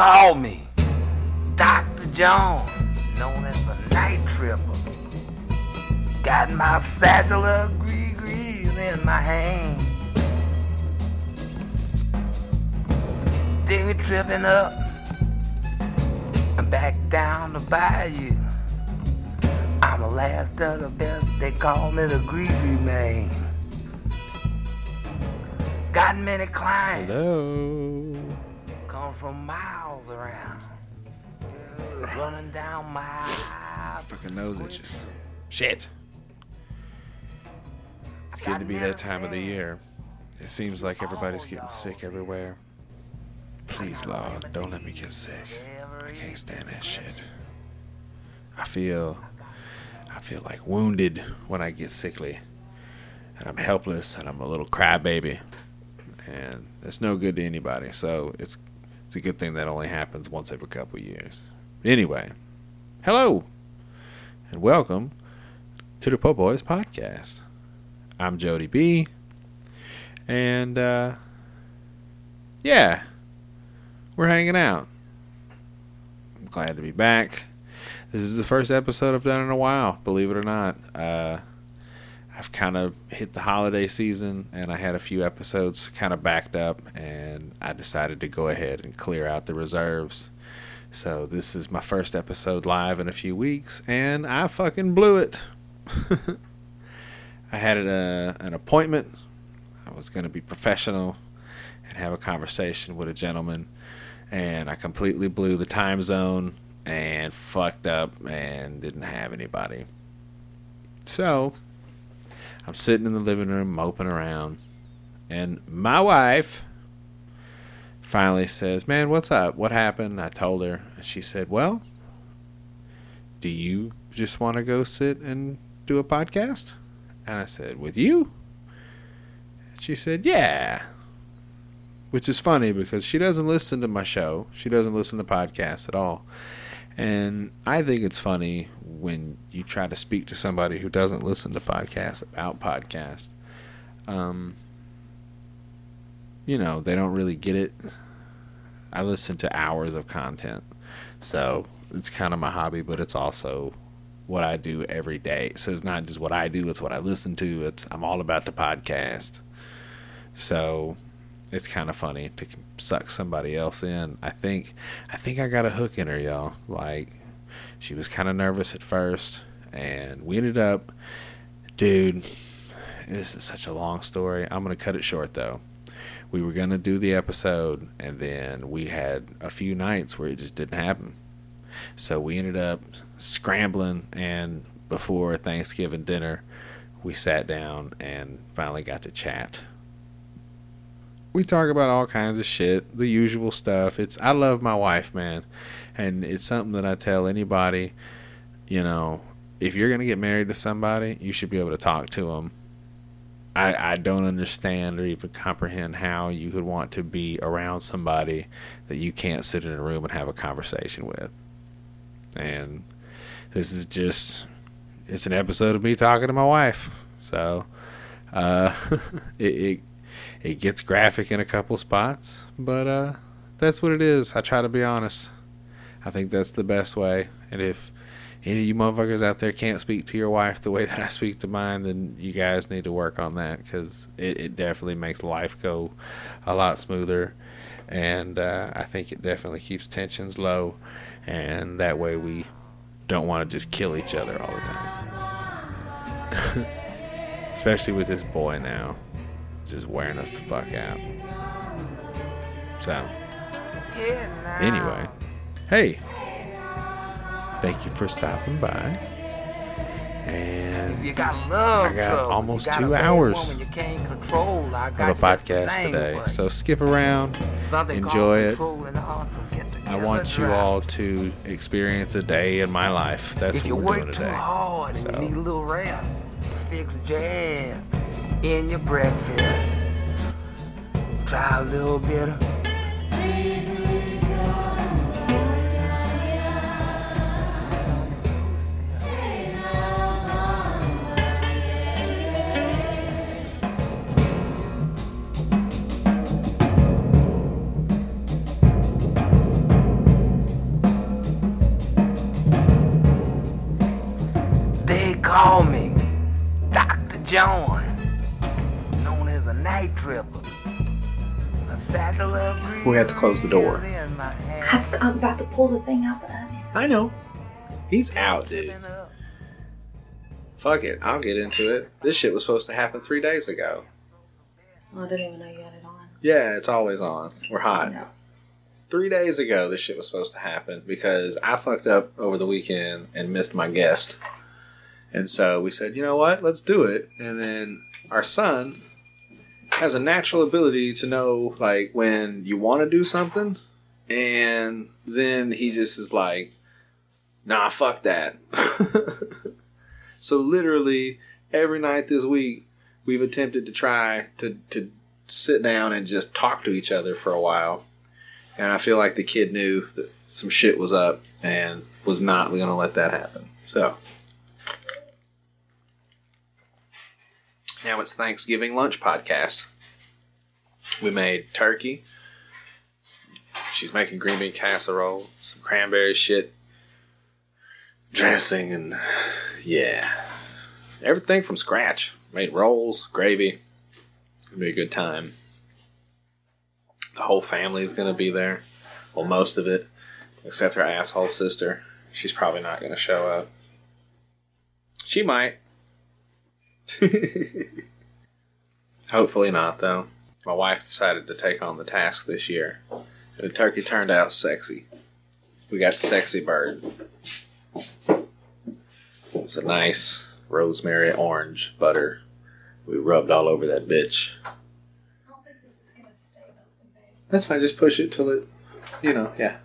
call me Dr. John, known as the Night Tripper. Got my satchel of gris-gris in my hand. Then we tripping up and back down the bayou. I'm the last of the best, they call me the Gris-Gris Man. Got many clients, Hello. come from miles. Running down my Fucking nose itches. Shit. It's getting to be that time of the year. It seems like everybody's getting sick everywhere. Please, Lord, don't let me get sick. I can't stand that shit. I feel, I feel like wounded when I get sickly, and I'm helpless, and I'm a little crybaby, and it's no good to anybody. So it's, it's a good thing that only happens once every couple of years. Anyway, hello, and welcome to the Po Boys podcast. I'm Jody B, and uh, yeah, we're hanging out. I'm glad to be back. This is the first episode I've done in a while, believe it or not. Uh, I've kind of hit the holiday season, and I had a few episodes kind of backed up, and I decided to go ahead and clear out the reserves. So this is my first episode live in a few weeks, and I fucking blew it. I had a, an appointment. I was going to be professional and have a conversation with a gentleman, and I completely blew the time zone and fucked up and didn't have anybody. So I'm sitting in the living room moping around, and my wife finally says, Man, what's up? What happened? I told her, and she said, Well, do you just want to go sit and do a podcast? And I said, With you? She said, Yeah. Which is funny because she doesn't listen to my show. She doesn't listen to podcasts at all. And I think it's funny when you try to speak to somebody who doesn't listen to podcasts about podcasts. Um, you know, they don't really get it. I listen to hours of content. So it's kind of my hobby, but it's also what I do every day. So it's not just what I do, it's what I listen to. It's I'm all about the podcast. So it's kind of funny to suck somebody else in. I think I think I got a hook in her, y'all. Like she was kind of nervous at first and we ended up dude, this is such a long story. I'm going to cut it short though. We were going to do the episode and then we had a few nights where it just didn't happen. So we ended up scrambling and before Thanksgiving dinner, we sat down and finally got to chat we talk about all kinds of shit, the usual stuff. It's I love my wife, man, and it's something that I tell anybody. You know, if you're gonna get married to somebody, you should be able to talk to them. I I don't understand or even comprehend how you could want to be around somebody that you can't sit in a room and have a conversation with. And this is just it's an episode of me talking to my wife. So uh, it, it it gets graphic in a couple spots, but uh, that's what it is. I try to be honest. I think that's the best way. And if any of you motherfuckers out there can't speak to your wife the way that I speak to mine, then you guys need to work on that because it, it, definitely makes life go a lot smoother. And uh, I think it definitely keeps tensions low. And that way we don't want to just kill each other all the time. Especially with this boy now just wearing us the fuck out. So, anyway, hey, thank you for stopping by. And you got love I got trouble, almost got two hours control, I of a podcast today. So skip around, Something enjoy it. control in the heart, so get I want you all to experience a day in my life. That's If what we're doing work too today. hard and So- you need a little rest, fix jam in your breakfast. Try a little bit of call me Dr. John, known as a night tripper. A saddle of We have to close the door. grease in my hand. I'm, I'm about to pull the thing out the oven. I know. He's out, dude. Fuck it. I'll get into it. This shit was supposed to happen three days ago. Oh, I didn't even know you had it on. Yeah, it's always on. We're hot. No. Three days ago, this shit was supposed to happen because I fucked up over the weekend and missed my guest. And so we said, you know what? Let's do it. And then our son has a natural ability to know, like, when you want to do something. And then he just is like, nah, fuck that. so literally, every night this week, we've attempted to try to, to sit down and just talk to each other for a while. And I feel like the kid knew that some shit was up and was not going to let that happen. So. Now it's Thanksgiving lunch podcast. We made turkey. She's making green bean casserole, some cranberry shit, dressing, and yeah, everything from scratch. Made rolls, gravy. It's gonna be a good time. The whole family is gonna be there. Well, most of it, except her asshole sister. She's probably not gonna show up. She might. Hopefully not, though. My wife decided to take on the task this year, and the turkey turned out sexy. We got sexy bird. It was a nice rosemary orange butter. We rubbed all over that bitch. I don't think this is gonna stay open, babe. That's fine. Just push it till it, you know, yeah.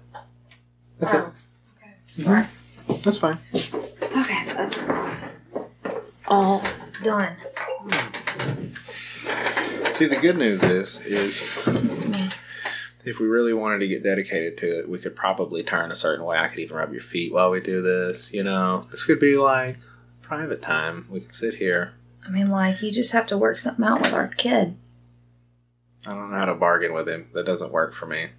That's Oh, okay. Sorry. it. That's fine. Okay, that's all done. See, the good news is, is Excuse me. if we really wanted to get dedicated to it, we could probably turn a certain way. I could even rub your feet while we do this. You know, this could be like private time. We could sit here. I mean, like, you just have to work something out with our kid. I don't know how to bargain with him. That doesn't work for me.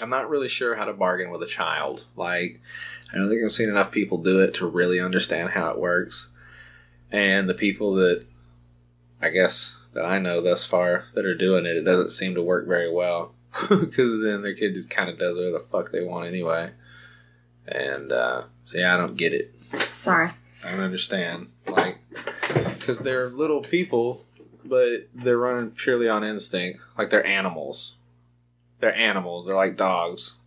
I'm not really sure how to bargain with a child. Like, I don't think I've seen enough people do it to really understand how it works. And the people that I guess that I know thus far that are doing it, it doesn't seem to work very well. Because then their kid just kind of does whatever the fuck they want anyway. And, uh, so yeah, I don't get it. Sorry. I don't understand. Like, because they're little people, but they're running purely on instinct. Like they're animals. They're animals. They're like dogs.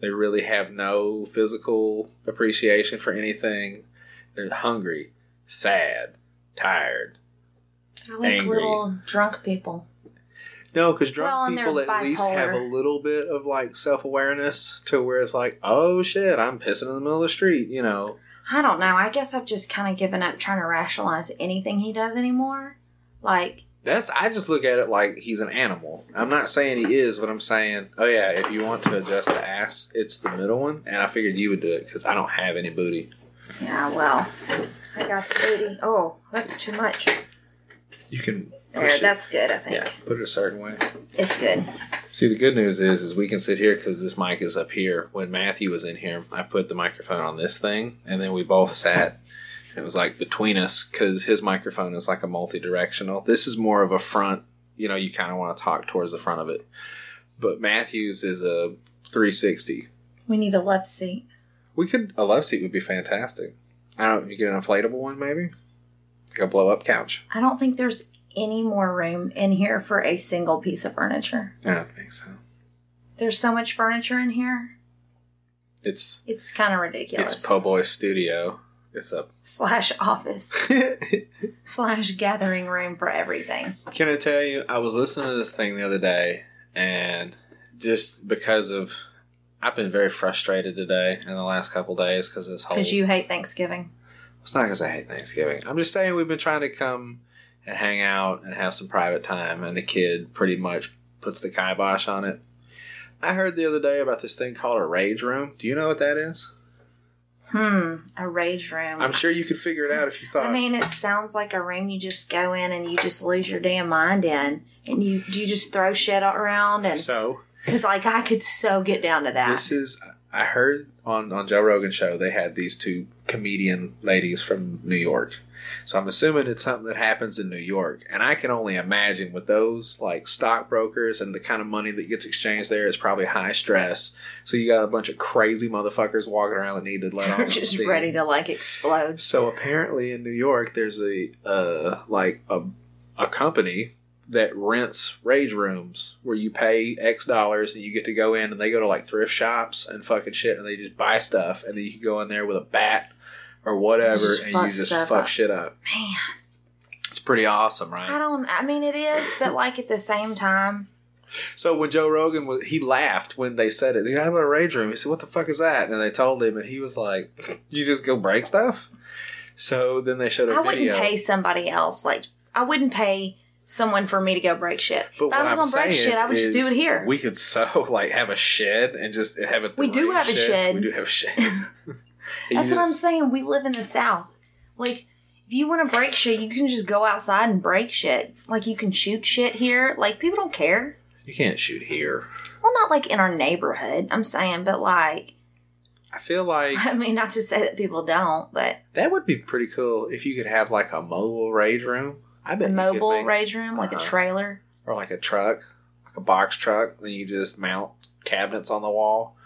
They really have no physical appreciation for anything. They're hungry, sad, tired. They're like Angry. little drunk people. No, because drunk Well, people they're at least have a little bit of like self awareness to where it's like, oh shit, I'm pissing in the middle of the street, you know. I don't know. I guess I've just kind of given up trying to rationalize anything he does anymore. Like, That's I just look at it like he's an animal. I'm not saying he is, but I'm saying, oh yeah, if you want to adjust the ass, it's the middle one, and I figured you would do it because I don't have any booty. yeah, well, I got the booty. Oh, that's too much. You can There, push it. that's good. I think yeah, put it a certain way. it's good. See, the good news is, is we can sit here because this mic is up here. When Matthew was in here, I put the microphone on this thing, and then we both sat. It was like between us because his microphone is like a multi-directional. This is more of a front. You know, you kind of want to talk towards the front of it, but Matthew's is a 360. We need a love seat. We could a love seat would be fantastic. I don't. You get an inflatable one, maybe, like a blow-up couch. I don't think there's any more room in here for a single piece of furniture. I don't think so. There's so much furniture in here. It's It's kind of ridiculous. it's Po Boy Studio. It's a. slash office slash gathering room for everything. Can I tell you? I was listening to this thing the other day, and just because of, I've been very frustrated today in the last couple days because this whole. Because you hate Thanksgiving. It's not because I hate Thanksgiving. I'm just saying we've been trying to come and hang out and have some private time, and the kid pretty much puts the kibosh on it. I heard the other day about this thing called a rage room. Do you know what that is? Hmm, a rage room. I'm sure you could figure it out if you thought. I mean, it sounds like a room you just go in and you just lose your damn mind in, and you you just throw shit around, and so because like I could so get down to that. This is I heard on on Joe Rogan show they had these two comedian ladies from New York. So I'm assuming it's something that happens in New York. And I can only imagine with those like stockbrokers and the kind of money that gets exchanged there is probably high stress. So you got a bunch of crazy motherfuckers walking around that need to let off just steam. ready to like explode. So apparently in New York, there's a uh, like a a company that rents rage rooms where you pay X dollars and you get to go in and they go to like thrift shops and fucking shit and they just buy stuff and then you can go in there with a bat or whatever Just and you just fuck up. shit up. Man, It's pretty awesome, right? I don't. I mean, it is, but like at the same time, So when Joe Rogan was, he laughed when they said it. They have a rage room. He said, "What the fuck is that?" And they told him, and he was like, "You just go break stuff." So then they showed a I video. I wouldn't pay somebody else. Like I wouldn't pay someone for me to go break shit. But if I was what I'm going to break shit, I would just do it here. We could so like have a shed and just have it. We do have a shed. We do have a shed. That's what I'm saying. We live in the South. Like, if you want to break shit, you can just go outside and break shit. Like, you can shoot shit here. Like, people don't care. You can't shoot here. Well, not like in our neighborhood, I'm saying, but like, I feel like I mean, not to say that people don't, but that would be pretty cool if you could have like a mobile rage room. I a bet could mobile make- rage room, like a Uh-huh. trailer. or like a truck, like a box truck. Then you just mount cabinets on the wall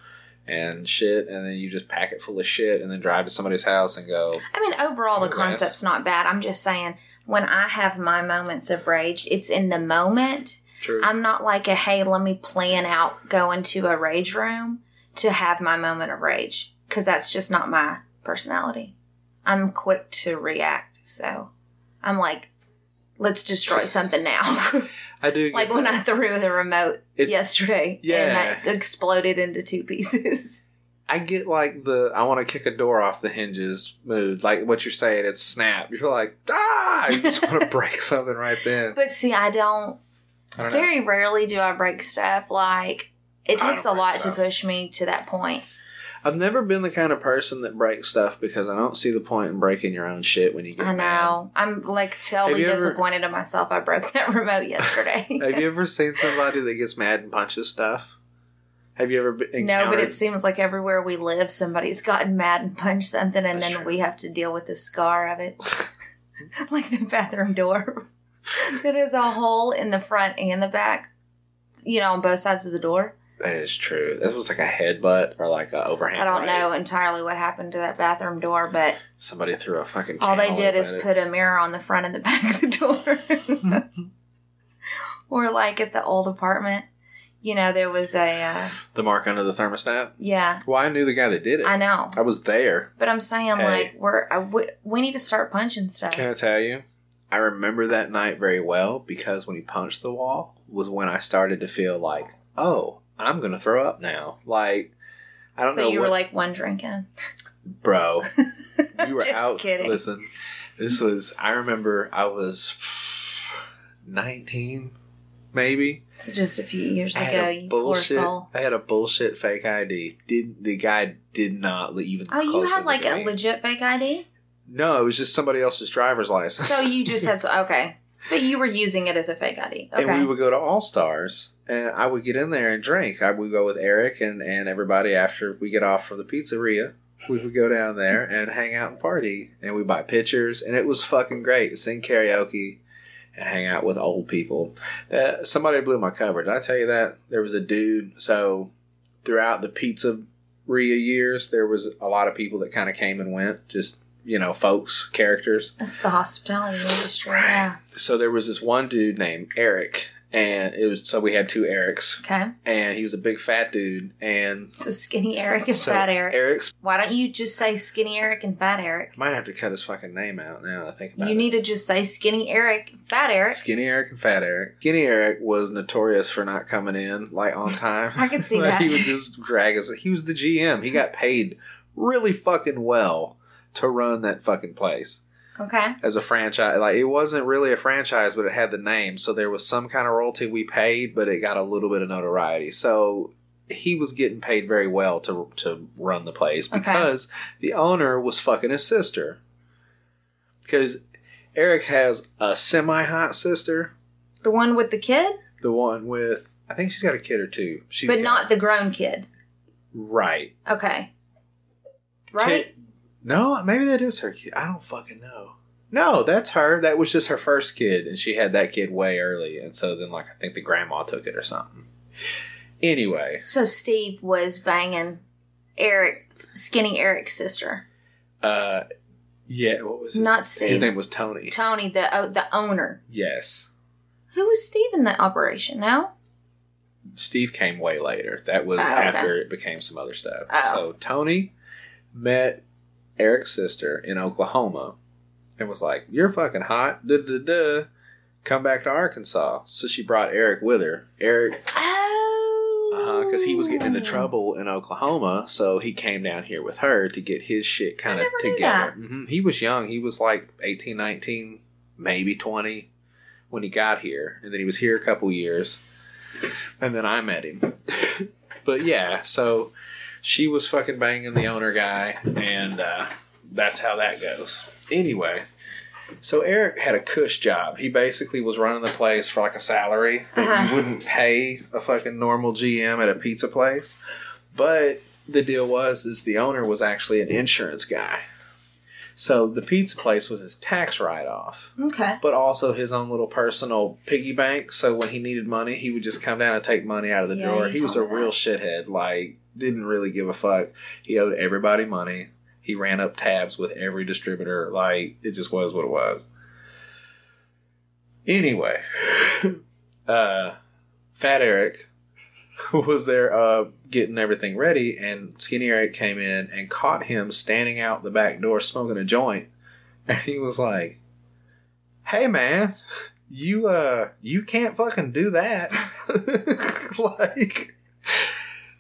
and shit, and then you just pack it full of shit, and then drive to somebody's house and go. I mean, overall, the concept's not bad. I'm just saying, when I have my moments of rage, it's in the moment. True. I'm not like a, hey, let me plan out going to a rage room to have my moment of rage. Because that's just not my personality. I'm quick to react. So I'm like, let's destroy something now. I do. like when. I threw the remote It- yesterday Yeah. and that exploded into two pieces. I get like the I want to kick a door off the hinges mood. Like what you're saying, it's snap. You're like ah, you just want to break something right then. but see, I don't, I don't know. very rarely do I break stuff. Like, it takes a lot to push me to that point. I've never been the kind of person that breaks stuff because I don't see the point in breaking your own shit when you get I mad. know. I'm like totally you ever- disappointed in myself. I broke that remote yesterday. Have you ever seen somebody that gets mad and punches stuff? Have you ever been no, but it seems like everywhere we live, somebody's gotten mad and punched something, and That's then true. we have to deal with the scar of it. like the bathroom door that is a hole in the front and the back, you know, on both sides of the door. That is true. That was like a headbutt or like a overhand. I don't right? know entirely what happened to that bathroom door, but Somebody threw a fucking. all they did is it. put a mirror on the front and the back of the door. or like at the old apartment, you know, there was a, uh, the mark under the thermostat. yeah, Well, I knew the guy that did it. I know. I was there. But I'm saying, Hey. like, we're I, we, we need to start punching stuff. Can I tell you? I remember that night very well because when he punched the wall was when I started to feel like, oh, I'm gonna throw up now. Like, I don't so know. So you what, were like one drinking. bro, you were Just out. kidding. Listen, this was. I remember I was 19, maybe. So just a few years I ago, you poor bullshit. soul. I had a bullshit fake ID. Did the guy did not even? Oh, you had like a legit fake ID. No, it was just somebody else's driver's license. So you just had so okay, but you were using it as a fake ID. And we would go to All Stars, and I would get in there and drink. I would go with Eric and, and everybody after we get off from the pizzeria. We would go down there and hang out and party, and we buy pictures, and it was fucking great. Sing karaoke and hang out with old people. Uh, somebody blew my cover. Did I tell you that? There was a dude. So throughout the pizzeria years, there was a lot of people that kind of came and went, just you know, folks, characters That's the hospitality industry. Yeah. so there was this one dude named Eric, and it was so we had two Erics, Okay. and he was a big fat dude, and So skinny Eric and so fat Eric. Eric's Why don't you just say skinny Eric and fat Eric? might have to cut his fucking name out now. that I think about You it. need to just say skinny Eric, fat Eric. Skinny Eric and Fat Eric. Skinny Eric was notorious for not coming in like on time. I could see Like, that. He would just drag us. He was the GM. He got paid really fucking well to run that fucking place. Okay. as a franchise. Like it wasn't really a franchise, but it had the name, so there was some kind of royalty we paid, but it got a little bit of notoriety. So he was getting paid very well to to run the place Okay. because the owner was fucking his sister. Because Eric has a semi-hot sister, The one with the kid, the one with I think she's got a kid or two. She's but not the grown kid. right. Okay. Right? No, maybe that is her kid. I don't fucking know. No, that's her. That was just her first kid, and she had that kid way early, and so then like I think the grandma took it or something. Anyway, So Steve was banging Eric, skinny Eric's sister, uh, yeah, what was his not His Steve. name was Tony. Tony, the oh, the owner. Yes, Who was Steve in the operation? No. Steve came way later. That was Oh, okay. after it became some other stuff. Oh. So Tony met Eric's sister in Oklahoma and was like, "You're fucking hot, duh duh duh. Come back to Arkansas." So she brought Eric with her. Eric, Oh. because Uh-huh, he was getting into trouble in Oklahoma, so he came down here with her to get his shit kind of together. hmm He was young. He was like 18, 19, maybe 20 when he got here. And then he was here a couple years. And then I met him. but yeah, so she was fucking banging the owner guy, and uh, that's how that goes. Anyway, so Eric had a cush job. He basically was running the place for like a salary that Uh-huh. you wouldn't pay a fucking normal GM at a pizza place. But the deal was is the owner was actually an insurance guy. So the pizza place was his tax write off, Okay. but also his own little personal piggy bank. So when he needed money, he would just come down and take money out of the Yeah, drawer. He was a told real that. shithead. Like didn't really give a fuck. He owed everybody money. He ran up tabs with every distributor. Like it just was what it was. Anyway, uh, Fat Eric was there uh, getting everything ready, and Skinny Eric came in and caught him standing out the back door smoking a joint, and he was like, "Hey, man." You uh you can't fucking do that. like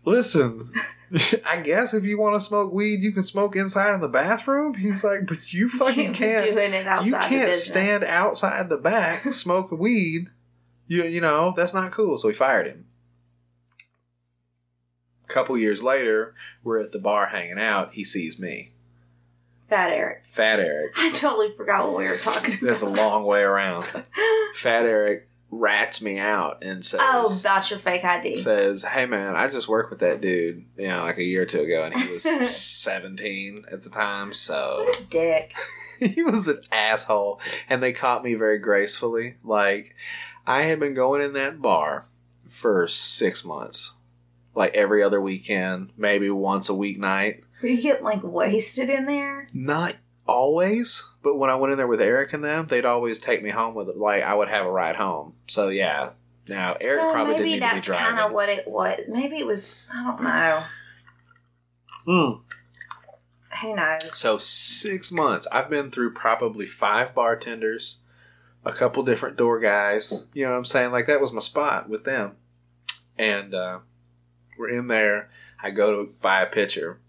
listen, I guess if you want to smoke weed, you can smoke inside in the bathroom. He's like, but you fucking can't doing it outside you can't stand outside the back smoke weed. You you know that's not cool. So we fired him. Couple years later, we're at the bar hanging out. He sees me, Fat Eric. Fat Eric. I totally forgot what we were talking about. There's a long way around. Fat Eric rats me out and says, oh, that's your fake ID. says, "Hey man, I just worked with that dude, you know, like a year or two ago, and he was 17 at the time, so What a dick. he was an asshole." And they caught me very gracefully. Like I had been going in that bar for six months, like every other weekend, maybe once a weeknight. Were you getting like wasted in there? Not always, but when I went in there with Eric and them, they'd always take me home with like I would have a ride home. So yeah. Now Eric so probably maybe didn't need to be that's driving. kind of what it was. Maybe it was. I don't know. Mm. Who knows? So six months. I've been through probably five bartenders, a couple different door guys. You know what I'm saying? Like that was my spot with them. And uh, we're in there. I go to buy a pitcher,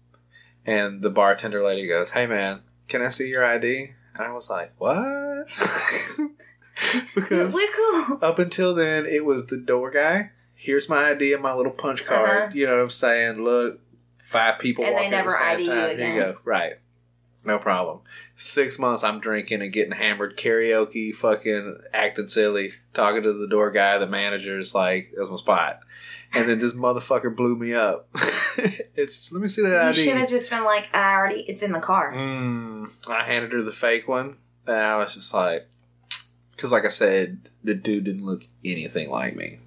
and the bartender lady goes, "Hey man, can I see your ID?" And I was like, "What?" because We're cool. up until then, it was the door guy. Here's my ID and my little punch card. Uh-huh. You know what I'm saying? Look, five people And they walking at never the same ID you time. Here you go. Right. No problem. Six months I'm drinking and getting hammered, karaoke, fucking acting silly, talking to the door guy, the manager's like, that's my spot. And then this motherfucker blew me up. it's just, let me see that You ID. should have just been like, I already. It's in the car. Mm, I handed her the fake one, and I was just like, because like I said, the dude didn't look anything like me.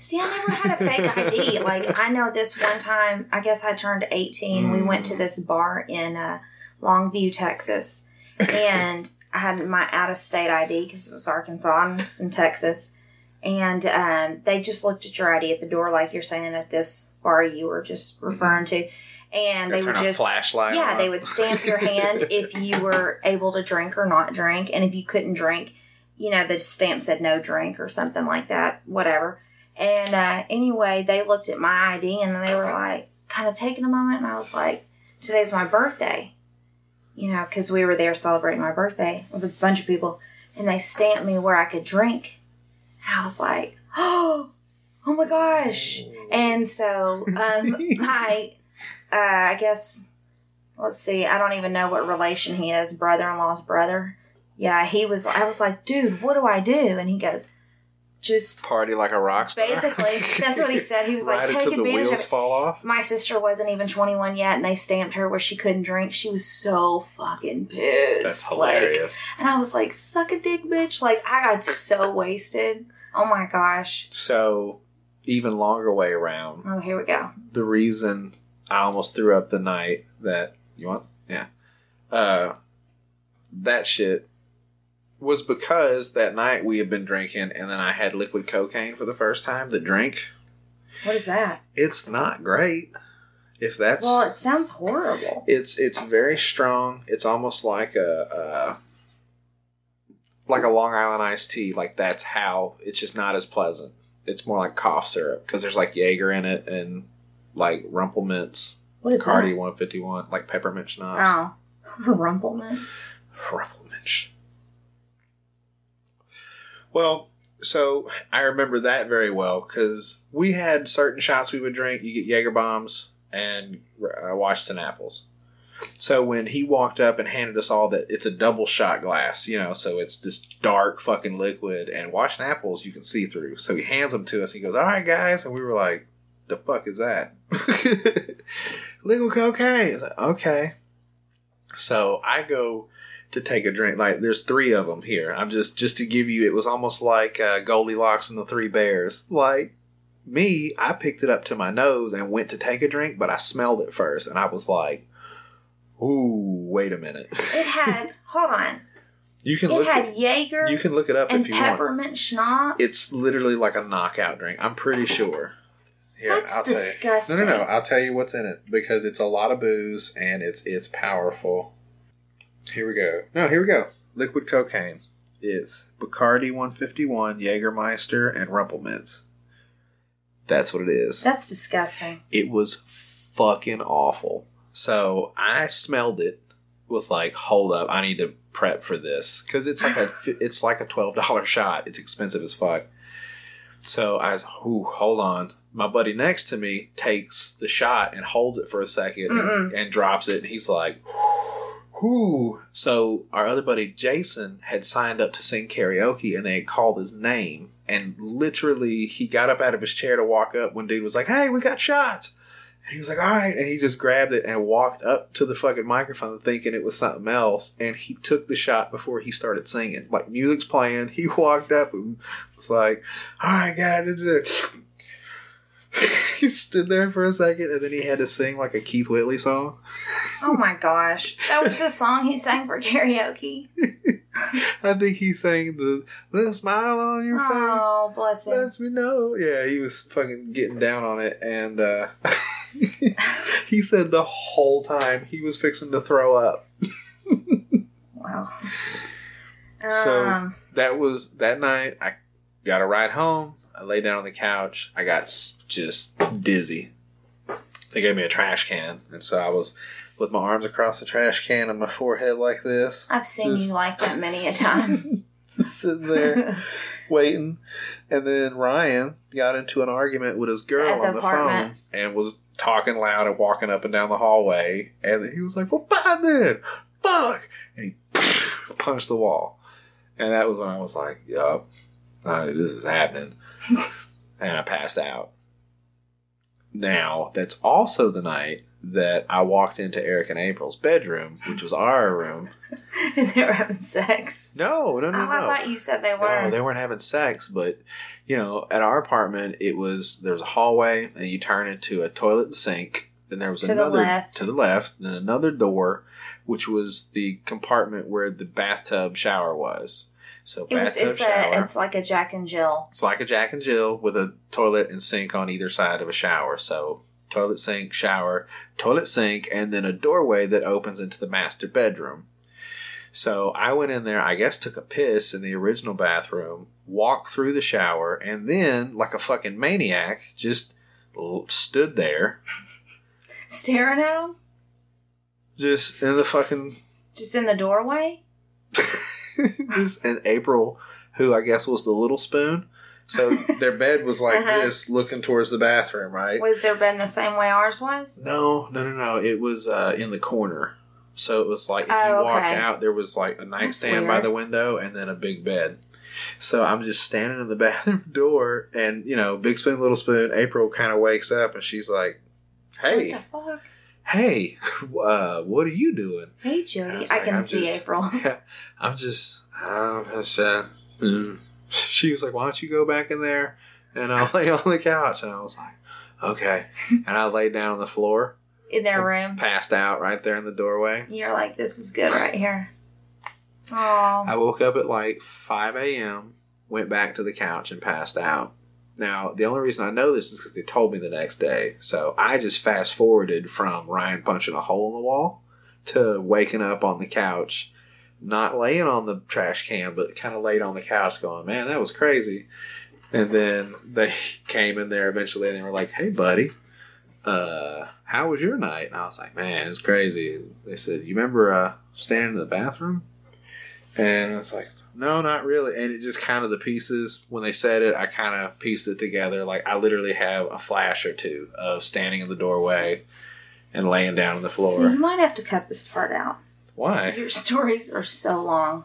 See, I never had a fake ID. Like, I know this one time, I guess I turned 18. We went to this bar in uh, Longview, Texas. And I had my out of state ID because it was Arkansas and it was in Texas. And um, they just looked at your ID at the door, like you're saying at this bar you were just referring to. And they would just. flashlight. Yeah, on. they would stamp your hand if you were able to drink or not drink. And if you couldn't drink, you know, the stamp said no drink or something like that, whatever. And uh, anyway, they looked at my ID and they were like, kind of taking a moment. And I was like, today's my birthday, you know, because we were there celebrating my birthday with a bunch of people. And they stamped me where I could drink. And I was like, oh, oh my gosh. And so um, my, uh, I guess, let's see, I don't even know what relation he is, brother in law's brother. Yeah, he was, I was like, dude, what do I do? And he goes, just Party like a rock star. basically that's what he said. He was like, take advantage of it. fall off. My sister wasn't even 21 yet, and they stamped her where she couldn't drink. She was so fucking pissed. That's Like, hilarious. and I was like, suck a dick, bitch. Like, I got so wasted. Oh my gosh. So, even longer way around. Oh, here we go. The reason I almost threw up the night that you want, yeah, uh, that shit was because that night we had been drinking, and then I had liquid cocaine for the first time. The drink, What is that? it's not great. If that's Well, it sounds horrible. it's it's very strong. It's almost like a, uh like a Long Island iced tea. Like that's how it's just not as pleasant. It's more like cough syrup because there's like Jaeger in it and like Rumple Minze, What is Cardi 151, like peppermint schnapps. Oh, Rumple Minze. Rumple Minze. Well, so I remember that very well because we had certain shots we would drink. You get Jaeger bombs and uh, Washington apples. So when he walked up and handed us all that, it's a double shot glass, you know, so it's this dark fucking liquid, and Washington apples you can see through. So he hands them to us. He goes, "All right, guys," and we were like, "The fuck is that?" liquid cocaine. Like, okay. So I go to take a drink. Like there's three of them here. I'm just just to give you. It was almost like uh, Goldilocks and the Three Bears. Like me, I picked it up to my nose and went to take a drink, but I smelled it first, and I was like, "Ooh, wait a minute." It had, hold on. You can It look. had It, Jaeger you can look it up if you want. peppermint schnapps. It's literally like a knockout drink. I'm pretty sure. Here, That's I'll you. disgusting. No, no, no. I'll tell you what's in it because it's a lot of booze and it's it's powerful. Here we go. No, here we go. Liquid cocaine. It's Bacardi 151, Jägermeister, and Rumple Minze. That's what it is. That's disgusting. It was fucking awful. So I smelled it. Was like, hold up, I need to prep for this because it's like a it's like a twelve dollar shot. It's expensive as fuck. So I was, ooh, hold on. My buddy next to me takes the shot and holds it for a 2nd and, and drops it, and he's like, whoo. So our other buddy Jason had signed up to sing karaoke, and they had called his name, and literally he got up out of his chair to walk up when dude was like, "Hey, we got shots." And he was like, all right. And he just grabbed it and walked up to the fucking microphone thinking it was something else. And he took the shot before he started singing. Like, music's playing. He walked up and was like, all right, guys. He stood there for a second and then he had to sing like a Keith Whitley song. Oh my gosh. That was the song he sang for karaoke. I think he sang the little smile on your face. Oh, bless him. lets me know. Yeah, he was fucking getting down on it, and uh, he said the whole time he was fixing to throw up. Wow. So- Um, That was that night. I got a ride home. I lay down on the couch. I got just dizzy. They gave me a trash can, and so I was with my arms across the trash can and my forehead like this, I've seen just- you like that many a time. sitting there. waiting. And then Ryan got into an argument with his girl the on the apartment. phone and was talking loud and walking up and down the hallway. And he was like, Well, bye then. Fuck. And he punched the wall. And that was when I was like, Yup, uh, this is happening. and I passed out. Now, that's also the night that I walked into Eric and April's bedroom, which was our room. and they were having sex. No, no, no, oh, no. I thought you said they were. No, they weren't having sex, but you know, at our apartment, it was there's a hallway, and you turn into a toilet and sink. Then there was To the another left. to the left, then another door, which was the compartment where the bathtub shower was. So It was, it's shower. a, it's like a Jack and Jill. It's like a Jack and Jill with a toilet and sink on either side of a shower. So toilet, sink, shower, toilet, sink, and then a doorway that opens into the master bedroom. So I went in there, I guess took a piss in the original bathroom, walked through the shower, and then, like a fucking maniac, just stood there, Staring at him? just in the fucking, Just in the doorway? just in April, who I guess was the little spoon. So their bed was like Uh-huh. this, looking towards the bathroom, right? Was their bed the same way ours was? No, no, no, no. It was uh, in the corner. So it was like if Oh, you walked okay. out, there was like a nightstand by the window and then a big bed. So I'm just standing in the bathroom door, and you know, big spoon, little spoon. April kind of wakes up, and she's like, "Hey, What the fuck? Hey, uh, what are you doing?" Hey Jody, I, like, can I'm see just- April. I'm just, I'm just, uh, mm. she was like, "Why don't you go back in there and I'll lay on the couch?" And I was like, "Okay." And I laid down on the floor, In their room. passed out right there in the doorway. You're like, this is good right here. Oh, I woke up at like 5 a.m., went back to the couch, and passed out. Now, the only reason I know this is because they told me the next day. So I just fast forwarded from Ryan punching a hole in the wall to waking up on the couch, not laying on the trash can, but kind of laid on the couch going, man, that was crazy. And then they came in there eventually and they were like, hey, buddy, uh, how was your night? And I was like, man, it's crazy. They said, you remember uh, standing in the bathroom? And I was like, no, not really. And it just kind of the pieces, when they said it, I kind of pieced it together. Like, I literally have a flash or two of standing in the doorway and laying down on the so you might have to cut this part out. Why? Your stories are so long.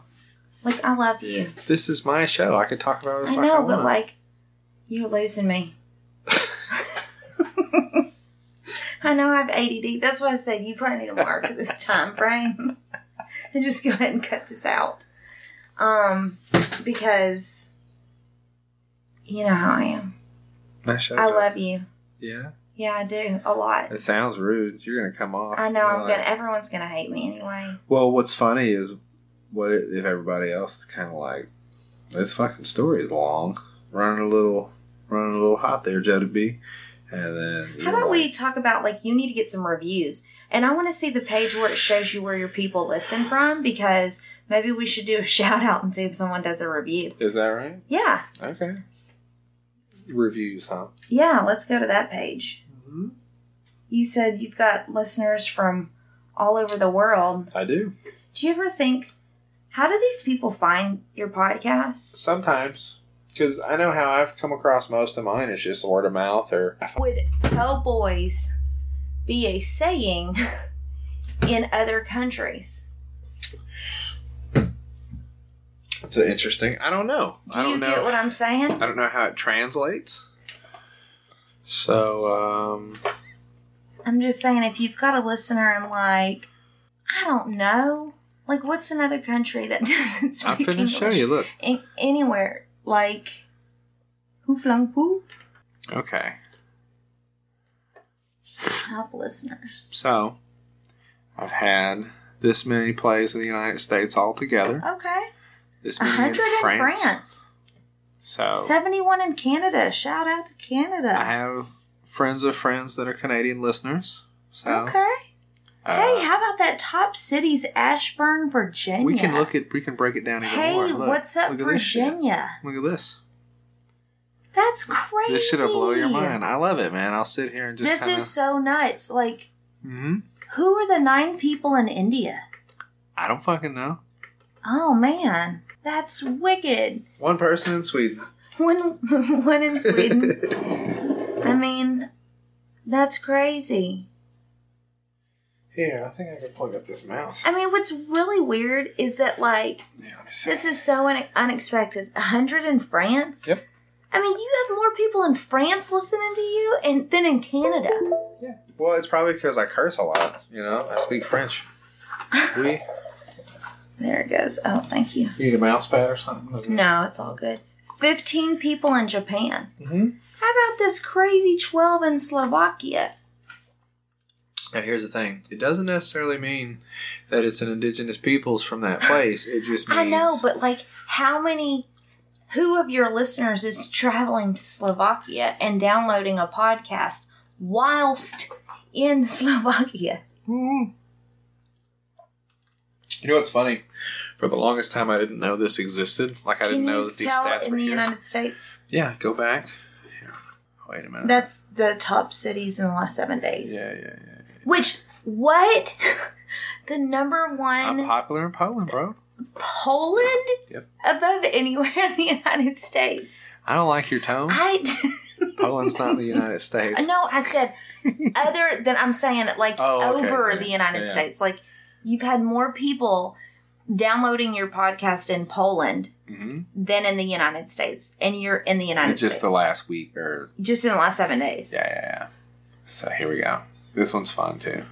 Like, I love you. This is my show. I could talk about it I know, I but like, you're losing me. I know I have ADD. That's why I said you probably need to mark this time frame and just go ahead and cut this out. Um, because you know how I am. show. I love you. Yeah. Yeah, I do a lot. It sounds rude. You're gonna come off. I know I'm like- gonna. Everyone's gonna hate me anyway. Well, what's funny is what if everybody else is kind of like this fucking story is long, running a little, running a little hot there, Jody B. And then How about we talk about like you need to get some reviews, and I want to see the page where it shows you where your people listen from because maybe we should do a shout out and see if someone does a review. Is that right? Yeah, Okay. Reviews, huh? yeah. Let's go to that page. Mm-hmm. You said you've got listeners from all over the world. I do Do you ever think, how do these people find your podcast? sometimes because I know how I've come across most of mine is just word of mouth or Would "Oh boys" be a saying in other countries? It's interesting. I don't know. Do I don't you know. get what I'm saying? I don't know how it translates. So, um, I'm just saying, if you've got a listener in like, I don't know, like what's another country that doesn't speak I'm finna English? show you. Look. In, anywhere, like, who flung poo? Okay. Top listeners. So, I've had this many plays in the United States altogether. Okay, This many hundred in in France. France. So, Seventy-one in Canada. Shout out to Canada. I have friends of friends that are Canadian listeners. So, okay. uh, hey, how about that top cities, Ashburn, Virginia? we can look at we can break it down even Hey, more. Look, what's up, look at. Virginia? Look at this. That's crazy. This should have blow your mind. I love it, man. I'll sit here and just this kind of. is so nuts. Like, hmm who are the nine people in India? I don't fucking know. Oh man, that's wicked. One person in Sweden. One, one in Sweden. I mean, that's crazy. Here, I think I can plug up this mouse. I mean, what's really weird is that like Yeah, let me see. this is so un- unexpected. A hundred in France. Yep. I mean, you have more people in France listening to you, and than in Canada. Yeah. Well, it's probably because I curse a lot. You know, I speak French. We There it goes. Oh, thank you. need a mouse pad or something. No, it's all good. Fifteen people in Japan. Mm-hmm. How about this crazy twelve in Slovakia? Now, here's the thing: it doesn't necessarily mean that it's an indigenous peoples from that place. It just means I know, but like, how many? Who of your listeners is traveling to Slovakia and downloading a podcast whilst in Slovakia? Hmm. You know what's funny? For the longest time, I didn't know this existed. Like I Can didn't know you that these tell stats in were the here. United States? Yeah, go back. Here. Wait a minute. That's the top cities in the last seven days. yeah, yeah, yeah. Which what? the number I'm one popular in Poland, bro. Poland Yep. above anywhere in the United States. I don't like your tone. I Poland's not in the United States. no, I said other than I'm saying like Oh, okay, over yeah, the United yeah. States. Like you've had more people downloading your podcast in Poland Mm-hmm. than in the United States, and you're in the United just States. the last week or just in the last seven days. yeah, yeah, yeah. So here we go. This one's fun too.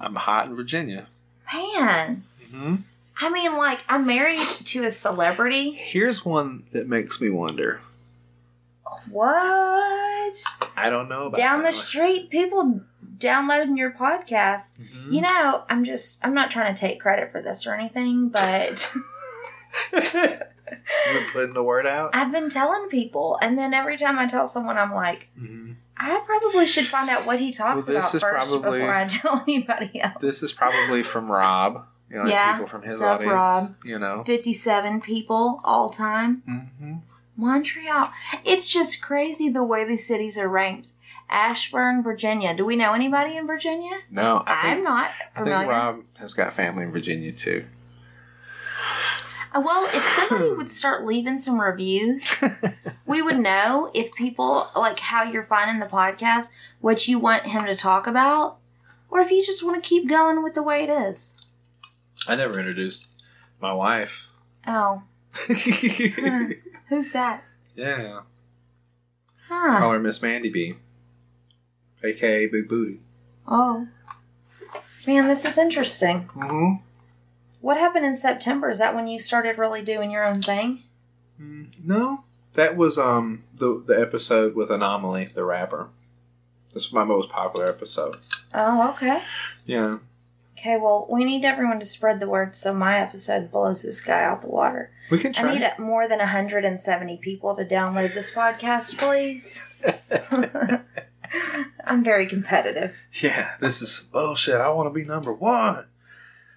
I'm hot in Virginia. Man, Mm-hmm. I mean, like I'm married to a celebrity. Here's one that makes me wonder. What? I don't know about Down the street, people downloading your podcast. Mhm. You know, I'm just I'm not trying to take credit for this or anything, but You've putting the word out. I've been telling people, and then every time I tell someone, I'm like, Mhm. I probably should find out what he talks Well, about first probably- before I tell anybody else. This is probably from Rob. You know, like Yeah. people from his audience. Rob? You know. 57 people all time. Mm-hmm. Montreal. It's just crazy the way these cities are ranked. Ashburn, Virginia. Do we know anybody in Virginia? No, I I'm think, not I think Rob has got family in Virginia too. Uh, well, if somebody would start leaving some reviews, we would know if people like how you're finding the podcast, what you want him to talk about, or if you just want to keep going with the way it is. I never introduced my wife. Oh, who's that? yeah, Huh. call her Miss Mandy B, aka Big Booty. Oh. Man, this is interesting. Mm-hmm. What happened in September? Is that when you started really doing your own thing? No, that was um the the episode with Anomaly, the rapper. That's my most popular episode. Oh, okay. Yeah. Okay, well, we need everyone to spread the word so my episode blows this guy out the water. We can try. I need more than 170 people to download this podcast, please. I'm very competitive. yeah, this is bullshit. I want to be number one.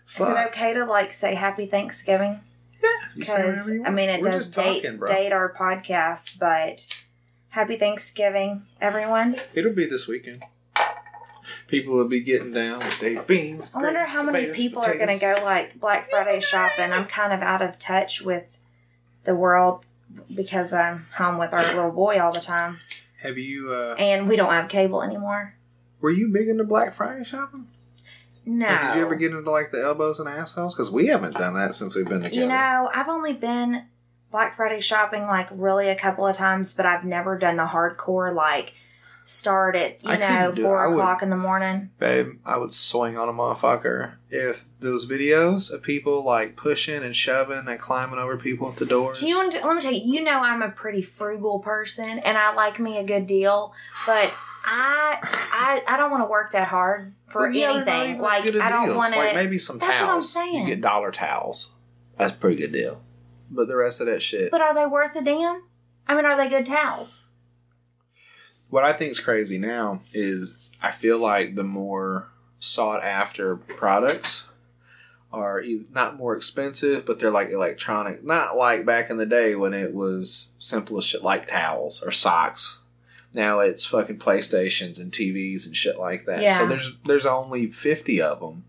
Is it okay to like say Happy Thanksgiving? Whatever Because I mean, it We're does date talking, date our podcast, but Happy Thanksgiving, everyone. It'll be this weekend. People will be getting down with their beans. I wonder grapes, how many tomatoes, people are going to go like Black Friday shopping. I'm kind of out of touch with the world because I'm home with our little boy all the time, Have you? uh and we don't have cable anymore. Were you big into Black Friday shopping? No. Or did you ever get into like the elbows and assholes? Because we haven't done that since we've been together. You know, I've only been Black Friday shopping like really a couple of times, but I've never done the hardcore like start at you I know four I would- o'clock in the morning. babe, I would swing on a motherfucker if those videos of people like pushing and shoving and climbing over people at the doors. Do you want to, let me tell you, you know I'm a pretty frugal person and I like me a good deal, but I I I don't want to work that hard for Well, yeah, anything. Like I don't want Like to. maybe some That's towels. what I'm saying. You get dollar towels. That's a pretty good deal. But the rest of that shit. But are they worth a damn? I mean, are they good towels? What I think is crazy now is I feel like the more sought after products are not more expensive, but they're like electronic. Not like back in the day when it was simple as shit like towels or socks. Now it's fucking PlayStations and TVs and shit like that. So there's there's only fifty of them.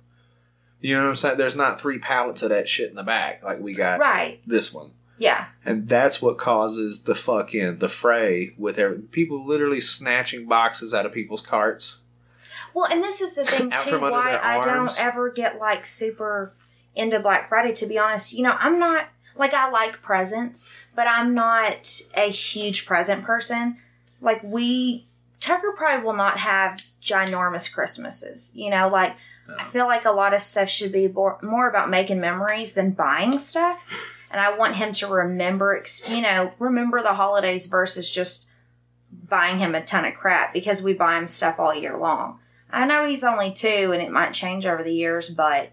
You know what I'm saying? There's not three pallets of that shit in the back like we got Right. this one. Yeah. And that's what causes the fucking the fray with every, people literally snatching boxes out of people's carts. Well, and this is the thing too. Why I arms. don't ever get like super into Black Friday. To be honest, you know, I'm not like I like presents, but I'm not a huge present person. Like we, Tucker probably will not have ginormous Christmases. You know, like I feel like a lot of stuff should be more, more about making memories than buying stuff. And I want him to remember, you know, remember the holidays versus just buying him a ton of crap because we buy him stuff all year long. I know he's only two and it might change over the years, but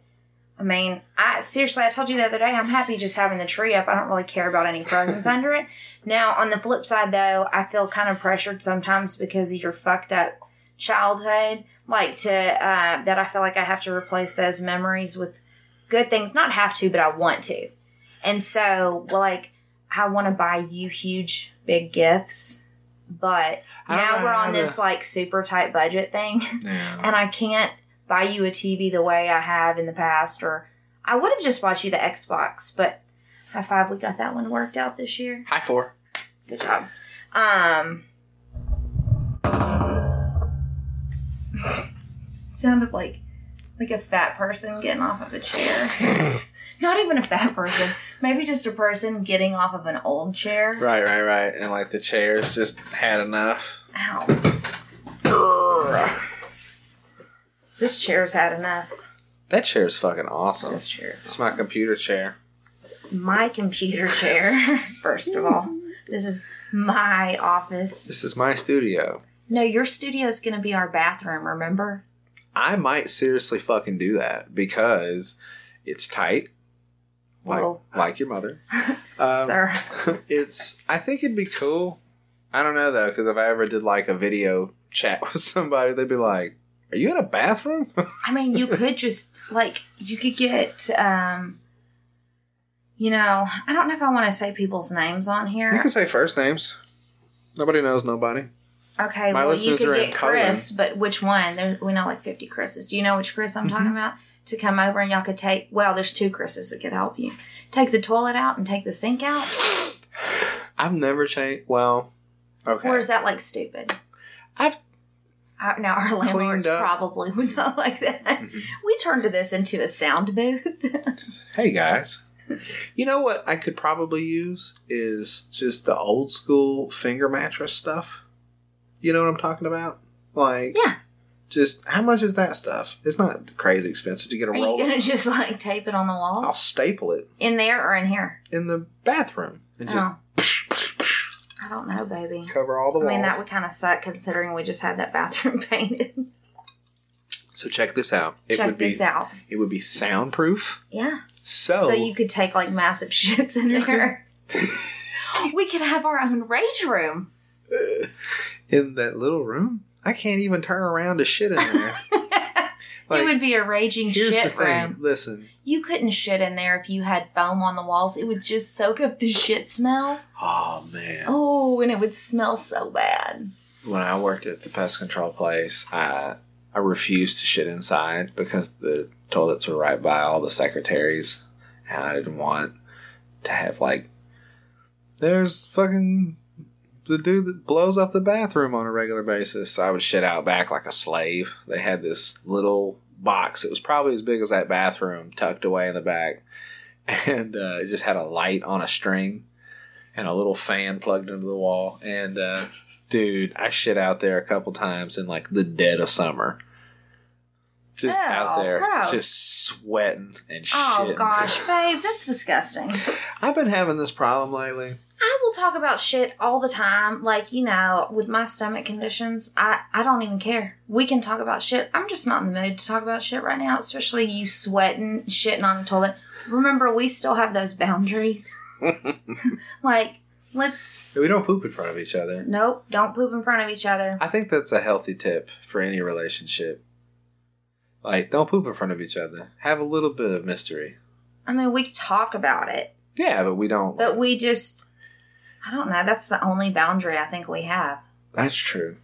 I mean, I seriously, I told you the other day, I'm happy just having the tree up. I don't really care about any presents under it. Now, on the flip side, though, I feel kind of pressured sometimes because of your fucked up childhood, like to uh, that I feel like I have to replace those memories with good things. Not have to, but I want to. And so, well, like, I want to buy you huge, big gifts, but now we're on this like super tight budget thing, Yeah. and I can't buy you a TV the way I have in the past, or I would have just bought you the Xbox, but high five, we got that one worked out this year. High four. Good job. Um, sounded like like a fat person getting off of a chair. Not even a fat person. Maybe just a person getting off of an old chair. Right, right, right. And like the chairs just had enough. Ow. This chair's had enough. That chair's fucking awesome. This chair's It's my computer chair. It's my computer chair. First of all, this is my office. This is my studio. No, your studio is going to be our bathroom. Remember? I might seriously fucking do that because it's tight. Like, Well, like your mother. Um, sir. it's. I think it'd be cool. I don't know though, because if I ever did like a video chat with somebody, they'd be like, "Are you in a bathroom?" I mean, you could just like you could get um you know, I don't know if I want to say people's names on here. you can say first names. Nobody knows nobody. Okay, My well you listeners could get Chris, but which one? There we know like 50 Chris's. Do you know which Chris I'm talking Mm-hmm. about? To come over and y'all could take well, there's two Chris's that could help you. Take the toilet out and take the sink out. I've never changed. Well, okay. Or is that like stupid? I've Our, now our landlords probably would not like that. Mhm. We turned this into a sound booth. Hey guys. You know what I could probably use is just the old school finger mattress stuff. You know what I'm talking about? Like Yeah. Just how much is that stuff? It's not crazy expensive to get a Are you roll. gonna just like tape it on the walls? I'll staple it In there or in here? in the bathroom and just Oh. I don't know, baby. cover all the walls. I walls. mean, that would kind of suck considering we just had that bathroom painted. so check this out. It Check would be this out. it would be soundproof. Yeah. So, So you could take like massive shits in there. we could have our own rage room. in that little room, I can't even turn around to shit in there. Like, it would be a raging shit room. Listen. You couldn't shit in there if you had foam on the walls. It would just soak up the shit smell. Oh man. Oh, and it would smell so bad. when I worked at the pest control place, I I refused to shit inside because the toilets were right by all the secretaries, and I didn't want to have like there's fucking the dude that blows up the bathroom on a regular basis. So I would shit out back like a slave. They had this little box. It was probably as big as that bathroom, tucked away in the back, and uh, it just had a light on a string and a little fan plugged into the wall. And uh, dude, I shit out there a couple times in like the dead of summer. Just Ew, out there, gross. just sweating and shit. Oh gosh, babe, that's disgusting. I've been having this problem lately. I will talk about shit all the time. Like, you know, with my stomach conditions, I, I don't even care. We can talk about shit. I'm just not in the mood to talk about shit right now, especially you sweating, shitting on the toilet. Remember, we still have those boundaries. like, let's. we don't poop in front of each other. Nope, don't poop in front of each other. I think that's a healthy tip for any relationship. Like, don't poop in front of each other. Have a little bit of mystery. I mean, we talk about it, Yeah, but we don't. but we just. I don't know. That's the only boundary I think we have. That's true.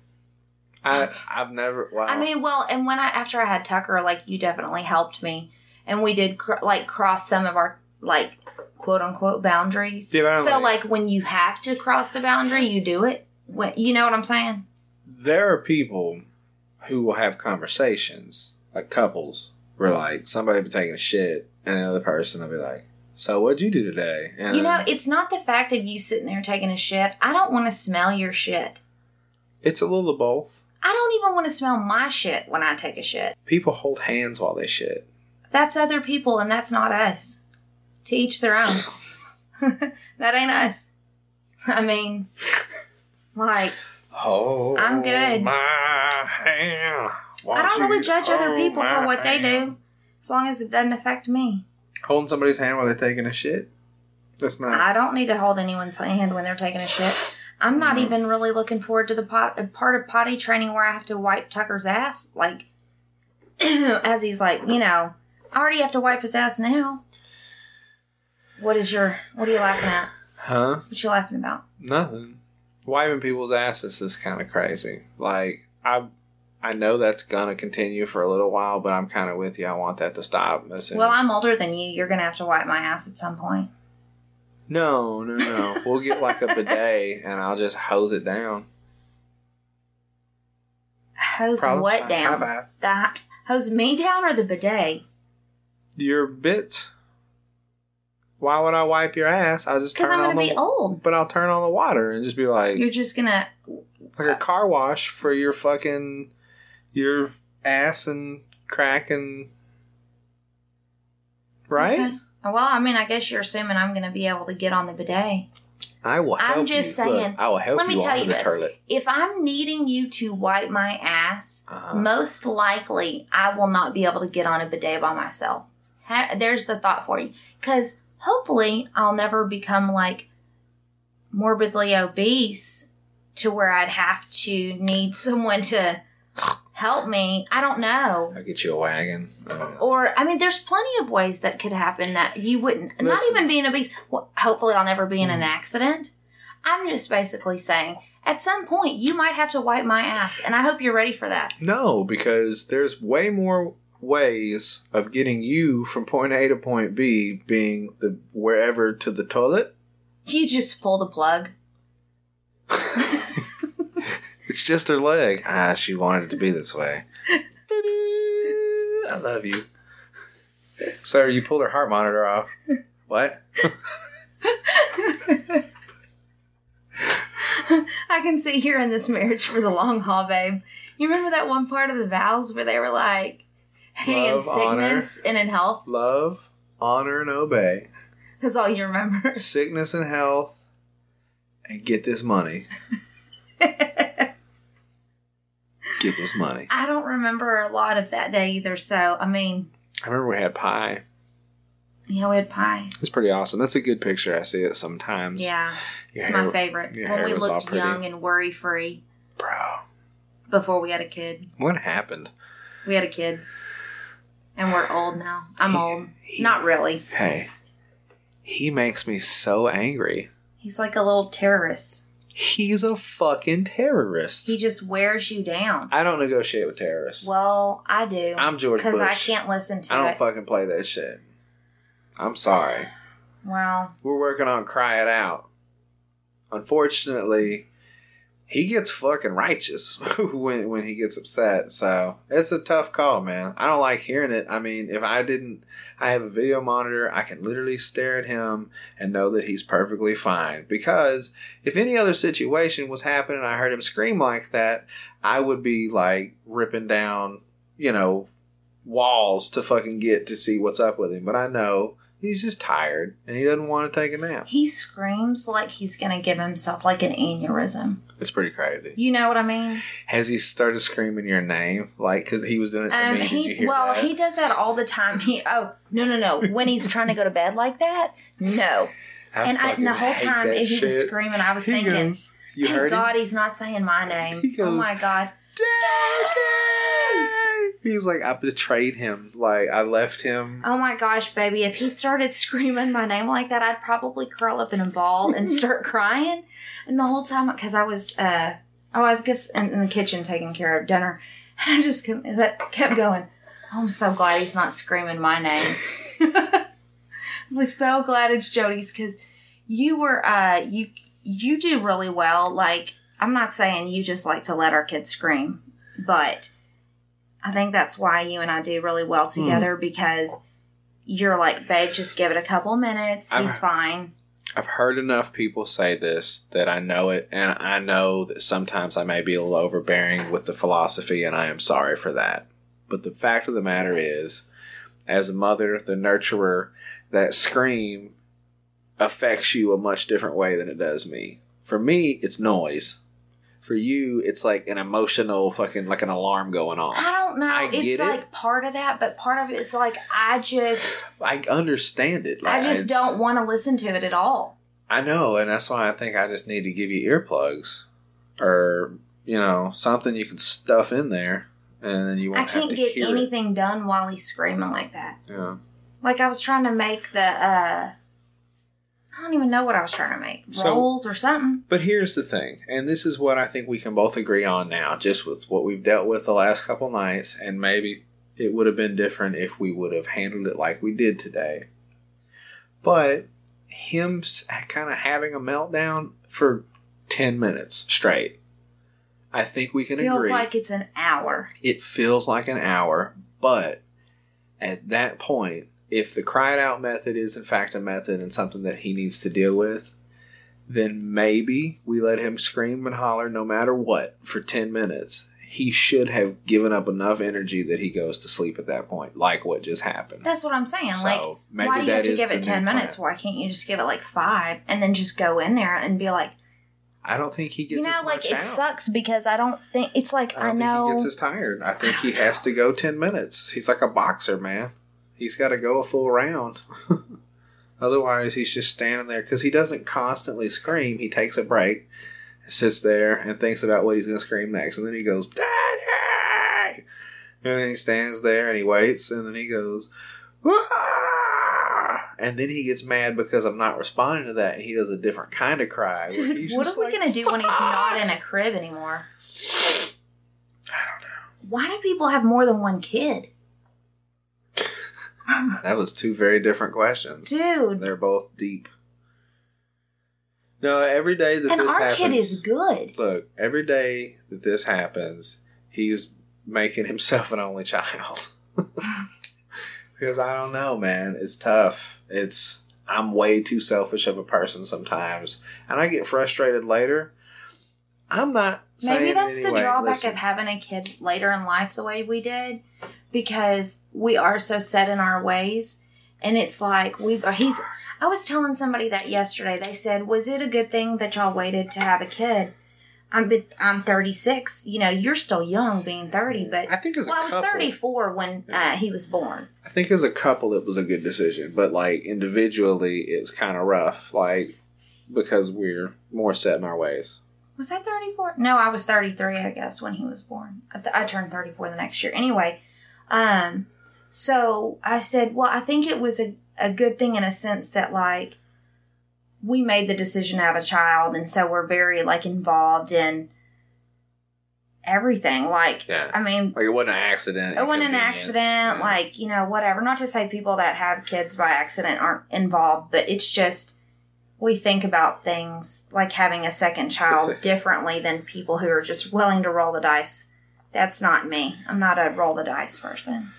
I I've never. Wow. I mean, well, and when I after I had Tucker, like you definitely helped me, and we did cr- like cross some of our like quote unquote boundaries. Yeah, I so like- like when you have to cross the boundary, you do it. When, you know what I'm saying? there are people who will have conversations, like couples, where like somebody will be taking a shit, and another person will be like, "So what'd you do today?" And You know, it's not the fact of you sitting there taking a shit. I don't want to smell your shit. it's a little of both. I don't even want to smell my shit when I take a shit. People hold hands while they shit. That's other people, and that's not us. To each their own. that ain't us. I mean, like. Oh, I'm good. My hand. I don't really judge other people for what they do, as long as it doesn't affect me. Holding somebody's hand while they're taking a shit. That's not. I don't need to hold anyone's hand when they're taking a shit. I'm not Mhm. even really looking forward to the pot, part of potty training where I have to wipe Tucker's ass. Like, as he's like, you know, I already have to wipe his ass now. What is your? What are you laughing at? huh? What you laughing about? Nothing. Wiping people's asses is kind of crazy. Like I, I know that's gonna continue for a little while, but I'm kind of with you. I want that to stop. As soon Well, as- I'm older than you. You're gonna have to wipe my ass at some point. No, no, no. we'll get like a bidet, and I'll just hose it down. Hose Problem what solved. down? High five. The Hose me down or the bidet? Your bit. Why would I wipe your ass? I'll just Because turn I'm on gonna the be old. but I'll turn on the water and just be like You're just gonna. like a car wash for your fucking your ass and crack and right. Okay. Well, I mean, I guess you're assuming I'm gonna be able to get on the bidet. I will. I'm just you. Look, saying, I will help let me you tell you this. toilet. If I'm needing you to wipe my ass, Uh-huh. most likely I will not be able to get on a bidet by myself. There's the thought for you. Because hopefully I'll never become like morbidly obese to where I'd have to need someone to help me. I don't know. I'll get you a wagon. Or, I mean, there's plenty of ways that could happen that you wouldn't, not Listen. even being obese. Well, hopefully, I'll never be in Mm. an accident. I'm just basically saying, at some point, you might have to wipe my ass, and I hope you're ready for that. No, because there's way more ways of getting you from point A to point B, being the wherever to the toilet. You just pull the plug. It's just her leg. Ah, she wanted it to be this way. I love you. Sir, you pulled her heart monitor off. What? I can see you're in this marriage for the long haul, babe. You remember that one part of the vows where they were like, hey, in Love, honor. sickness and in health? Love, honor, and obey. That's all you remember. Sickness and health, and get this money. Get this money. I don't remember a lot of that day either, so, I mean, I remember we had pie. yeah, we had pie. It's pretty awesome. That's a good picture. I see it sometimes. Yeah, Your it's hair- my favorite. your When hair we was all looked pretty. young and worry free Bro, before we had a kid. what happened? We had a kid. And we're old now. I'm He- old. he- Not really. Hey, he makes me so angry. He's like a little terrorist. He's a fucking terrorist. He just wears you down. I don't negotiate with terrorists. Well, I do. I'm George Because I can't listen to I don't it. fucking play that shit. I'm sorry. well, We're working on Cry It Out. Unfortunately, he gets fucking righteous when when he gets upset. So it's a tough call, man. I don't like hearing it. I mean, if I didn't, I have a video monitor. I can literally stare at him and know that he's perfectly fine. Because if any other situation was happening, I heard him scream like that, I would be like ripping down, you know, walls to fucking get to see what's up with him. But I know he's just tired and he doesn't want to take a nap. he screams like he's going to give himself like an aneurysm. It's pretty crazy. You know what I mean? Has he started screaming your name? Like, because he was doing it to Um, me. Did you hear well, that? he does that all the time. He oh no no no when he's trying to go to bed like that no. and I, and the whole time he was screaming, I was He thinking, goes- you "Thank God him? he's not saying my name." He oh my God! Daddy! He's like, I betrayed him. Like, I left him. Oh my gosh, baby! If he started screaming my name like that, I'd probably curl up in a ball and start crying. And the whole time, because I was, uh, oh, I was just in, in the kitchen taking care of dinner, and I just kept, going. Oh, I'm so glad he's not screaming my name. I was like so glad it's Jody's because you were, uh, you you do really well. Like I'm not saying you just like to let our kids scream, but I think that's why you and I do really well Hmm. together because you're like, babe, just give it a couple minutes. He's I've- fine. I've heard enough people say this that I know it, and I know that sometimes I may be a little overbearing with the philosophy, and I am sorry for that. But the fact of the matter is, as a mother, the nurturer, that scream affects you a much different way than it does me. For me, it's noise. For you, it's like an emotional fucking like an alarm going off. I don't know. I it's get it. like part of that, but part of it is like I just, I understand it. Like, I just it's- don't want to listen to it at all. I know, and that's why I think I just need to give you earplugs or you know something you can stuff in there, and then you I won't have can't to get anything done while he's screaming like that. Yeah. Like I was trying to make the uh I don't even know what I was trying to make. So- Rolls or something. But here's the thing, and this is what I think we can both agree on now, just with what we've dealt with the last couple nights, and maybe it would have been different if we would have handled it like we did today. But him kind of having a meltdown for 10 minutes straight. I think we can Feels agree. Feels like it's an hour. it feels like an hour, But at that point, if the cry it out method is in fact a method and something that he needs to deal with, then maybe we let him scream and holler no matter what for 10 minutes. He should have given up enough energy that he goes to sleep at that point, like what just happened. That's what I'm saying. So, like, maybe why do you have to give it 10 minutes? plan. Why can't you just give it like five and then just go in there and be like, I don't think he gets you know, like it out. sucks because I don't think it's like I I, know. think he gets as tired. I think he has to go 10 minutes. He's like a boxer, man. He's got to go a full round. Otherwise, he's just standing there because he doesn't constantly scream. He takes a break, sits there, and thinks about what he's going to scream next. And then he goes, Daddy! And then he stands there and he waits, and then he goes, "Ah!" And then he gets mad because I'm not responding to that, and he does a different kind of cry. Dude, what are we like, gonna do when he's not in a crib anymore? I don't know. Why do people have more than one kid? That was two very different questions. Dude, They're both deep. No, every day that and this our happens, kid is good. look, every day that this happens, he's making himself an only child. because I don't know, man, it's tough. It's I'm way too selfish of a person sometimes, and I get frustrated later. I'm not. saying Maybe that's the drawback listen, of having a kid later in life the way we did, because we are so set in our ways, and it's like we've. He's. I was telling somebody that yesterday. They said, "Was it a good thing that y'all waited to have a kid?" I'm. I'm 36. You know, you're still young, being 30, but I think as a well, I was 34 when uh, he was born. I think as a couple it was a good decision, but like individually it's kind of rough, like because we're more set in our ways. Was I 34? No, I was 33, I guess, when he was born. I, th- I turned 34 the next year. Anyway, um, so I said, well, I think it was a, a good thing in a sense that, like, we made the decision to have a child, and so we're very, like, involved in everything. Like, Yeah. I mean, Like it wasn't an accident. it wasn't an accident, Yeah. like, you know, whatever. Not to say people that have kids by accident aren't involved, but it's just we think about things like having a second child differently than people who are just willing to roll the dice. That's not me. I'm not a roll the dice person.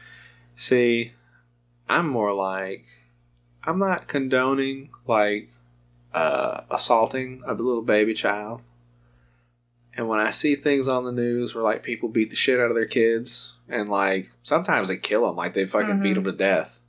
See, I'm more like I'm not condoning like uh, assaulting a little baby child. And when I see things on the news where like people beat the shit out of their kids and like sometimes they kill them, like they fucking beat Mhm. them to death.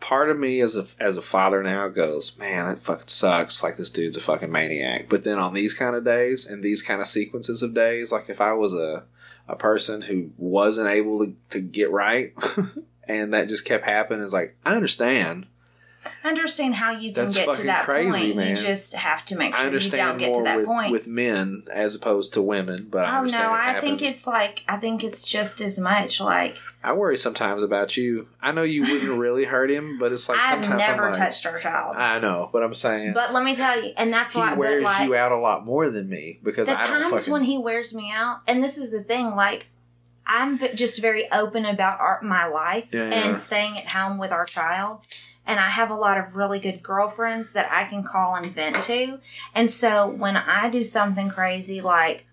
Part of me as a as a father now goes, man, that fucking sucks. Like this dude's a fucking maniac. But then on these kind of days and these kind of sequences of days, like if I was a a person who wasn't able to, to get right and that just kept happening, it's like I understand. I understand how you can That's get to that crazy, point. man. You just have to make I sure you understand don't get to that with, point. with men as opposed to women, but I oh no, I think it's like I think it's just as much like I worry sometimes about you. I know you wouldn't really hurt him, but it's like sometimes I've never like, touched our child. I know, but I'm saying but let me tell you, and that's he why. But wears like, you out a lot more than me because the I don't times fucking. when he wears me out and this is the thing like i'm just very open about our, my life Yeah. and staying at home with our child and i have a lot of really good girlfriends that i can call and vent to and so when i do something crazy like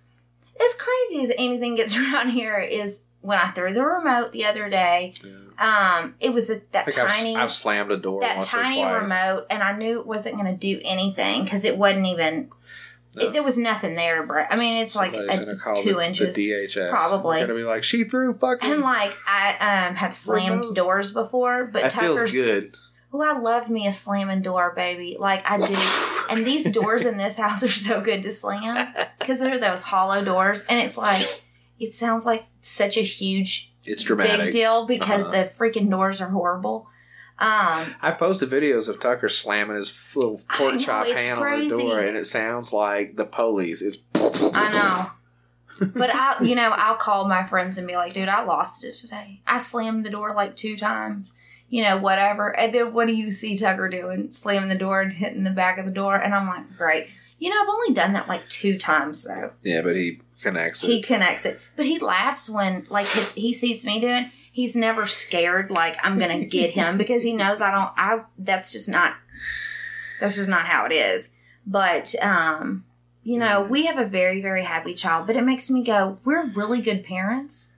as crazy as anything gets around here is when i threw the remote the other day Yeah. um it was a, that think I've, tiny I've slammed a door that tiny remote and i knew it wasn't going to do anything because it wasn't even No. it, there was nothing there to break. I mean, it's like Somebody's a gonna call two the, inches. The DHS probably. Gonna be like, she threw fucking. and like I um have slammed Remotes. doors before, but that feels Tucker's good. Oh, I love me a slamming door, baby. Like I do. and these doors in this house are so good to slam because they're those hollow doors, and it's like it sounds like such a huge It's dramatic. big deal because Uh-huh. the freaking doors are horrible. Um, I posted videos of Tucker slamming his little pork chop hand on the door, and it sounds like the police. It's. I know. But I, you know, I'll call my friends and be like, dude, I lost it today. I slammed the door like two times, you know, whatever. And then what do you see Tucker doing? Slamming the door and hitting the back of the door. And I'm like, great. You know, I've only done that like two times though. Yeah, but he connects it. He connects it. But he laughs when, like, if he sees me doing He's never scared, like, I'm going to get him because he knows I don't, I, that's just not, that's just not how it is. But, um, you know, we have a very, very happy child, but it makes me go, we're really good parents.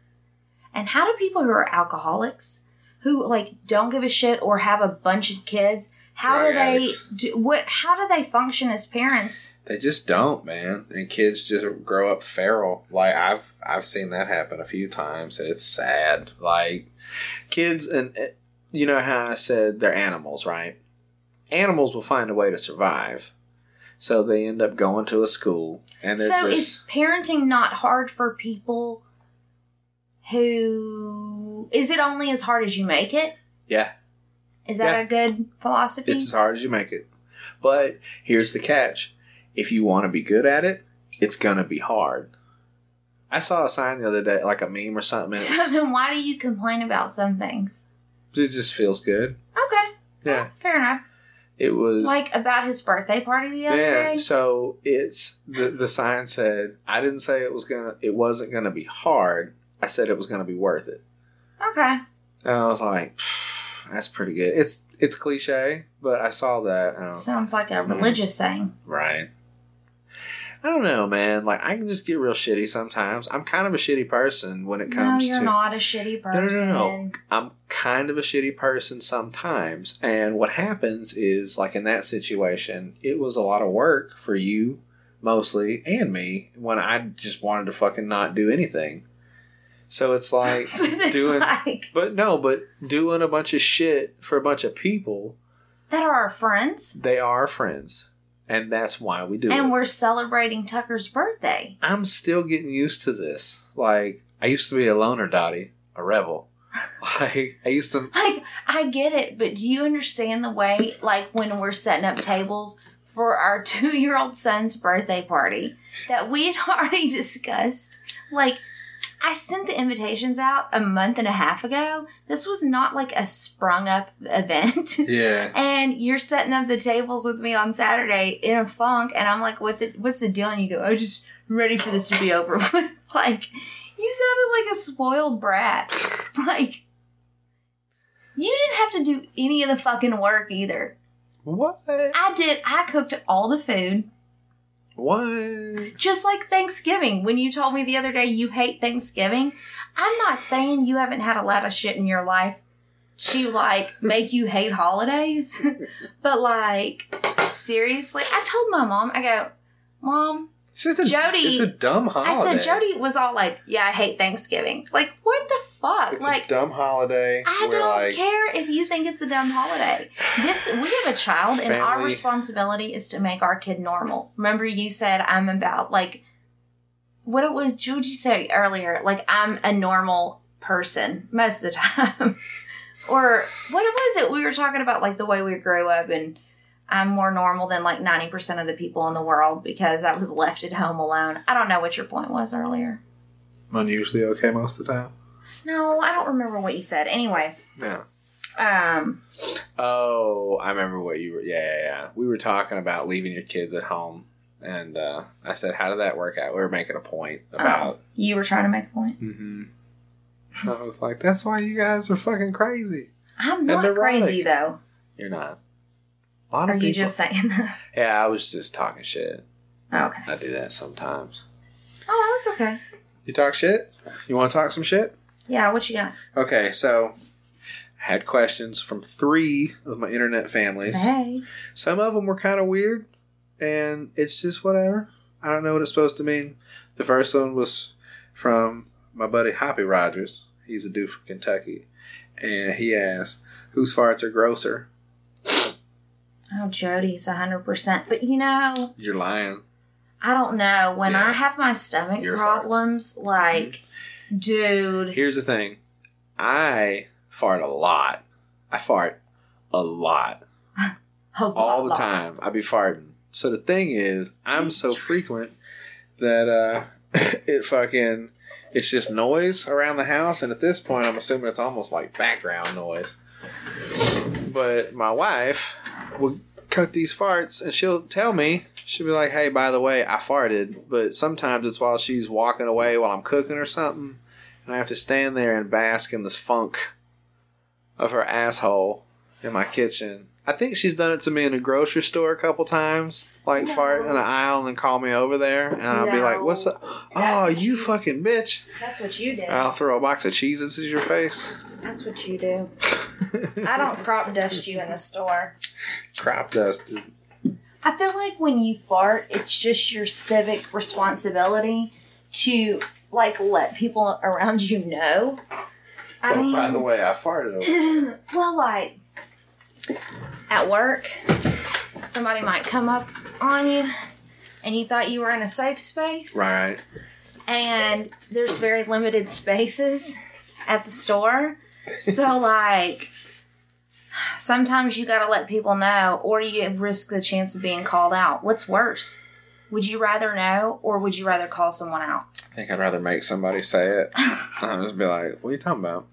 And how do people who are alcoholics, who like don't give a shit or have a bunch of kids, how Drug do they do what how do they function as parents? They just don't, man. And kids just grow up feral. Like I've I've seen that happen a few times, and it's sad. Like kids, and uh, you know how I said they're animals, right? Animals will find a way to survive, so they end up going to a school, and they're So just is parenting not hard for people who is it only as hard as you make it? yeah. Is that Yeah. a good philosophy? It's as hard as you make it. But here's the catch if you want to be good at it, it's going to be hard. I saw a sign the other day, like a meme or something. So then why do you complain about some things? it just feels good. Okay. Yeah. Fair enough. It was. Like about his birthday party the other yeah. day. So it's the the sign said I didn't say it was gonna it wasn't gonna be hard. I said it was gonna be worth it. Okay. And I was like, that's pretty good. It's it's cliche, but I saw that. and I Sounds like a Mhm. religious saying. Right. I don't know, man. Like I can just get real shitty sometimes. I'm kind of a shitty person when it comes. No, you're to not a shitty No, no, no, person. no. I'm kind of a shitty person sometimes. And what happens is like in that situation, it was a lot of work for you mostly and me when I just wanted to fucking not do anything. So it's like it's doing like but no, but doing a bunch of shit for a bunch of people, that are our friends, they are our friends. And that's why we do it. and we're celebrating Tucker's birthday. I'm still getting used to this. Like I used to be a loner, Dottie, a rebel. Like I used to. Like, I get it, but do you understand the way, like, when we're setting up tables for our two year old son's birthday party that we had already discussed? Like, I sent the invitations out a month and a half ago. This was not like a sprung up event. Yeah. and you're setting up the tables with me on Saturday in a funk, and I'm like, what the, what's the deal? And you go, I'm just ready for this to be over with. like, you sounded like a spoiled brat. like, you didn't have to do any of the fucking work either. What? I did, I cooked all the food, What? just like Thanksgiving. When you told me the other day you hate Thanksgiving, I'm not saying you haven't had a lot of shit in your life to like make you hate holidays, but like, seriously, I told my mom, I go, Mom, It's just a, Jody- It's a dumb holiday. I said, Jody was all like, Yeah, I hate Thanksgiving. Like, what the fuck? It's like, a dumb holiday. I don't like, care if you think it's a dumb holiday. This we have a child, and our responsibility is to make our kid normal. Remember, you said I'm about like what it was. What did you say earlier? Like I'm a normal person most of the time, or what was it? We were talking about like the way we grow up, and I'm more normal than like ninety percent of the people in the world because I was left at home alone. I don't know what your point was earlier. I'm usually okay most of the time. No, I don't remember what you said. Anyway, Yeah. um. Oh, I remember what you were. Yeah, yeah, yeah. We were talking about leaving your kids at home, and uh, I said, "How did that work out?" We were making a point about. You were trying to make a point. Mm-hmm. I was like, "That's why you guys are fucking crazy." I'm not crazy though. You're not. A lot Are of you just saying that? Yeah, I was just talking shit. Oh, okay. I do that sometimes. Oh, that's okay. You talk shit? You want to talk some shit? Yeah, what you got? Okay, so I had questions from three of my internet families. Hey. Some of them were kind of weird, and it's just whatever. I don't know what it's supposed to mean. The first one was from my buddy Hoppy Rogers. He's a dude from Kentucky, and he asked, "Whose farts are grosser?" Oh, Jody's hundred percent. But you know, You're lying. I don't know. When Yeah. I have my stomach Your farts. problems, like, dude, Here's the thing. I fart a lot. I fart a lot. a all the lot. time. I be farting. So the thing is, I'm so frequent that uh it fucking it's just noise around the house, and at this point, I'm assuming it's almost like background noise. But my wife will cut these farts, and she'll tell me. She'll be like, "Hey, by the way, I farted." But sometimes it's while she's walking away while I'm cooking or something, and I have to stand there and bask in this funk of her asshole in my kitchen. I think she's done it to me in a grocery store a couple times. Like No. fart in an aisle and then call me over there, and I'll be like, "What's up? Oh, That's Oh, you fucking bitch!" That's what you do. And I'll throw a box of Cheez-Its at your face. That's what you do. I don't crop dust you in the store. crop dusted. I feel like when you fart, it's just your civic responsibility to like let people around you know. I Oh, mean, by the way, I farted. Over. well, like at work, somebody might come up on you, and you thought you were in a safe space, right. and there's very limited spaces at the store. So, like, sometimes you gotta let people know, or you risk the chance of being called out. What's worse? Would you rather know, or would you rather call someone out? I think I'd rather make somebody say it. I'll just be like, "What are you talking about?"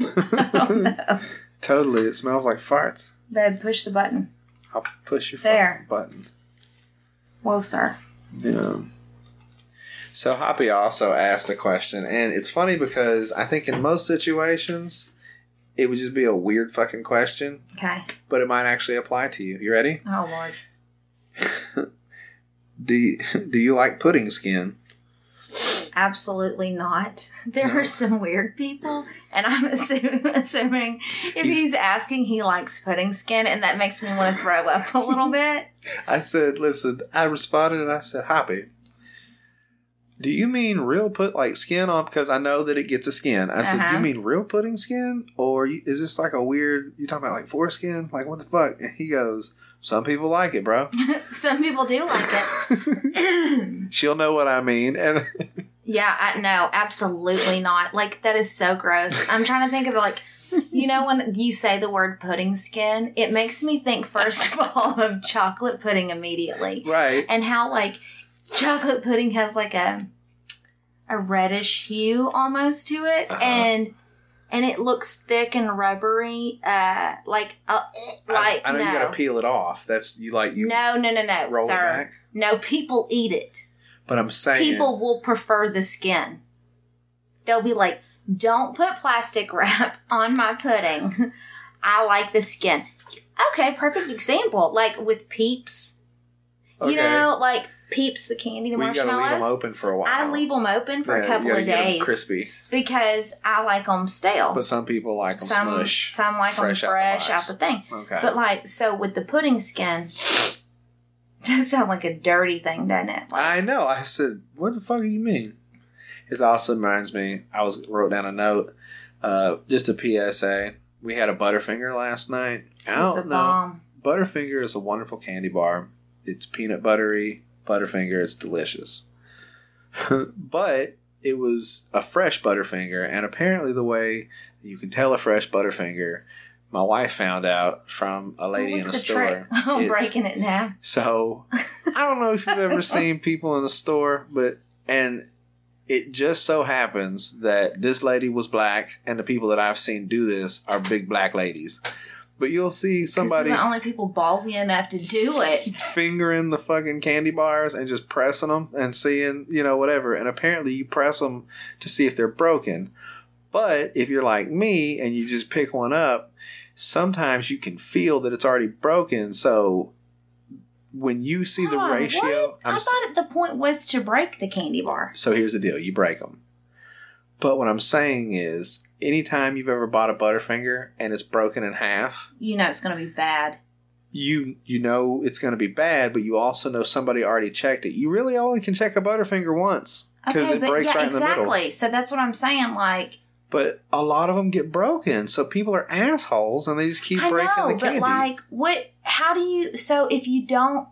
Totally, it smells like farts. Babe, push the button. I'll push your There. fucking button. Whoa, sir. Yeah. So Hoppy also asked a question, and it's funny because I think in most situations it would just be a weird fucking question, Okay. but it might actually apply to you. You ready? Oh, Lord. Do you, do you like pudding skin? Absolutely not. There No. are some weird people, and I'm assuming, assuming if He's- he's asking, he likes pudding skin, and that makes me want to throw up a little bit. I said, listen, I responded and I said, Hoppy, do you mean real put like skin on? Because I know that it gets a skin. I said, Uh-huh. you mean real pudding skin, or is this like a weird? You talking about like foreskin? Like what the fuck? And he goes, some people like it, bro. Some people do like it. She'll know what I mean, and yeah, I, no, absolutely not. Like that is so gross. I'm trying to think of like, you know, when you say the word pudding skin, it makes me think first of all of chocolate pudding immediately, right. and how like chocolate pudding has like a a reddish hue almost to it, Uh-huh. and and it looks thick and rubbery, uh, like uh, like I, I know no. you gotta peel it off. That's you like you no, no, no, no, roll sir. it back. No, people eat it. But I'm saying People will prefer the skin. They'll be like, "Don't put plastic wrap on my pudding. I like the skin." Okay, perfect example. Like with Peeps, okay. you know, like Peeps, the candy, the well, you gotta leave them open for a while. I leave them open for Yeah, a couple of days crispy. because I like them stale. But some people like them some smush. some like them fresh fresh, out the out the thing. Okay. But like, so with the pudding skin, does sound like a dirty thing, doesn't it? Like, I know. I said, "What the fuck do you mean?" It also reminds me. I was wrote down a note, uh, just a PSA. We had a Butterfinger last night. I don't the know. bomb. Butterfinger is a wonderful candy bar. It's peanut buttery Butterfinger. It's delicious. but it was a fresh Butterfinger, and apparently the way you can tell a fresh Butterfinger, my wife found out from a lady what was in a the store. trick? Oh, It's- breaking it now. So I don't know if you've ever seen people in the store, but and it just so happens that this lady was black, and the people that I've seen do this are big black ladies. But you'll see somebody the only people ballsy enough to do it. fingering the fucking candy bars and just pressing them and seeing, you know, whatever. And apparently you press them to see if they're broken. But if you're like me and you just pick one up, sometimes you can feel that it's already broken. So when you see the ratio. I'm I thought the point was to break the candy bar. so here's the deal: you break them. But what I'm saying is, anytime you've ever bought a Butterfinger and it's broken in half, You know it's going to be bad. you you know it's going to be bad, but you also know somebody already checked it. You really only can check a Butterfinger once because Okay, it breaks yeah, right in the middle. exactly. So that's what I'm saying. Like, But a lot of them get broken, so people are assholes and they just keep I breaking know, the but candy. like, what? How do you? So if you don't,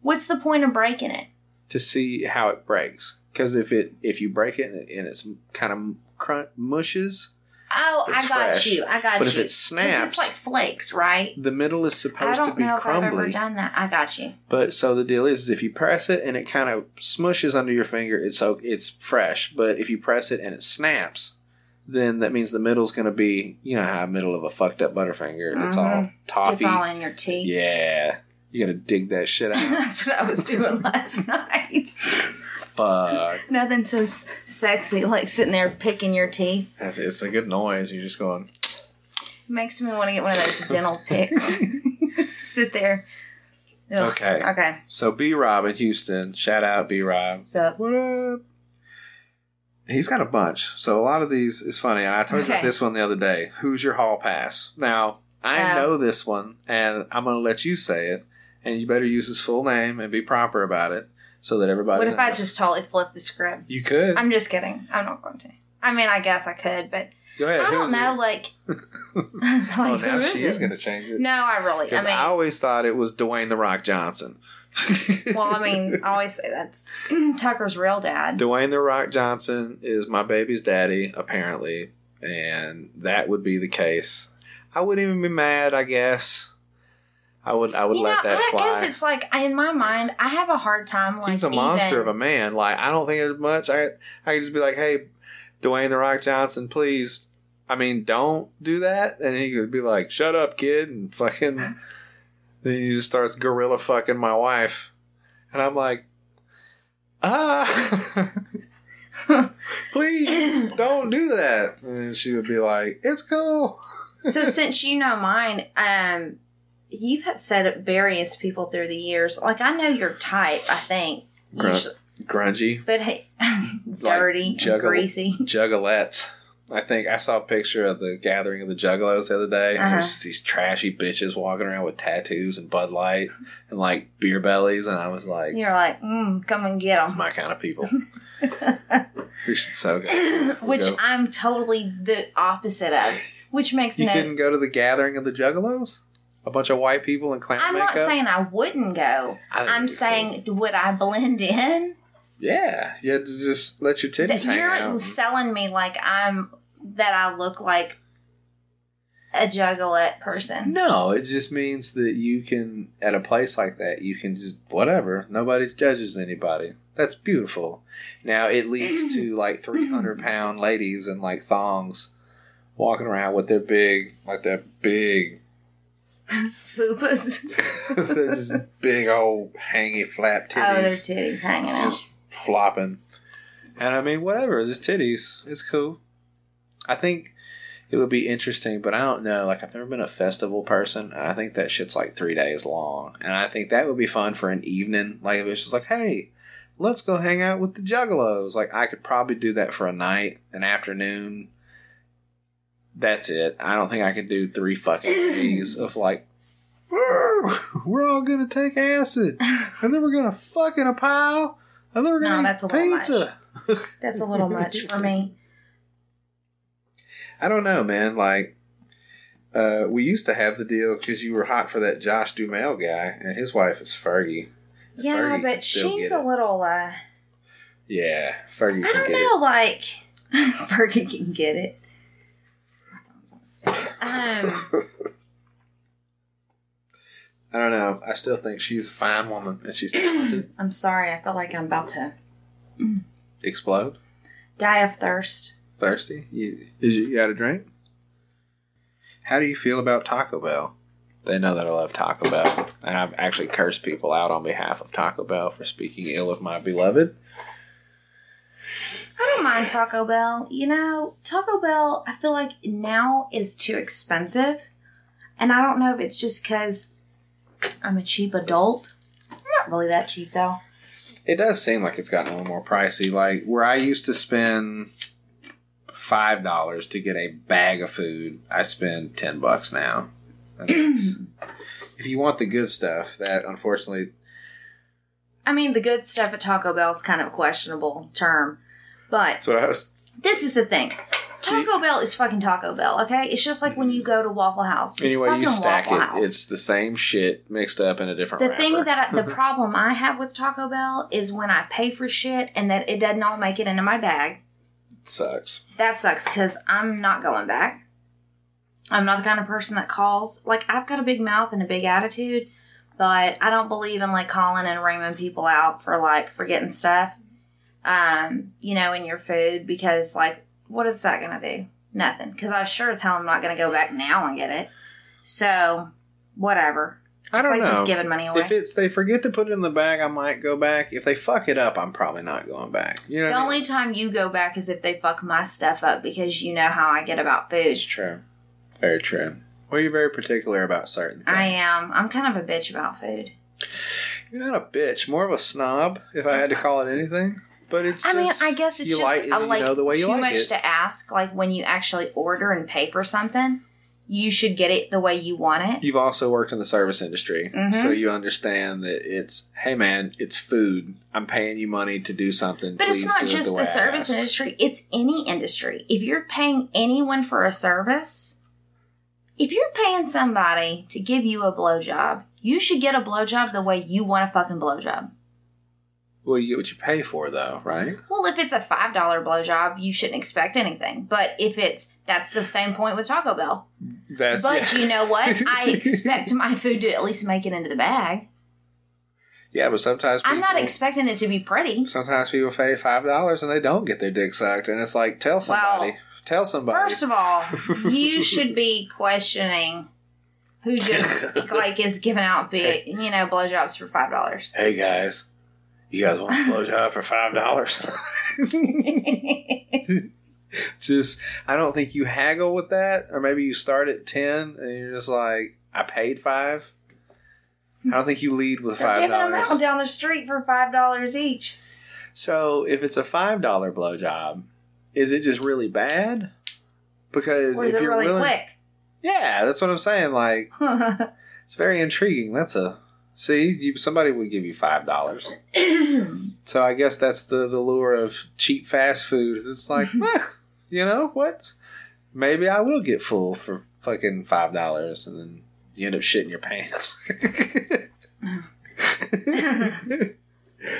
what's the point of breaking it? to see how it breaks. Because if it if you break it and, it, and it's kind of crunch, mushes, Oh, I got fresh. you. I got But you. But if it snaps- it's like flakes, right? the middle is supposed to be know if I've ever done that. I got you. But so the deal is, is if you press it and it kind of smushes under your finger, it's so it's fresh. But if you press it and it snaps, then that means the middle's going to be, you know, how middle of a fucked up Butterfinger. It's all Mhm. toffee. It's all in your teeth. yeah, you got to dig that shit out. That's what I was doing last night. Fuck, Nothing so sexy like sitting there picking your teeth. That's, it's a good noise. You're just going. Makes me want to get one of those dental picks. Just sit there. Ugh. Okay. Okay. So B Rob in Houston, shout out B Rob. What's up? What up? He's got a bunch. So a lot of these is funny. And I told you about Okay. this one the other day. Who's your hall pass? Now, I Oh. know this one, and I'm going to let you say it. And you better use his full name and be proper about it so that everybody What if I knows. just totally flip the script? You could. I'm just kidding. I'm not going to. I mean, I guess I could, but Go ahead. I don't know. it? Like, oh, like oh, now who is she is it? going to change it. No, I really. I Because mean, I always thought it was Dwayne The Rock Johnson. well, I mean, I always say that's Tucker's real dad. Dwayne The Rock Johnson is my baby's daddy, apparently, and that would be the case. I wouldn't even be mad. I guess I would. I would you let know, that I fly. guess it's like in my mind, I have a hard time. Like He's a monster even- of a man. Like I don't think it's much. I I could just be like, hey, Dwayne The Rock Johnson, please. I mean, don't do that. And he would be like, shut up, kid, and fucking. then he just starts gorilla fucking my wife, and I'm like, ah. Please don't do that. And she would be like, "It's cool." so since you know mine, um, you've had said it various people through the years. Like I know your type. I think, Grunt. usually, Grungy but hey, dirty, juggle- and greasy. juggalettes. I think I saw a picture of the gathering of the juggalos the other day. Uh-huh. there's just these trashy bitches walking around with tattoos and Bud Light and like beer bellies, and I was like, You're like, mm, come and get "That's them. my kind of people." we should so go. Which go. I'm totally the opposite of. Which makes You no. couldn't go to the gathering of the juggalos? A bunch of white people in clown I'm makeup. not saying I wouldn't go. I think I'm it'd be saying, would I blend in? Yeah, you had to just let your titties That hang you're out. selling me like I'm that I look like a juggalette person. No, it just means that you can, at a place like that, you can just, whatever. Nobody judges anybody. That's beautiful. Now, it leads to like 300 pound ladies in like thongs walking around with their big, like their big, Fupas. they're just big old hangy flap titties. Oh, their titties. titties hanging out. just flopping. And I mean, whatever, just titties. It's cool. I think it would be interesting, but I don't know. Like, I've never been a festival person, and I think that shit's like three days long. And I think that would be fun for an evening. Like, if it's just like, hey, let's go hang out with the Juggalos. Like, I could probably do that for a night, an afternoon. That's it. I don't think I could do three fucking days of like, we're all gonna take acid, and then we're gonna fuck in a pile, and then we're No, gonna that's a eat little pizza. That's a little much for me. I don't know, man. Like, uh, we used to have the deal because you were hot for that Josh Duhamel guy, and his wife is Fergie. Yeah, Fergie but she's a little, uh, Yeah, Fergie I can don't get know, like, Fergie can get it. Um, it. I don't know. I still think she's a fine woman, and she's talented. I'm sorry, I feel like I'm about to Explode. die of thirst. Thirsty? You, is you got a drink? How do you feel about Taco Bell? They know that I love Taco Bell, and I've actually cursed people out on behalf of Taco Bell for speaking ill of my beloved. I don't mind Taco Bell. You know, Taco Bell, I feel like now is too expensive. And I don't know if it's just because I'm a cheap adult. I'm not really that cheap, though. It does seem like it's gotten a little more pricey. Like where I used to spend five dollars to get a bag of food, I spend ten bucks now. If you want the good stuff, that unfortunately, I mean, the good stuff at Taco Bell is kind of a questionable term. But that's what I was. this is the thing Taco Bell is fucking Taco Bell, okay? It's just like when you go to Waffle House. It's Anyway, you stack Waffle it. House. It's the same shit mixed up in a different. the wrapper. thing that I, the problem I have with Taco Bell is when I pay for shit and that it does not all make it into my bag. sucks. That sucks because I'm not going back. I'm not the kind of person that calls. Like I've got a big mouth and a big attitude, but I don't believe in like calling and reaming people out for like forgetting stuff. Um, you know, in your food because like, what is that gonna do? Nothing. Because I sure as hell am not gonna go back now and get it. So, whatever. I don't like know. just giving money away. If it's they forget to put it in the bag, I might go back. If they fuck it up, I'm probably not going back. You know, the I mean? only time you go back is if they fuck my stuff up because you know how I get about food. it's true. Very true. Well, you're very particular about certain things. I am. I'm kind of a bitch about food. You're not a bitch, more of a snob, if I had to call it anything. But it's. I mean, I guess it's just like- uh, you know the way you too like much it. to ask. Like when you actually order and pay for something, you should get it the way you want it. You've also worked in the service industry, Mhm. so you understand that it's, hey man, it's food. I'm paying you money to do something. But Please it's not do it just the, the, service industry, it's any industry. If you're paying anyone for a service, if you're paying somebody to give you a blowjob, you should get a blowjob the way you want a fucking blowjob. Well, you get what you pay for, though, right? Well, if it's a $5 blowjob, you shouldn't expect anything. But if it's, that's the same point with Taco Bell. That's But yeah. you know what? I expect my food to at least make it into the bag. yeah, but sometimes people, I'm not expecting it to be pretty. sometimes people pay five dollars and they don't get their dick sucked, and it's like, tell somebody, Well, tell somebody. First of all, you should be questioning who just like is giving out big, you know, blowjobs for five dollars. hey guys, you guys want a blowjob for five dollars? just, I don't think you haggle with that, or maybe you start at ten and you're just like, I paid five. I don't think you lead with They're five giving them out down the street for five dollars each. So if it's a five dollar blowjob, is it just really bad? Because Or is if it you're really willing, quick? yeah, that's what I'm saying. Like it's very intriguing. That's a see, you, somebody would give you five dollars. So I guess that's the the lure of cheap fast food. It's like, eh, you know what? Maybe I will get full for fucking five dollars, and then you end up shitting your pants.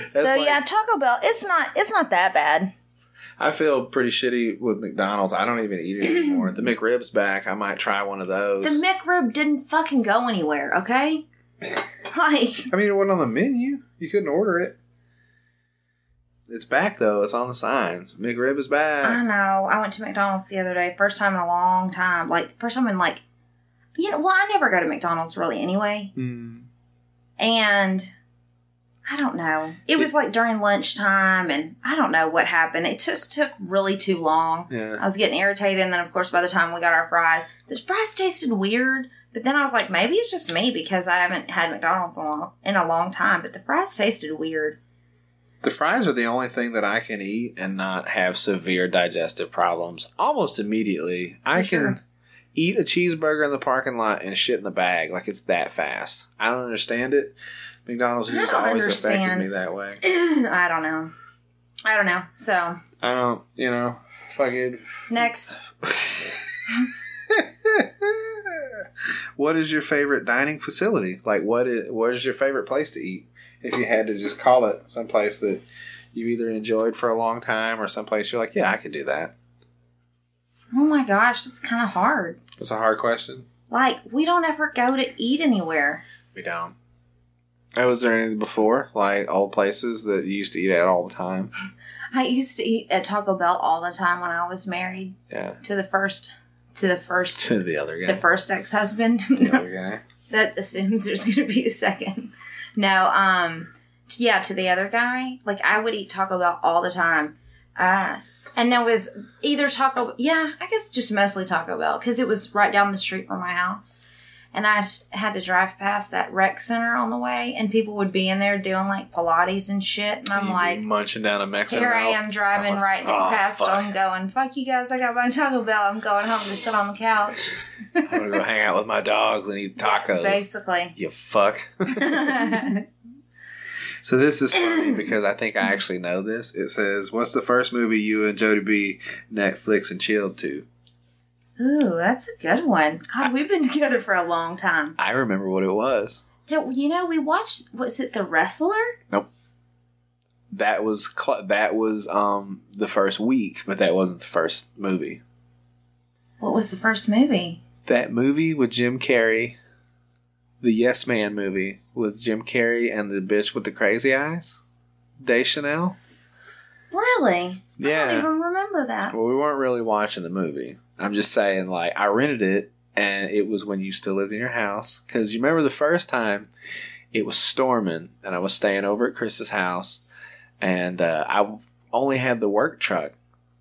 so like- yeah, Taco Bell. It's not. It's not that bad. I feel pretty shitty with McDonald's. I don't even eat it anymore. the McRib's back. I might try one of those. The McRib didn't fucking go anywhere. Okay. Like I mean, it wasn't on the menu. You couldn't order it. It's back though. It's on the sign. McRib is back. I know. I went to McDonald's the other day. First time in a long time. Like first time in like, you know. Well, I never go to McDonald's really anyway. Hmm. and I don't know. It was like during lunchtime, and I don't know what happened. It just took really too long. Yeah. I was getting irritated, and then of course by the time we got our fries, the fries tasted weird. But then I was like, maybe it's just me because I haven't had McDonald's in a long, in a long time. But the fries tasted weird. The fries are the only thing that I can eat and not have severe digestive problems almost immediately. I For can sure. eat a cheeseburger in the parking lot and shit in the bag like it's that fast. I don't understand it. McDonald's has just always affected me that way. I don't know. I don't know. So I don't, you know, fucking. next, what is your favorite dining facility? Like, what is what is your favorite place to eat? If you had to just call it someplace that you either enjoyed for a long time or someplace you're like, yeah, I could do that. oh my gosh, that's kind of hard. It's a hard question. Like we don't ever go to eat anywhere. We don't. Oh, was there anything before, like old places that you used to eat at all the time? I used to eat at Taco Bell all the time when I was married Yeah, to the first to the first to the other guy, the first ex-husband. The that assumes there's going to be a second. No, um t- yeah, to the other guy, like I would eat Taco Bell all the time. Uh and there was either Taco yeah, I guess just mostly Taco Bell cuz it was right down the street from my house. And I had to drive past that rec center on the way and people would be in there doing like Pilates and shit and I'm You'd like munching down a Mexican. here I am driving Oh, right oh, past fuck. them going, fuck you guys, I got my Taco Bell. I'm going home to sit on the couch. I'm gonna go hang out with my dogs and eat tacos. Basically. You fuck. So this is funny because I think I actually know this. It says, "What's the first movie you and Jody B Netflix and chilled to?" Ooh, that's a good one. God, we've been together for a long time. I remember what it was. So, you know, we watched, was it The Wrestler? Nope. That was cl- that was um the first week, but that wasn't the first movie. What was the first movie? That movie with Jim Carrey, the Yes Man movie with Jim Carrey and the bitch with the crazy eyes, Deschanel. Really? I don't Yeah. even remember that. Well, we weren't really watching the movie. I'm just saying, like, I rented it, and it was when you still lived in your house. Because you remember the first time it was storming, and I was staying over at Chris's house, and uh, I only had the work truck.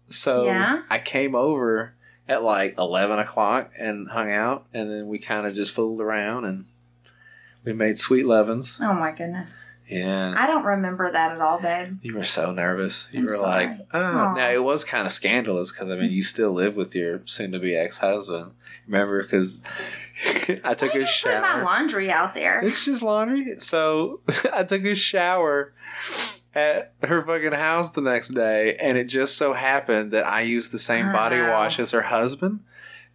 So Yeah. I came over, at like eleven o'clock and hung out, and then we kind of just fooled around and we made sweet lovins. Oh my goodness. Yeah. I don't remember that at all, babe. You were so nervous. You I'm were sorry. like, oh. Aw. Now, it was kind of scandalous because, I mean, you still live with your soon to be ex husband. Remember? Because I took Why a you Put my shower. laundry out there. It's just laundry. So I took a shower at her fucking house the next day, and it just so happened that I used the same oh, body Oh. wash as her husband.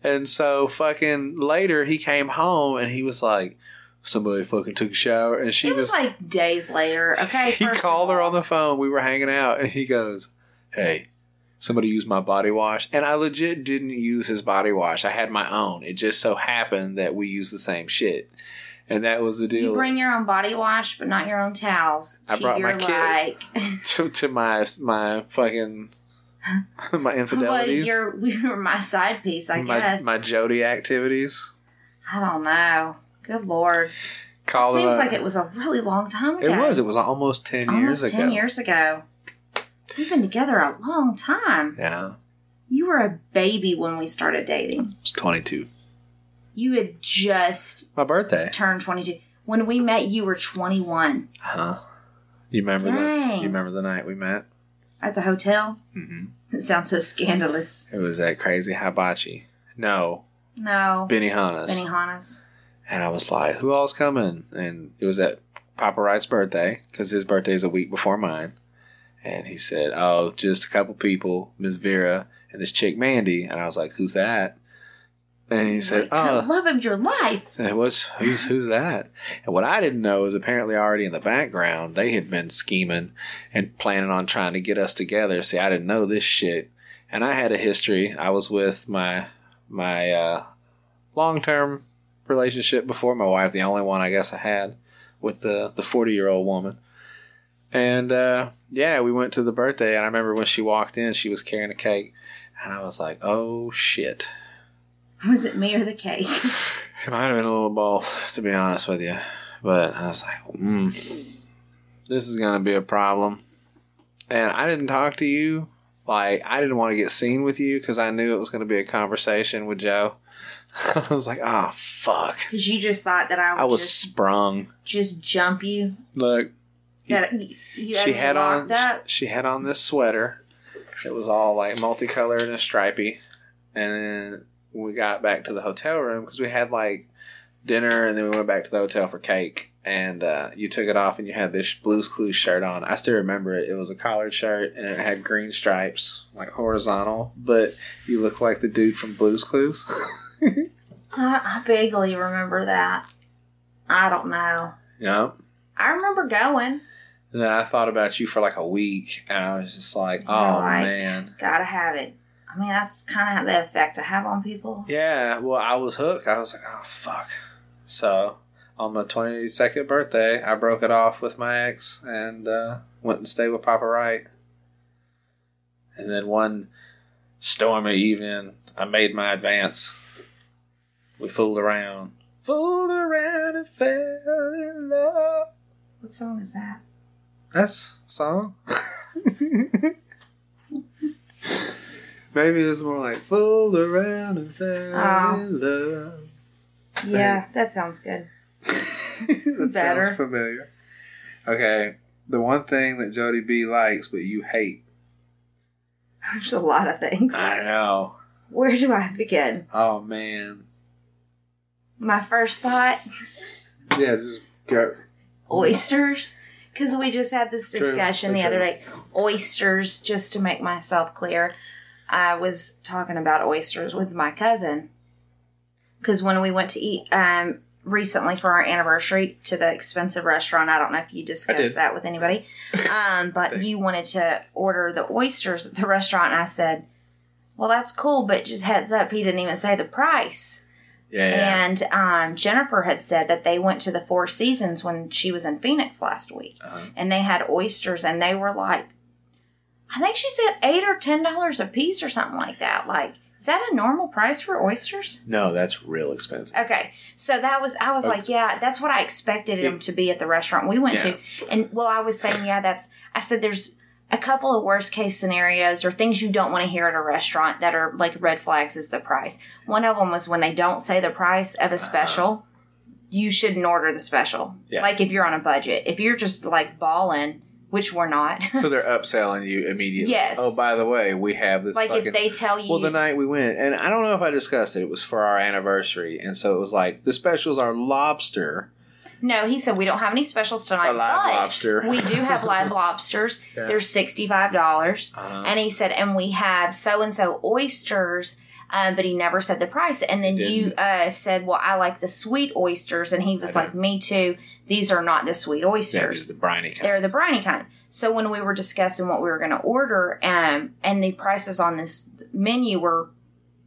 And so fucking later he came home and he was like, somebody fucking took a shower, and she it was, like days later. Okay, he called her on the phone. We were hanging out, and he goes, "Hey, somebody used my body wash," and I legit didn't use his body wash. I had my own. It just so happened that we used the same shit, and that was the deal. You bring your own body wash, but not your own towels. I brought my. Like, to, to my my fucking my well, infidelities, you're you're my side piece, I my guess. my Jody activities. I don't know. Good lord. Call it seems them like it was a really long time ago. It was. It was almost ten almost years ten ago. years ago. We've been together a long time. Yeah, You were a baby when we started dating. I was twenty two. You had just My birthday. turned twenty two. When we met, you were twenty one Huh? You remember the? Dang. You remember the night we met? at the hotel. hmm It sounds so scandalous. It was at Crazy Hibachi. No, No, Benihana's. Benihana's. And I was like, "Who all's coming?" And it was at Papa Wright's birthday because his birthday is a week before mine. And he said, "Oh, just a couple people, Miss Vera and this chick Mandy." And I was like, "Who's that?" And he said, "Oh, love of your life. it was who's who's that?" And what I didn't know is apparently already in the background they had been scheming and planning on trying to get us together. See, I didn't know this shit, and I had a history. I was with my my uh, long term relationship before my wife, the only one I guess I had with the the forty year old woman. And uh, yeah, we went to the birthday, and I remember when she walked in, she was carrying a cake, and I was like, "Oh shit." Was it me or the cake? It might have been a little both, to be honest with you. But I was like, mm, this is going to be a problem. And I didn't talk to you. Like, I didn't want to get seen with you because I knew it was going to be a conversation with Joe. I was like, oh, fuck. Because you just thought that I I was just, sprung. just jump you. Look, That you, you she had on up. she had on this sweater. It was all like multicolored and stripy. And then we got back to the hotel room because we had like dinner, and then we went back to the hotel for cake. And uh, you took it off, and you had this Blues Clues shirt on. I still remember it. It was a collared shirt, and it had green stripes, like horizontal. But you look like the dude from Blues Clues. I, I vaguely remember that. I don't know. yeah. I remember going. And then I thought about you for like a week, and I was just like, oh Like, man. Gotta have it. I mean, that's kind of the effect I have on people. Yeah, well, I was hooked. I was like, oh, fuck. So, on my 22nd birthday, I broke it off with my ex and uh, went and stayed with Papa Wright. And then one stormy evening, I made my advance. We fooled around. Fooled around and fell in love. What song is that? That's a song. Maybe it's more like fooled around and fell Oh. in love. Yeah, that sounds good. that Better. sounds familiar. Okay, the one thing that Jody B likes but you hate. There's a lot of things. I know. Where do I begin? Oh man. My first thought Yeah, just go. oysters. Because we just had this True, discussion the true. other day. Oysters, just to make myself clear, I was talking about oysters with my cousin. Because when we went to eat um, recently for our anniversary to the expensive restaurant, I don't know if you discussed that with anybody, um, but you wanted to order the oysters at the restaurant, and I said, Well, that's cool, but just heads up, he didn't even say the price. Yeah. And um, Jennifer had said that they went to the Four Seasons when she was in Phoenix last week, Uh-huh. and they had oysters, and they were like, I think she said eight or ten dollars a piece or something like that. Like, is that a normal price for oysters? No, that's real expensive. Okay, so that was I was Okay. like, yeah, that's what I expected them to be at the restaurant we went Yeah. to, and well, I was saying, yeah, that's. I said, there's a couple of worst case scenarios or things you don't want to hear at a restaurant that are like red flags is the price. One of them was when they don't say the price of a uh-huh. special, you shouldn't order the special. Yeah. Like if you're on a budget. If you're just like balling, which we're not. So they're upselling you immediately. Yes. Oh, by the way, we have this. like fucking, if they tell you Well, the night we went, and I don't know if I discussed it. It was for our anniversary, and so it was like the specials are lobster. No, he said we don't have any specials tonight. A live but lobster. we do have live lobsters. Yeah. They're sixty five dollars. Uh-huh. And he said, and we have so and so oysters, um, but he never said the price. And then you uh, said, well, I like the sweet oysters, and he was like, me too. These are not the sweet Yeah, oysters. just the briny kind. They're the briny kind. So when we were discussing what we were going to order, um, and the prices on this menu were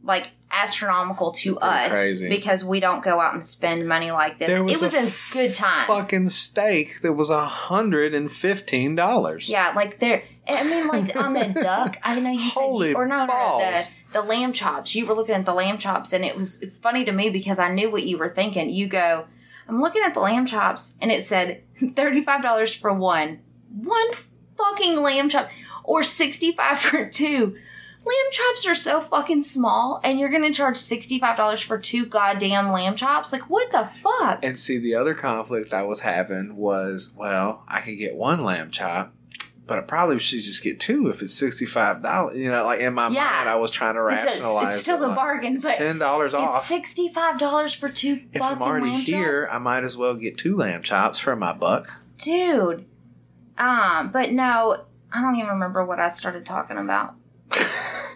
like astronomical to us crazy. because we don't go out and spend money like this. Was it was a a, good time. Fucking steak that was a hundred and fifteen dollars. Yeah, like there. I mean, like on the duck. I know you said, Holy you, or no, no, no, the the lamb chops. You were looking at the lamb chops, and it was funny to me because I knew what you were thinking. You go, I'm looking at the lamb chops, and it said thirty five dollars for one, one fucking lamb chop, or sixty five for two. Lamb chops are so fucking small, and you're gonna charge sixty five dollars for two goddamn lamb chops. Like what the fuck? And see, the other conflict I was having was, well, I could get one lamb chop, but I probably should just get two if it's sixty five dollars. You know, like in my Yeah. mind, I was trying to It's, a, rationalize. it's still like, bargain, but Ten dollars It's off. sixty five dollars for two If I'm already here, chops, I might as well get two lamb chops for my buck. dude. Um, but no, I don't even remember what I started talking about.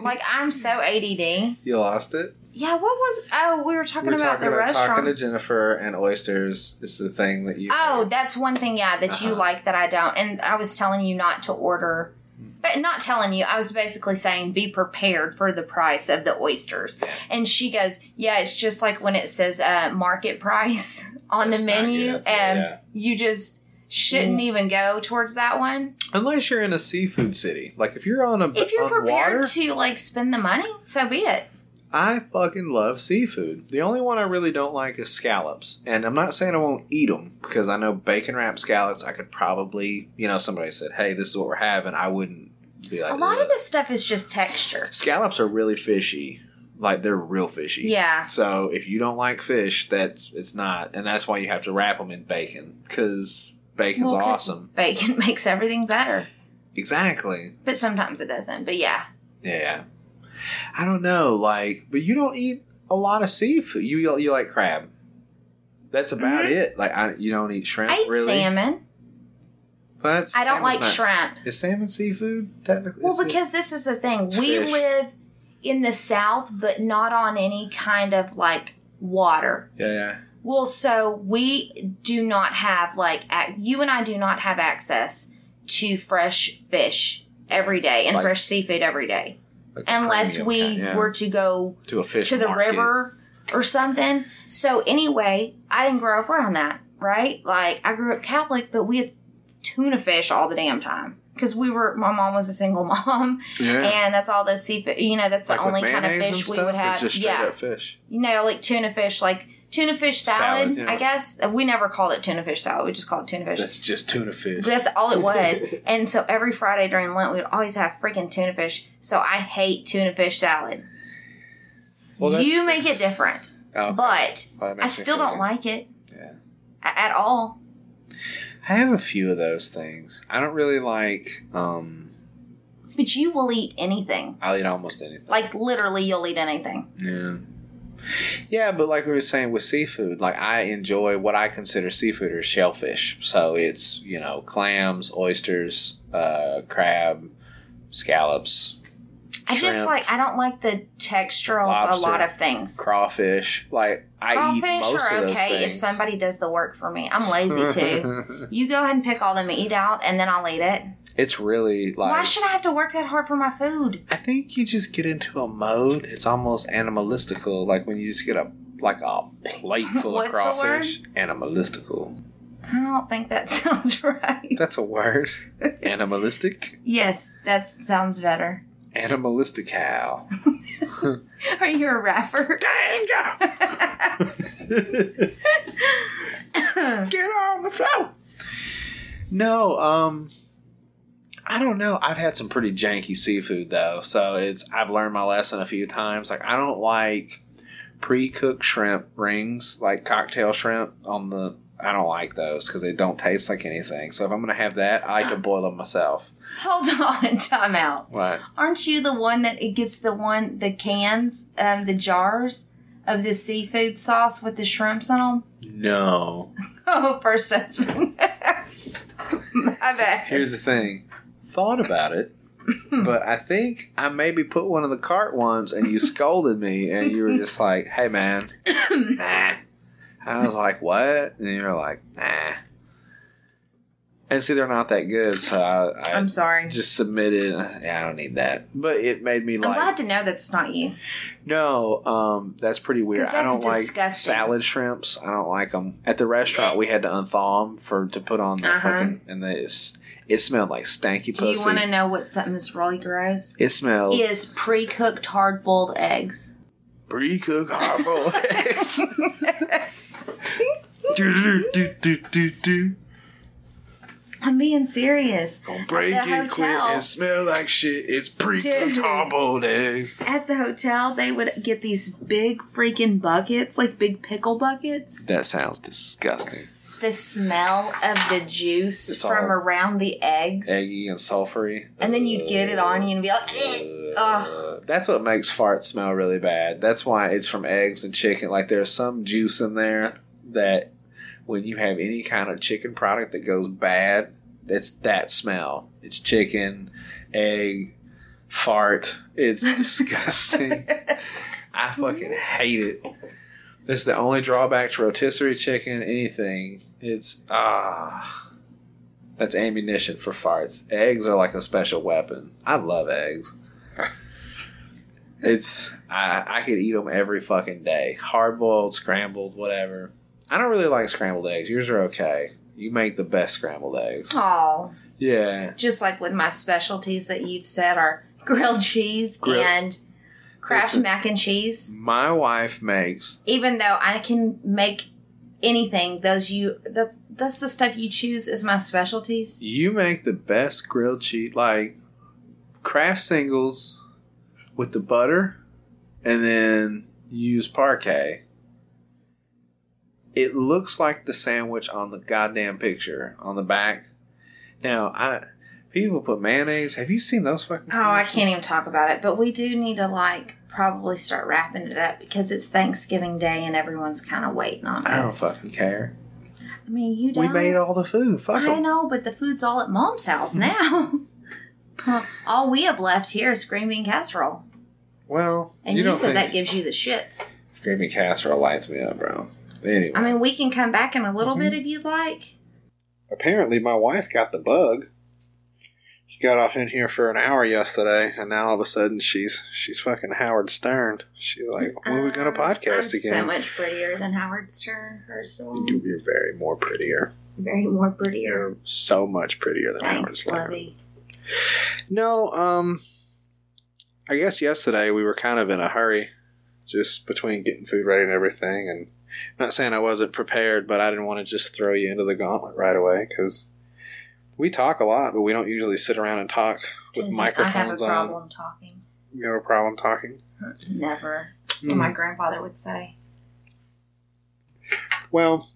Like I'm so ADD. You lost it. Yeah, what was? Oh, we were talking We're about talking the about restaurant. talking to Jennifer and oysters. Is the thing that you. Oh, that's one thing, yeah, that you Uh-huh. like that I don't. And I was telling you not to order, but not telling you. I was basically saying be prepared for the price of the oysters. Yeah. And she goes, "Yeah, it's just like when it says uh, market price on That's the menu, and Yeah. you just shouldn't mm. even go towards that one Unless you're in a seafood city, like if you're on a if you're prepared water, to like spend the money. So be it. I fucking love seafood. The only one I really don't like is scallops. And I'm not saying I won't eat them because I know bacon wrapped scallops I could probably, you know, somebody said, hey, this is what we're having. I wouldn't be like, A lot "Ugh." of this stuff is just texture. Scallops are really fishy. Like they're real fishy. Yeah. So if you don't like fish, that's it's not, and that's why you have to wrap them in bacon because bacon's Well, awesome. Bacon makes everything better, Exactly. but sometimes it doesn't. But yeah, Yeah. I don't know, like, but you don't eat a lot of seafood. You you like crab. That's about Mhm. it. Like, I, you don't eat shrimp, I eat really. salmon. But I don't like not- shrimp. Is salmon seafood technically? Well, Is it- because this is the thing. We fish. live in the South, but not on any kind of like water. yeah, yeah. Well, so we do not have like ac- you and I do not have access to fresh fish every day and Like- fresh seafood every day, Like unless we kind, yeah. were to go to a fish to the market. river or something. So anyway, I didn't grow up around that, right? Like I grew up Catholic, but we had tuna fish all the damn time because we were. My mom was a single mom, Yeah. and that's all the seafood. You know, that's the Like with only kind of fish we would have. Yeah, fish. you know, like tuna fish, like tuna fish salad. Salad, yeah. I guess we never called it tuna fish salad. We just called it tuna fish. That's just tuna fish. That's all it was. and so every Friday during Lent, we would always have freaking tuna fish. So I hate tuna fish salad. Well, that's- you make it different, Oh, okay. but Well, I still don't like it Yeah. at all. I have a few of those things. I don't really like. um But you will eat anything. I'll eat almost anything. Like literally, you'll eat anything. Yeah. Yeah, but like we were saying with seafood, like I enjoy what I consider seafood or shellfish. So it's, you know, clams, oysters, uh, crab, scallops, I just like I don't like the texture of a lot of things. crawfish. Like I eat Crawfish most are of those okay if somebody does the work for me. I'm lazy too. you go ahead and pick all the meat out, and then I'll eat it. it's really like Why should I have to work that hard for my food? I think you just get into a mode. It's almost animalistical, like when you just get a like a plate full of What's the crawfish. Animalistical. I don't think that sounds right. That's a word. Animalistic. Yes, that sounds better. Animalistical. Are you a rapper? Danger! Get on the floor. No, um, I don't know. I've had some pretty janky seafood though, so it's I've learned my lesson a few times. Like I don't like pre-cooked shrimp rings, like cocktail shrimp on the. I don't like those because they don't taste like anything. So if I'm gonna have that, I to boil them myself. Hold on, time out. What? Aren't you the one that it gets the one the cans, um, the jars of the seafood sauce with the shrimps in them? No. Oh, first husband. My bad. Here's the thing. Thought about it, but I think I maybe put one of the cart ones, and you scolded me, and you were just like, "Hey, man, nah." I was like, "What?" And you're like, "Nah." And see, they're not that good, so I, I I'm sorry. just submitted. Yeah, I don't need that. But it made me I'm like, glad to know that's not you. no, um, that's pretty weird. 'Cause I that's don't like disgusting. salad shrimps. I don't like them. At the restaurant, we had to unthaw them for to put on the Uh-huh. fucking, and they, it smelled like stanky pussy. Do you want to know what something is really gross? It smelled Is pre-cooked hard-boiled eggs. pre-cooked hard-boiled eggs. do, do, do, do, do. I'm being serious. Break At the it quick hotel. and smell like shit. It's pre-cooked hard-boiled eggs. At the hotel, they would get these big freaking buckets, like big pickle buckets. That sounds disgusting. The smell of the juice It's from all around the eggs. Eggy and sulfury. And then you'd get it on you and be like, "Ugh." Uh, That's what makes farts smell really bad. That's why it's from eggs and chicken. Like there's some juice in there that when you have any kind of chicken product that goes bad, it's that smell. It's chicken, egg, fart. It's disgusting. I fucking hate it. This is the only drawback to rotisserie chicken, anything. It's ah that's ammunition for farts. Eggs are like a special weapon. I love eggs. It's I I could eat them every fucking day. Hard boiled, scrambled, whatever. I don't really like scrambled eggs. Yours are okay. You make the best scrambled eggs. Oh, Yeah. just like with my specialties that you've said are grilled cheese Grill- and Kraft Listen. mac and cheese. My wife makes Even though I can make anything, those you that that's the stuff you choose as my specialties. you make the best grilled cheese like Kraft singles with the butter and then you use Parkay. It looks like the sandwich on the goddamn picture on the back. Now, I people put mayonnaise. Have you seen those fucking? Oh, I can't even talk about it. But we do need to like probably start wrapping it up because it's Thanksgiving Day and everyone's kind of waiting on us. I don't fucking care. I mean, you don't. We made all the food. Fuck I 'em. know, but the food's all at mom's house now. all we have left here is green bean casserole, Well, and you, you, said think that gives you the shits. green bean casserole lights me up, bro. Anyway, I mean, we can come back in a little Mhm. bit if you'd like. apparently my wife got the bug. She got off in here for an hour yesterday, and now all of a sudden she's she's fucking Howard Stern. She's like, "When are we going to Um, podcast I'm So much prettier than Howard Stern. First of all, You- You're very more prettier. very more prettier. You're so much prettier than Howard Thanks, Stern. Lovey. No, um, I guess yesterday we were kind of in a hurry, just between getting food ready and everything. And not saying I wasn't prepared, but I didn't want to just throw you into the gauntlet right away because we talk a lot, but we don't usually sit around and talk with microphones I have a on. problem talking. You have a problem talking? Never. That's what Mm. my grandfather would say. Well,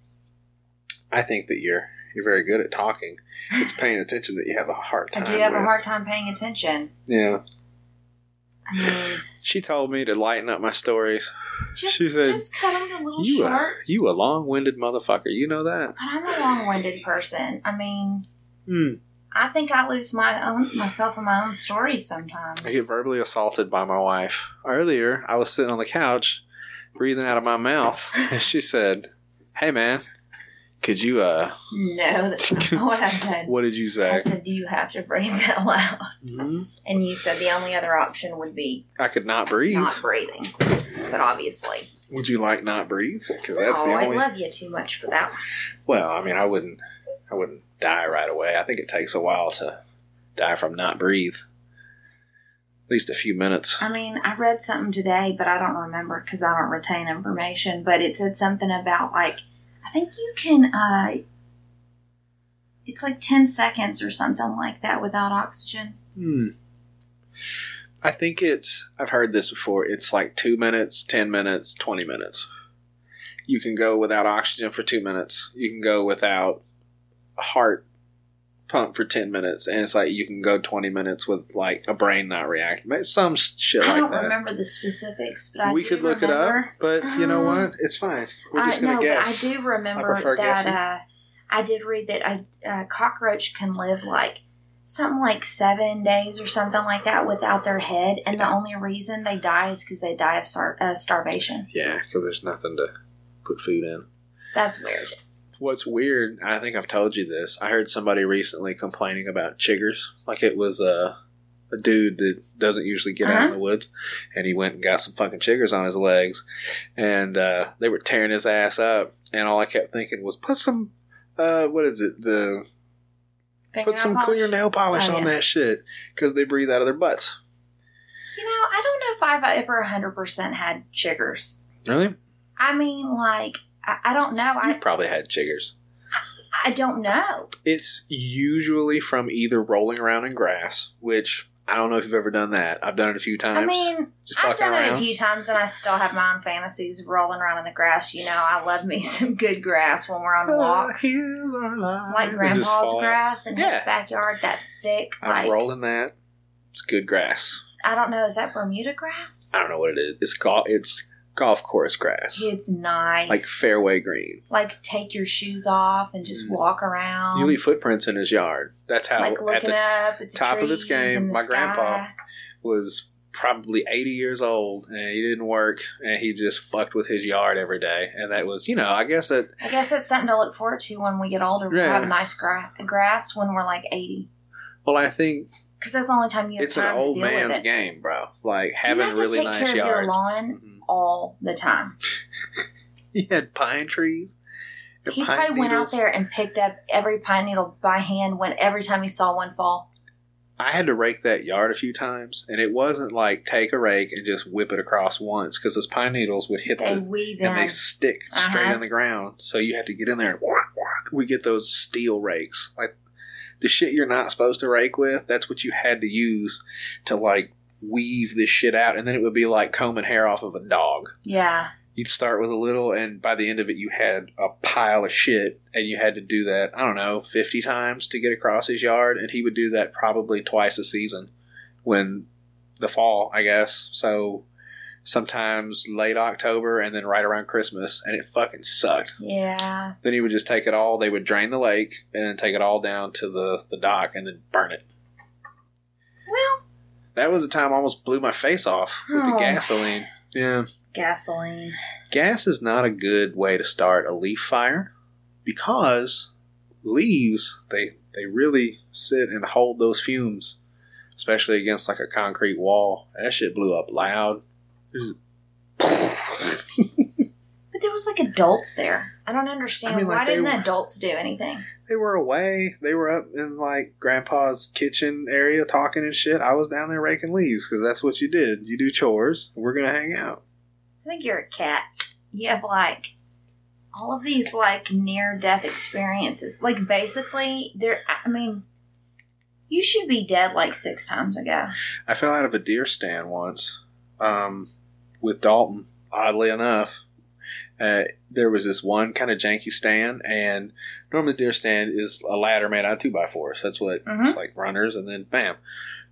I think that you're you're very good at talking. It's paying attention that you have a hard I time. do you have a hard time paying attention. Yeah, I mean, she told me to lighten up my stories. Just, She said, just cut them a little You a, short. you a long-winded motherfucker. You know that. But I'm a long-winded person. I mean, Hmm. I think I lose my own myself in my own story sometimes. I get verbally assaulted by my wife. Earlier, I was sitting on the couch, breathing out of my mouth, and she said, "Hey, man, could you uh, no, that's not what I said. what did you say? I said, "Do you have to breathe that loud?" hmm And you said the only other option would be I could not breathe. not breathing. But obviously, Would you like not breathe? Because that's oh, the only. I love you too much for that. Well, I mean, I wouldn't, I wouldn't die right away. I think it takes a while to die from not breathe. At least a few minutes. I mean, I read something today, but I don't remember because I don't retain information. But it said something about like I think you can. uh It's like 10 seconds or something like that without oxygen. Hmm. I think it's. I've heard this before. It's like two minutes, ten minutes, twenty minutes. You can go without oxygen for two minutes. You can go without heart pump for ten minutes, and it's like you can go twenty minutes with like a brain not reacting. Some shit like I don't that. remember the specifics, but I we could look it up, but you know Um, what? It's fine. We're just I, gonna no, guess. I do remember prefer that uh, I did read that a, a cockroach can live like something like seven days or something like that without their head, and the only reason they die is because they die of star- uh, starvation. Yeah, because there's nothing to put food in. That's weird. What's weird, I think I've told you this. I heard somebody recently complaining about chiggers. Like it was a, a dude that doesn't usually get out in Uh-huh. the woods, and he went and got some fucking chiggers on his legs, and uh, they were tearing his ass up. And all I kept thinking was, put some, uh, what is it? The put some polish? clear nail polish Oh, on yeah. that shit because they breathe out of their butts. You know, I don't know if I've ever 100% had chiggers. Really? I mean, like, I, I don't know. I, You've probably had chiggers. I don't know. It's usually from either rolling around in grass, which I don't know if you've ever done that. I've done it a few times. I mean, I've done it a few times, and I still have my own fantasies rolling around in the grass. You know, I love me some good grass when we're on walks, like Grandpa's grass in Yeah. his backyard. That thick, I'm like rolling that. It's good grass. I don't know, is that Bermuda grass? I don't know what it is. It's called. It's golf course grass, It's nice. like fairway green. like take your shoes off and just Mm. walk around. You leave footprints in his yard. That's how like at looking the up at the top of its game, my grandpa- was probably 80 years old and he didn't work and he just fucked with his yard every day and that was you know i guess that I guess that's something to look forward to when we get older. We'll Yeah. have nice gra- grass when we're like eighty, well i think because that's the only time you have it's an old to deal man's game bro like having really nice yard lawn Mhm. All the time. he had pine trees He pine probably went out there and picked up every pine needle by hand when every time he saw one fall. I had to rake that yard a few times, and it wasn't like take a rake and just whip it across once because those pine needles would hit They the weave and they stick straight Uh-huh. in the ground. So you had to get in there and whack, whack. We get those steel rakes, like the shit you're not supposed to rake with. That's what you had to use to like weave this shit out, and then it would be like combing hair off of a dog. Yeah, You'd start with a little, and by the end of it, you had a pile of shit, and you had to do that, I don't know, 50 times to get across his yard, and he would do that probably twice a season when the fall, I guess. So sometimes late October and then right around Christmas, and it fucking sucked. yeah. Then he would just take it all, they would drain the lake, and then take it all down to the, the dock and then burn it. Well, That was the time I almost blew my face off with the Oh. gasoline. Yeah. gasoline. Gas is not a good way to start a leaf fire because leaves they they really sit and hold those fumes, especially against like a concrete wall. That shit blew up loud. But there was like adults there. I don't understand. I mean, like, Why didn't the adults do anything? They were away. They were up in like grandpa's kitchen area talking and shit. I was down there raking leaves because that's what you did. You do chores. We're gonna hang out. I think you're a cat. You have like all of these like near death experiences. Like basically, there. I mean, you should be dead like six times ago. I fell out of a deer stand once um, with Dalton. Oddly enough, uh, there was this one kind of janky stand, and normally deer stand is a ladder made out of two by fours. That's what Mhm. it's like runners, and then bam.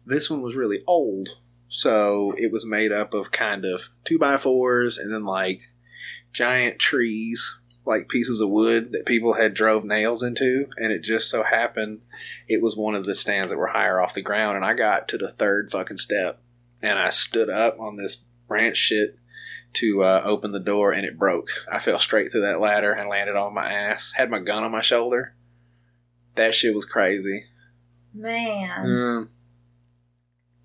This one was really old, so it was made up of kind of two by fours, and then like giant trees, like pieces of wood that people had drove nails into, and it just so happened it was one of the stands that were higher off the ground, and I got to the third fucking step, and I stood up on this branch shit to uh, open the door, and it broke. I fell straight through that ladder and landed on my ass. Had my gun on my shoulder. That shit was crazy. Man, Mm,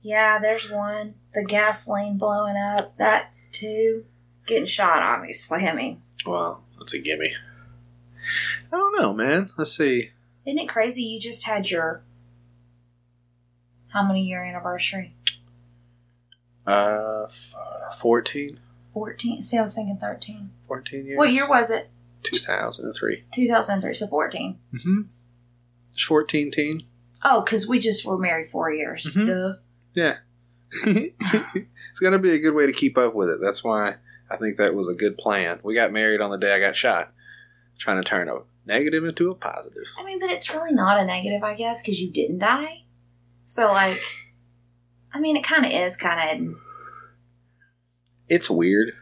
yeah. There's one. The gasoline blowing up. That's two. Getting shot, obviously. I mean, well, that's a gimme. I don't know, man. Let's see. isn't it crazy? You just had your how many year anniversary? Uh, f- 14? Fourteen. See, I was thinking thirteen. 14 years? What year was it? 2003. 2003. So fourteen. Mm-hmm. 14 teen. Oh, because we just were married four years. Mhm. Duh. Yeah. it's going to be a good way to keep up with it. That's why I think that was a good plan. We got married on the day I got shot, trying to turn a negative into a positive. I mean, but it's really not a negative, I guess, because you didn't die. So, like, I mean, it kind of is kind of. It's weird.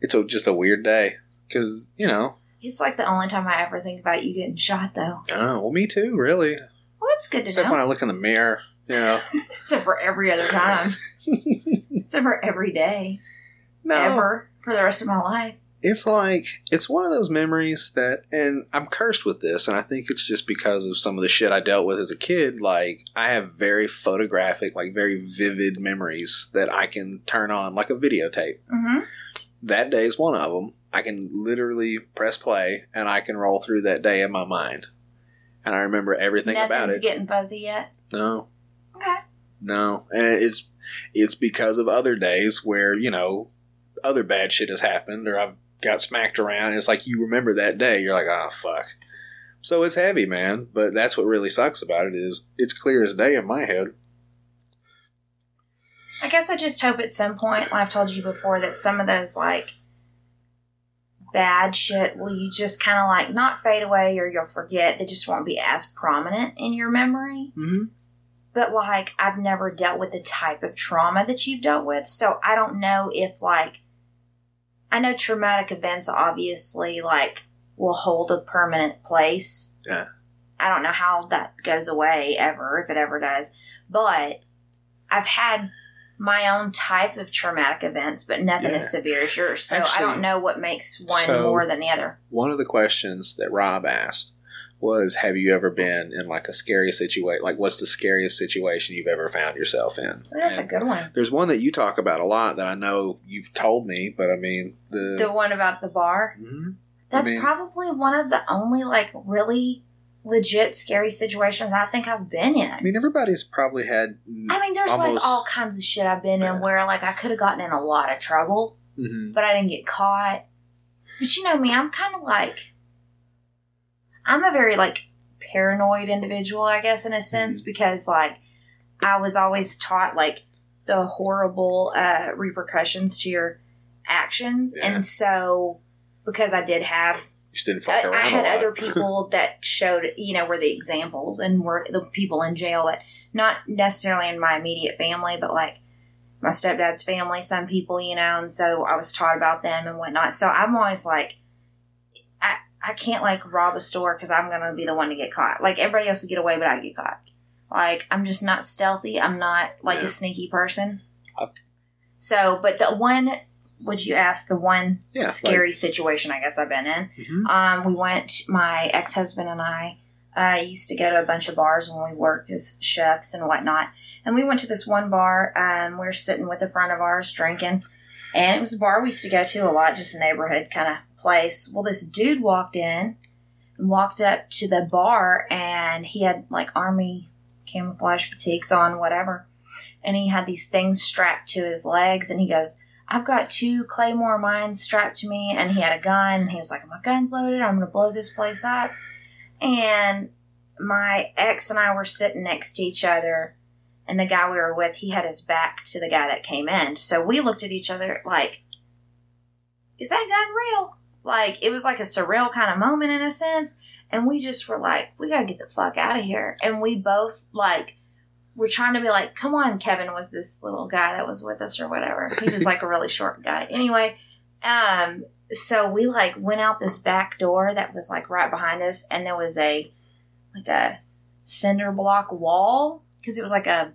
It's a, just a weird day because, you know, It's like the only time I ever think about you getting shot, though. oh, well, me too, really. Well, that's good to know. Except know. when I look in the mirror, you know. Except for every other time. Except for every day. no. Ever. For the rest of my life. It's like it's one of those memories that and i'm cursed with this and i think it's just because of some of the shit i dealt with as a kid. Like i have very photographic like very vivid memories that i can turn on like a videotape. Mm-hmm. that day is one of them i can literally press play and i can roll through that day in my mind. And i remember everything Nothing's about it. getting fuzzy yet. no. Okay. no. And it's it's because of other days where you know other bad shit has happened or i've got smacked around it's like you remember that day you're like oh fuck so it's heavy man but that's what really sucks about it is it's clear as day in my head I guess I just hope at some point, like I've told you before, that some of those like bad shit will you just kind of like not fade away or you'll forget. They just won't be as prominent in your memory. mm-hmm. But like I've never dealt with the type of trauma that you've dealt with, so I don't know if like I know traumatic events obviously like will hold a permanent place. Yeah. I don't know how that goes away ever, if it ever does. But I've had my own type of traumatic events, but nothing Yeah. as severe as yours. So I don't know what makes one so- more than the other. one of the questions that rob asked was have you ever been in like a scary situation like what's the scariest situation you've ever found yourself in That's a good one. there's one that you talk about a lot that i know you've told me but i mean the, The one about the bar. Mhm. That's mean- probably one of the only like really legit scary situations I think I've been in. I mean, everybody's probably had. I mean, there's like all kinds of shit I've been in where like I could have gotten in a lot of trouble, Mhm. but I didn't get caught. But you know me, I'm kind of like I'm a very like paranoid individual, I guess, in a Mm-hmm. sense, because like I was always taught like the horrible uh, repercussions to your actions, Yeah. and so because I did have You just didn't fuck I, around. I had other people that showed, you know, were the examples and were the people in jail that not necessarily in my immediate family, but like my stepdad's family, some people, you know, and so I was taught about them and whatnot. So I'm always like, I, can't like rob a store because I'm going to be the one to get caught. Like everybody else will get away, but I get caught. Like I'm just not stealthy. I'm not like Yeah. a sneaky person. I- So, but the one, would you ask the one Yeah, like- scary situation I guess I've been in? Mhm. Um, we went. My ex husband and I uh, used to go to a bunch of bars when we worked as chefs and whatnot. And we went to this one bar. Um, we were sitting with a friend of ours drinking, and it was a bar we used to go to a lot, just a neighborhood kind of place. Well, this dude walked in and walked up to the bar, and he had like army camouflage fatigues on, whatever. And he had these things strapped to his legs, and he goes, I've got two Claymore mines strapped to me, and he had a gun. And he was like, My gun's loaded. I'm going to blow this place up. And my ex and I were sitting next to each other, and the guy we were with, he had his back to the guy that came in. So we looked at each other like, Is that gun real? Like, it was like a surreal kind of moment in a sense. And we just were like, We got to get the fuck out of here. And we both, like, we're trying to be like, come on, Kevin was this little guy that was with us or whatever. He was like a really short guy. Anyway, um, so we like went out this back door that was like right behind us, and there was a like a cinder block wall because it was like a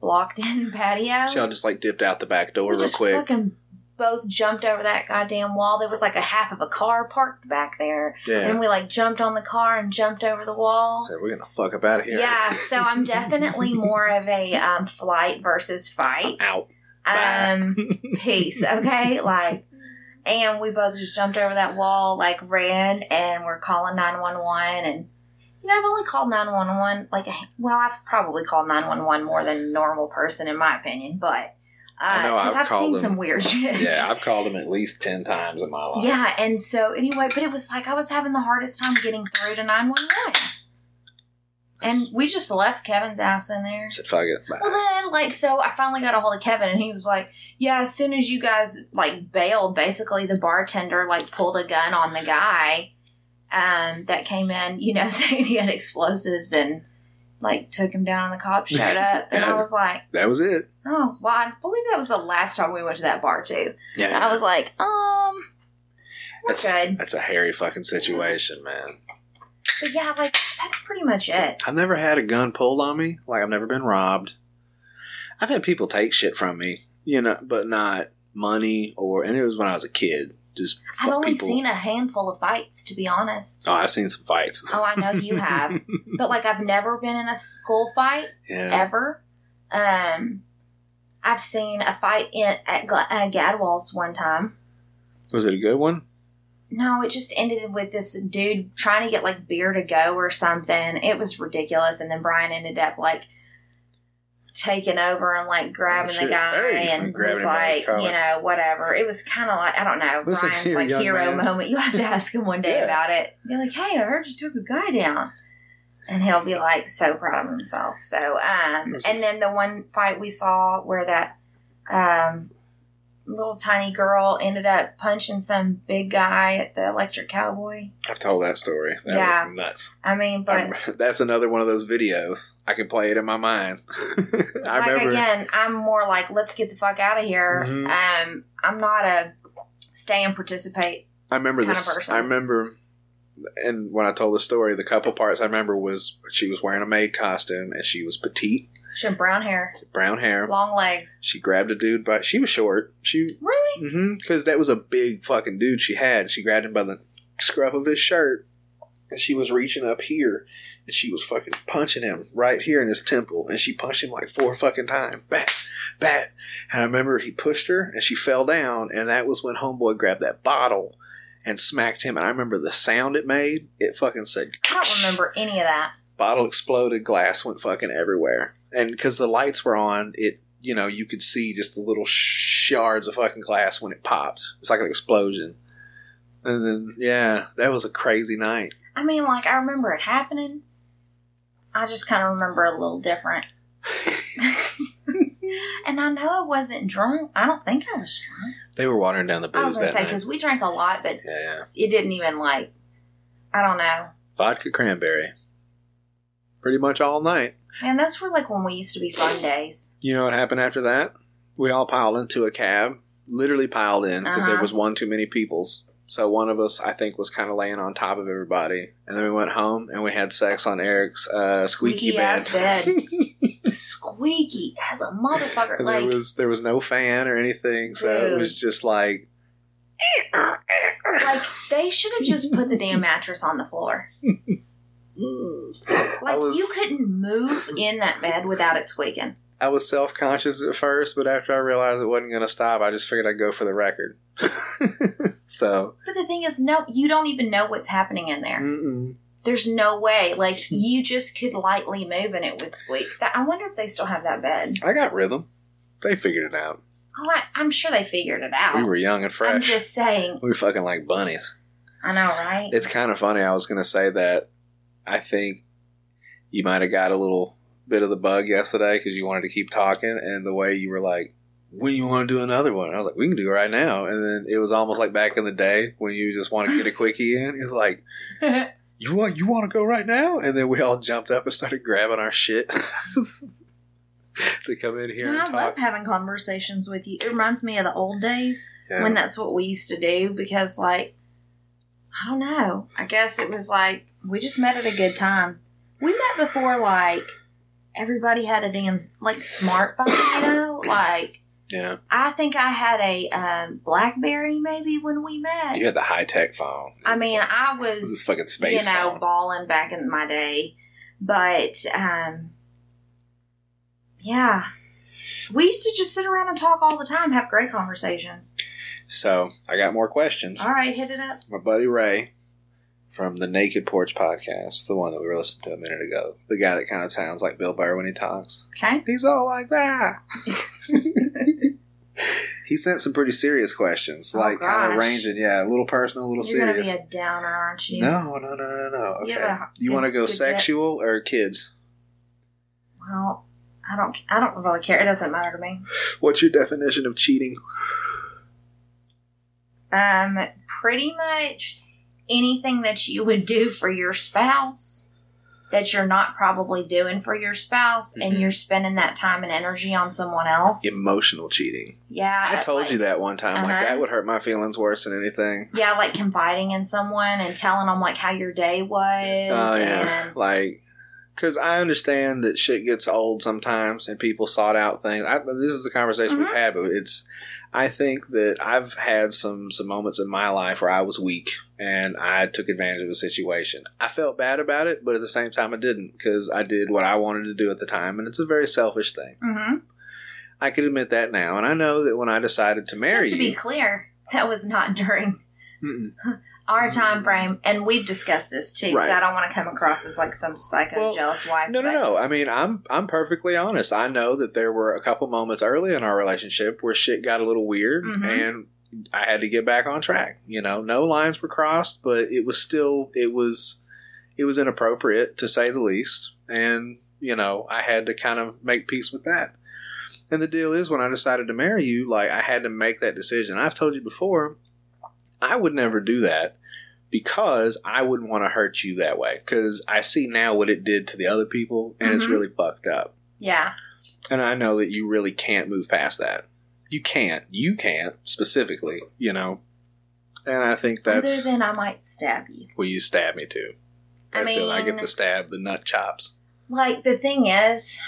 blocked in patio. So y'all just like dipped out the back door we real just quick. fucking both jumped over that goddamn wall. There was like a half of a car parked back there, yeah. and we like jumped on the car and jumped over the wall. So we're gonna fuck up out of here. Yeah, so I'm definitely more of a um, flight versus fight. Out. Um, peace, okay? Like, and we both just jumped over that wall, like ran, and we're calling nine one one. And you know, I've only called nine one one like, well, I've probably called nine one one more than a normal person, in my opinion. But I know because I've I've, called seen them- some weird shit. Yeah, I've called him at least ten times in my life. Yeah, and so anyway, but it was like I was having the hardest time getting through to 911. And we just left Kevin's ass in there. said, "Fuck it." Bye. Well, then, like, so I finally got a hold of Kevin, and he was like, "Yeah, as soon as you guys like bailed, basically the bartender like pulled a gun on the guy, um, that came in, you know, saying he had explosives and like took him down, and the cops showed up, and I was like, that was it. oh, well, I believe that was the last time we went to that bar too. Yeah, I was like, um, we're that's, good, That's a hairy fucking situation, man. but yeah, like that's pretty much it. I've never had a gun pulled on me. Like I've never been robbed. I've had people take shit from me, you know, but not money or. And it was when I was a kid. Just I've only people. seen a handful of fights, to be honest. Oh, I've seen some fights. Oh, I know you have. but like I've never been in a school fight yeah. ever. Um, I've seen a fight in at uh, Gadwall's one time. Was it a good one? No, it just ended with this dude trying to get like beer to go or something. It was ridiculous, and then Brian ended up like taking over and like grabbing the guy Hey, and was him by his like, you know, whatever. It was kind of like I don't know. Listen Brian's here, like hero man. moment. You have to ask him one day Yeah. about it. Be like, hey, I heard you took a guy down. And he'll be like so proud of himself. So, um, and then the one fight we saw where that um, little tiny girl ended up punching some big guy at the Electric Cowboy. I've told that story. That Yeah. was nuts. I mean, but I'm- that's another one of those videos. I can play it in my mind. I like remember. again, I'm more like, let's get the fuck out of here. Mhm. Um, I'm not a stay and participate. I remember kind of this. person. I remember, and when I told the story, the couple parts I remember was she was wearing a maid costume and she was petite, She had brown hair, brown hair. long legs. She grabbed a dude, but she was short. She Really? Mm-hmm. because that was a big fucking dude she had. She grabbed him by the scruff of his shirt, and she was reaching up here, and she was fucking punching him right here in his temple, and she punched him like four fucking times. Bat, bat. And I remember he pushed her, and she fell down, and that was when Homeboy grabbed that bottle and smacked him. And I remember the sound it made. It fucking said. I don't remember any of that. Bottle exploded, glass went fucking everywhere, and because the lights were on, it you know you could see just the little shards of fucking glass when it popped. It's like an explosion. And then yeah, that was a crazy night. I mean, like I remember it happening. I just kind of remember a little different. and I know I wasn't drunk. I don't think I was drunk. They were watering down the booze. I was booze gonna that say night. because we drank a lot, but Yeah, yeah. it didn't even like. I don't know. Vodka cranberry. Pretty much all night. Man, those were like when we used to be fun days. You know what happened after that? We all piled into a cab, literally piled in because there Uh-huh. was one too many peoples. So one of us, I think, was kind of laying on top of everybody, and then we went home and we had sex on Eric's uh, squeaky, Squeaky ass bed. Squeaky as a motherfucker. And Like there was there was no fan or anything, so it was just like like they should have just put the damn mattress on the floor. Mm. I Like was you couldn't move in that bed without it squeaking. I was self conscious at first, but after I realized it wasn't going to stop, I just figured I'd go for the record. so But the thing is, no, you don't even know what's happening in there. mm-mm. There's no way. Like you just could lightly move and it would squeak. That, I wonder if they still have that bed. I got rhythm. They figured it out. Oh, I, I'm sure they figured it out. We were young and fresh. I'm just saying. we were fucking like bunnies. I know, right? It's kind of funny. I was going to say that I think you might have got a little bit of the bug yesterday because you wanted to keep talking, and the way you were like, "When you want to do another one?" I was like, "We can do it right now." And then it was almost like back in the day when you just want to get a quickie in. It's like, "You want you want to go right now?" And then we all jumped up and started grabbing our shit to come in here I love having conversations with you. It reminds me of the old days Yeah. when that's what we used to do because, like, I don't know. I guess it was like we just met at a good time. We met before, like, everybody had a damn, like, smartphone, you know? Like, yeah, I think I had a um, Blackberry maybe when we met. you had the high tech phone. I mean, I this is was, fucking space you know, phone. balling back in my day. But, um, yeah. We used to just sit around and talk all the time, have great conversations. So I got more questions. All right, hit it up. my buddy Ray from the Naked Porch podcast, the one that we were listening to a minute ago, the guy that kind of sounds like Bill Burr when he talks. Okay. He's all like that. he sent some pretty serious questions, Oh, like kind of gosh. ranging, yeah, a little personal, a little serious. You're going to serious. be a downer, aren't you? no, no, no, no, no. Okay. You want to go good get. sexual or kids? Well, I don't. I don't really care. It doesn't matter to me. What's your definition of cheating? Um, pretty much anything that you would do for your spouse that you're not probably doing for your spouse, and Mhm. you're spending that time and energy on someone else. Emotional cheating. yeah, I told like- you that one time. Like Uh-huh. that would hurt my feelings worse than anything. Yeah, like confiding in someone and telling them like how your day was. Oh yeah, and like because I understand that shit gets old sometimes, and people sought out things. I, this is the conversation we've Mhm. had, but it's. I think that I've had some some moments in my life where I was weak and I took advantage of a situation. I felt bad about it, but at the same time, I didn't because I did what I wanted to do at the time, and it's a very selfish thing. Mhm. I can admit that now, and I know that when I decided to marry just to you, be clear, that was not during. our time frame, and we've discussed this too. So I don't want to come across as like some psycho Well, jealous wife. No, no, no. I mean, I'm I'm perfectly honest. I know that there were a couple moments early in our relationship where shit got a little weird, Mhm. and I had to get back on track. You know, no lines were crossed, but it was still it was it was inappropriate to say the least, and you know, I had to kind of make peace with that. And the deal is, when I decided to marry you, like I had to make that decision. I've told you before, I would never do that because I wouldn't want to hurt you that way. Because I see now what it did to the other people, and it's Mhm. really fucked up. Yeah. And I know that you really can't move past that. You can't. You can't specifically. You know. And I think Other that's than I might stab you. well, you stab me too. I That's still I get mean- the stab, the nut chops. Like the thing is,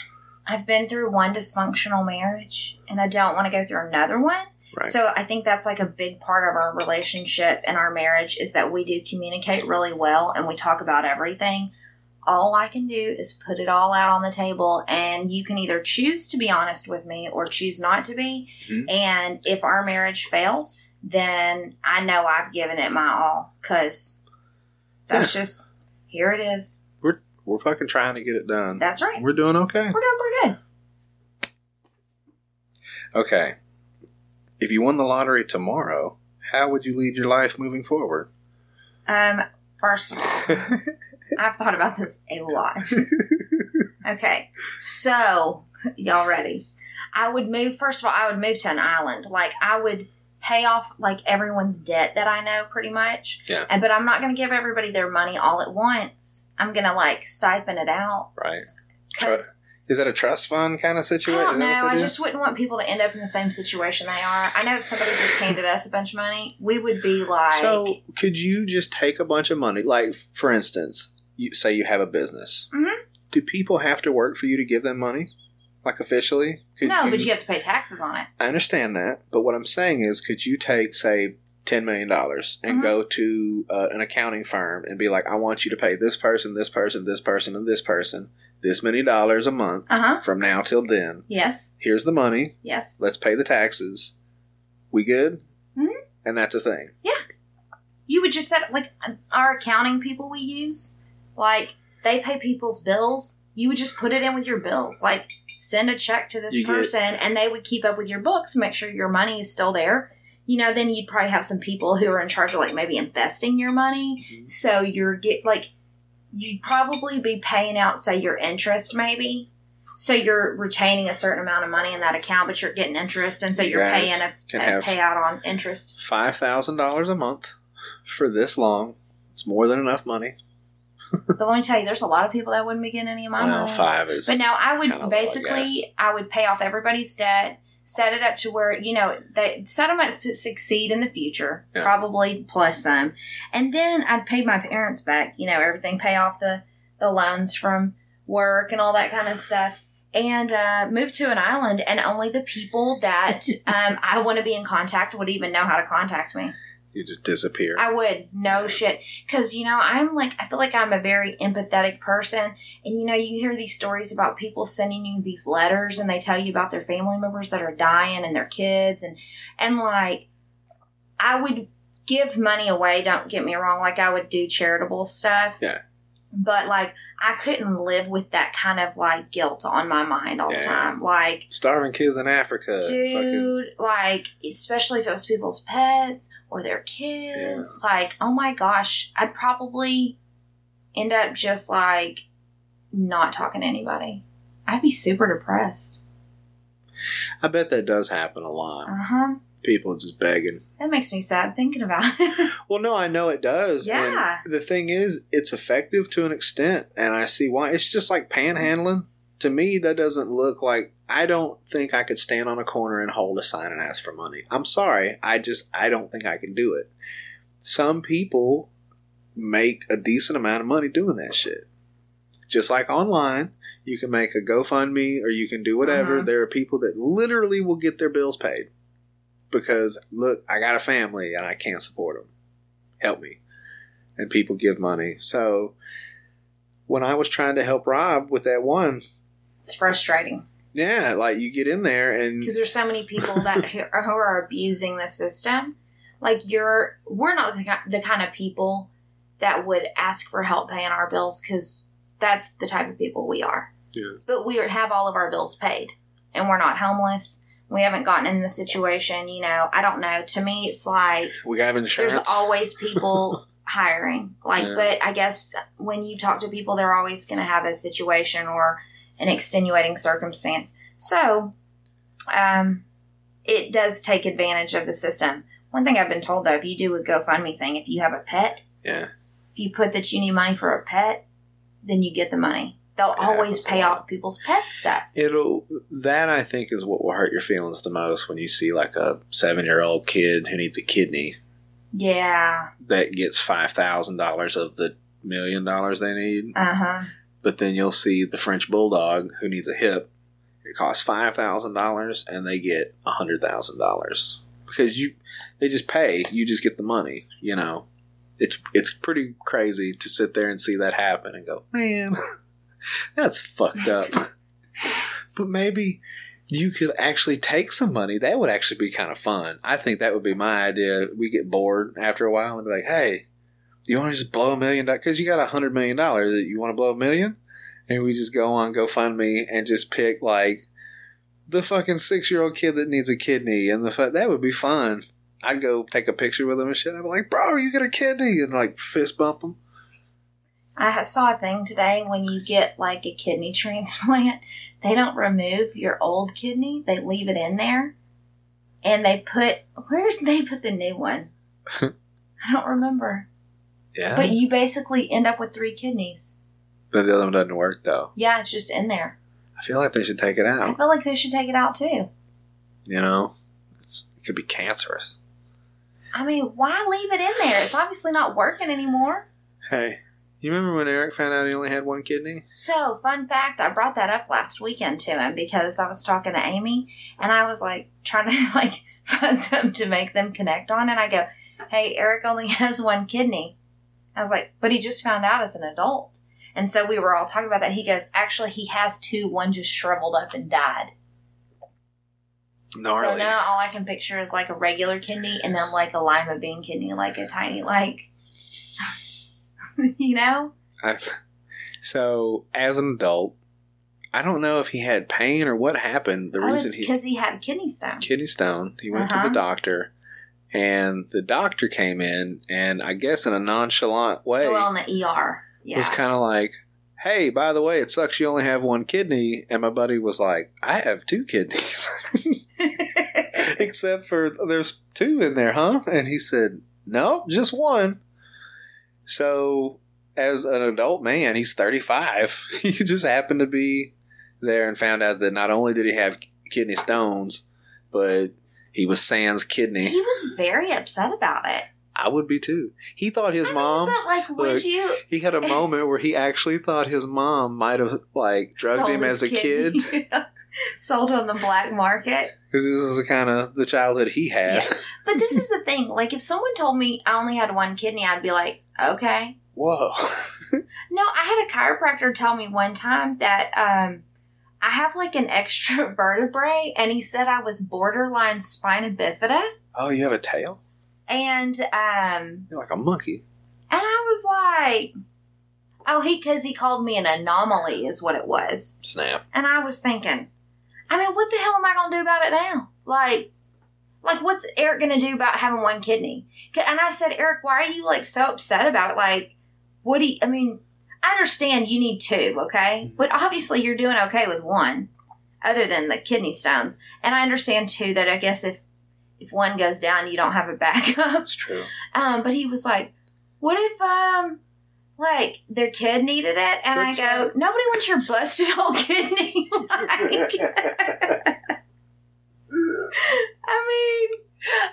I've been through one dysfunctional marriage, and I don't want to go through another one. Right. So I think that's like a big part of our relationship and our marriage is that we do communicate really well and we talk about everything. All I can do is put it all out on the table, and you can either choose to be honest with me or choose not to be. Mhm. And if our marriage fails, then I know I've given it my all because that's just here it is. We're fucking trying to get it done. That's right. We're doing okay. We're doing pretty good. Okay. If you won the lottery tomorrow, how would you lead your life moving forward? Um, first of all, I've thought about this a lot. Okay, so y'all ready? I would move. First of all, I would move to an island. Like I would pay off like everyone's debt that I know, pretty much. Yeah. And but I'm not going to give everybody their money all at once. I'm going to like stipend it out. right. Because Is that a trust fund kind of I situation? don't know. I is? just wouldn't want people to end up in the same situation they are. I know if somebody just handed us a bunch of money, we would be like, So, could you just take a bunch of money? Like, for instance, you say you have a business. Mhm. Do people have to work for you to give them money? Like officially? Could no, but you have to pay taxes on it. I understand that, but what I'm saying is, could you take, say, ten million dollars and Mhm. go to uh, an accounting firm and be like, I want you to pay this person, this person, this person, and this person this many dollars a month Uh huh. from now till then. Yes. Here's the money. Yes. Let's pay the taxes. We good? Mhm. And that's a thing. Yeah. You would just set like our accounting people we use, like they pay people's bills. You would just put it in with your bills, like send a check to this You get- person, and they would keep up with your books, make sure your money is still there. You know, then you'd probably have some people who are in charge of like maybe investing your money. Mhm. So you're get like you'd probably be paying out say your interest maybe. So you're retaining a certain amount of money in that account, but you're getting interest, and so You you're paying a, a payout on interest. Five thousand dollars a month for this long. It's more than enough money. But let me tell you, there's a lot of people that wouldn't be getting any of my Well, money. five is But no, I would Kinda low, I basically, I, would pay off everybody's debt, set it up to where you know they set them up to succeed in the future, Yeah. probably plus some, and then I'd pay my parents back. You know, everything, pay off the the loans from work and all that kind of stuff. And uh, move to an island, and only the people that um, I want to be in contact would even know how to contact me. You just disappear. I would, no shit. Because, you know, I'm like, I feel like I'm a very empathetic person. And, you know, you hear these stories about people sending you these letters and they tell you about their family members that are dying and their kids. And, and like, I would give money away, don't get me wrong. Like, I would do charitable stuff. Yeah. But, like, I couldn't live with that kind of, like, guilt on my mind all Yeah. the time. Like, Starving kids in Africa. Dude, Fucking, like, especially if it was people's pets or their kids, like, oh my gosh, I'd probably end up just like not talking to anybody. I'd be super depressed. I bet that does happen a lot. Uh huh. People just begging. That makes me sad thinking about it. Well, no, I know it does. Yeah. And the thing is, it's effective to an extent, and I see why. It's just like panhandling. To me, that doesn't look like. I don't think I could stand on a corner and hold a sign and ask for money. I'm sorry. I just, I don't think I can do it. Some people make a decent amount of money doing that shit. Just like online, you can make a GoFundMe or you can do whatever. Mhm. There are people that literally will get their bills paid because, look, I got a family and I can't support them help me. And people give money. So when I was trying to help Rob with that one, it's frustrating yeah, like you get in there and because there's so many people that who are, abusing the system. Like you're, we're not the kind of people that would ask for help paying our bills because that's the type of people we are. Yeah. But we have all of our bills paid, and we're not homeless. We haven't gotten in the situation. You know, I don't know. To me, it's like we got insurance. there's always people hiring like Yeah. but i guess when you talk to people they're always going to have a situation or an extenuating circumstance so um it does take advantage of the system one thing i've been told though if you do a gofundme thing if you have a pet yeah. if you put that you need money for a pet then you get the money they'll It always pay lot. off people's pet stuff It'll that I think is what will hurt your feelings the most when you see like a seven year old kid who needs a kidney yeah that gets five thousand dollars of the million dollars they need. uh-huh But then you'll see the French bulldog who needs a hip. It costs five thousand dollars, and they get a hundred thousand dollars because you they just pay. You just get the money. You know, it's it's pretty crazy to sit there and see that happen and go, man, that's fucked up. but maybe you could actually take some money. That would actually be kind of fun. I think that would be my idea. We get bored after a while and be like, hey, you want to just blow a million dollars? Because you got a hundred million dollars. You want to blow a million? And we just go on GoFundMe and just pick like the fucking six year old kid that needs a kidney, and the fu- that would be fun. I'd go take a picture with him and shit. I'd be like, bro, you get a kidney, and like fist bump him. I saw a thing today when you get like a kidney transplant, they don't remove your old kidney, they leave it in there. And they put where's they put the new one? I don't remember. Yeah, But you basically end up with three kidneys. but the other one doesn't work though. Yeah, it's just in there. I feel like they should take it out. I feel like they should take it out too. You know, it's, it could be cancerous. I mean, why leave it in there? It's obviously not working anymore. Hey, you remember when Eric found out he only had one kidney? So, fun fact, I brought that up last weekend to him because I was talking to Amy and I was like trying to like find something to make them connect on and I go, "Hey, Eric only has one kidney." I was like, "But he just found out as an adult." And so we were all talking about that. He goes, "Actually, he has two. One just shriveled up and died." Gnarly. So now all I can picture is like a regular kidney and then like a lima bean kidney, like a tiny like you know? I, so as an adult, I don't know if he had pain or what happened. The oh, reason he because he had a kidney stone. kidney stone, he went to Uh-huh. the doctor, and the doctor came in, and I guess in a nonchalant way, well, in the ER. Yeah. was kind of like, "Hey, by the way, it sucks you only have one kidney." And my buddy was like, "I have two kidneys, except for there's two in there, huh?" And he said, "No, just one." So, as an adult man, he's 35. he just happened to be there and found out that not only did he have kidney stones, but he was sans kidney. he was very upset about it. I would be too. He thought his I mean, mom. but like, would look, you He had a moment where he actually thought his mom might have like drugged sold him as a kid kidney? sold on the black market? because this is the kind of the childhood he had. Yeah. But this is the thing. Like, if someone told me I only had one kidney, I'd be like, okay. Whoa. No, I had a chiropractor tell me one time that um, I have like an extra vertebrae, and he said I was borderline spina bifida, oh, you have a tail? and um, You're like a monkey. and I was like, oh, he because he called me an anomaly is what it was, Snap. and I was thinking, I mean, what the hell am I gonna do about it now? Like. Like, what's Eric gonna do about having one kidney? And I said, Eric, why are you like so upset about it? Like, what do you, I mean, I understand you need two, okay? But obviously you're doing okay with one, other than the kidney stones. And I understand too that I guess if if one goes down, you don't have a backup. That's true. Um, but he was like, "What if um, like their kid needed it?" And That's I go, "Nobody wants your busted old kidney." like, I mean,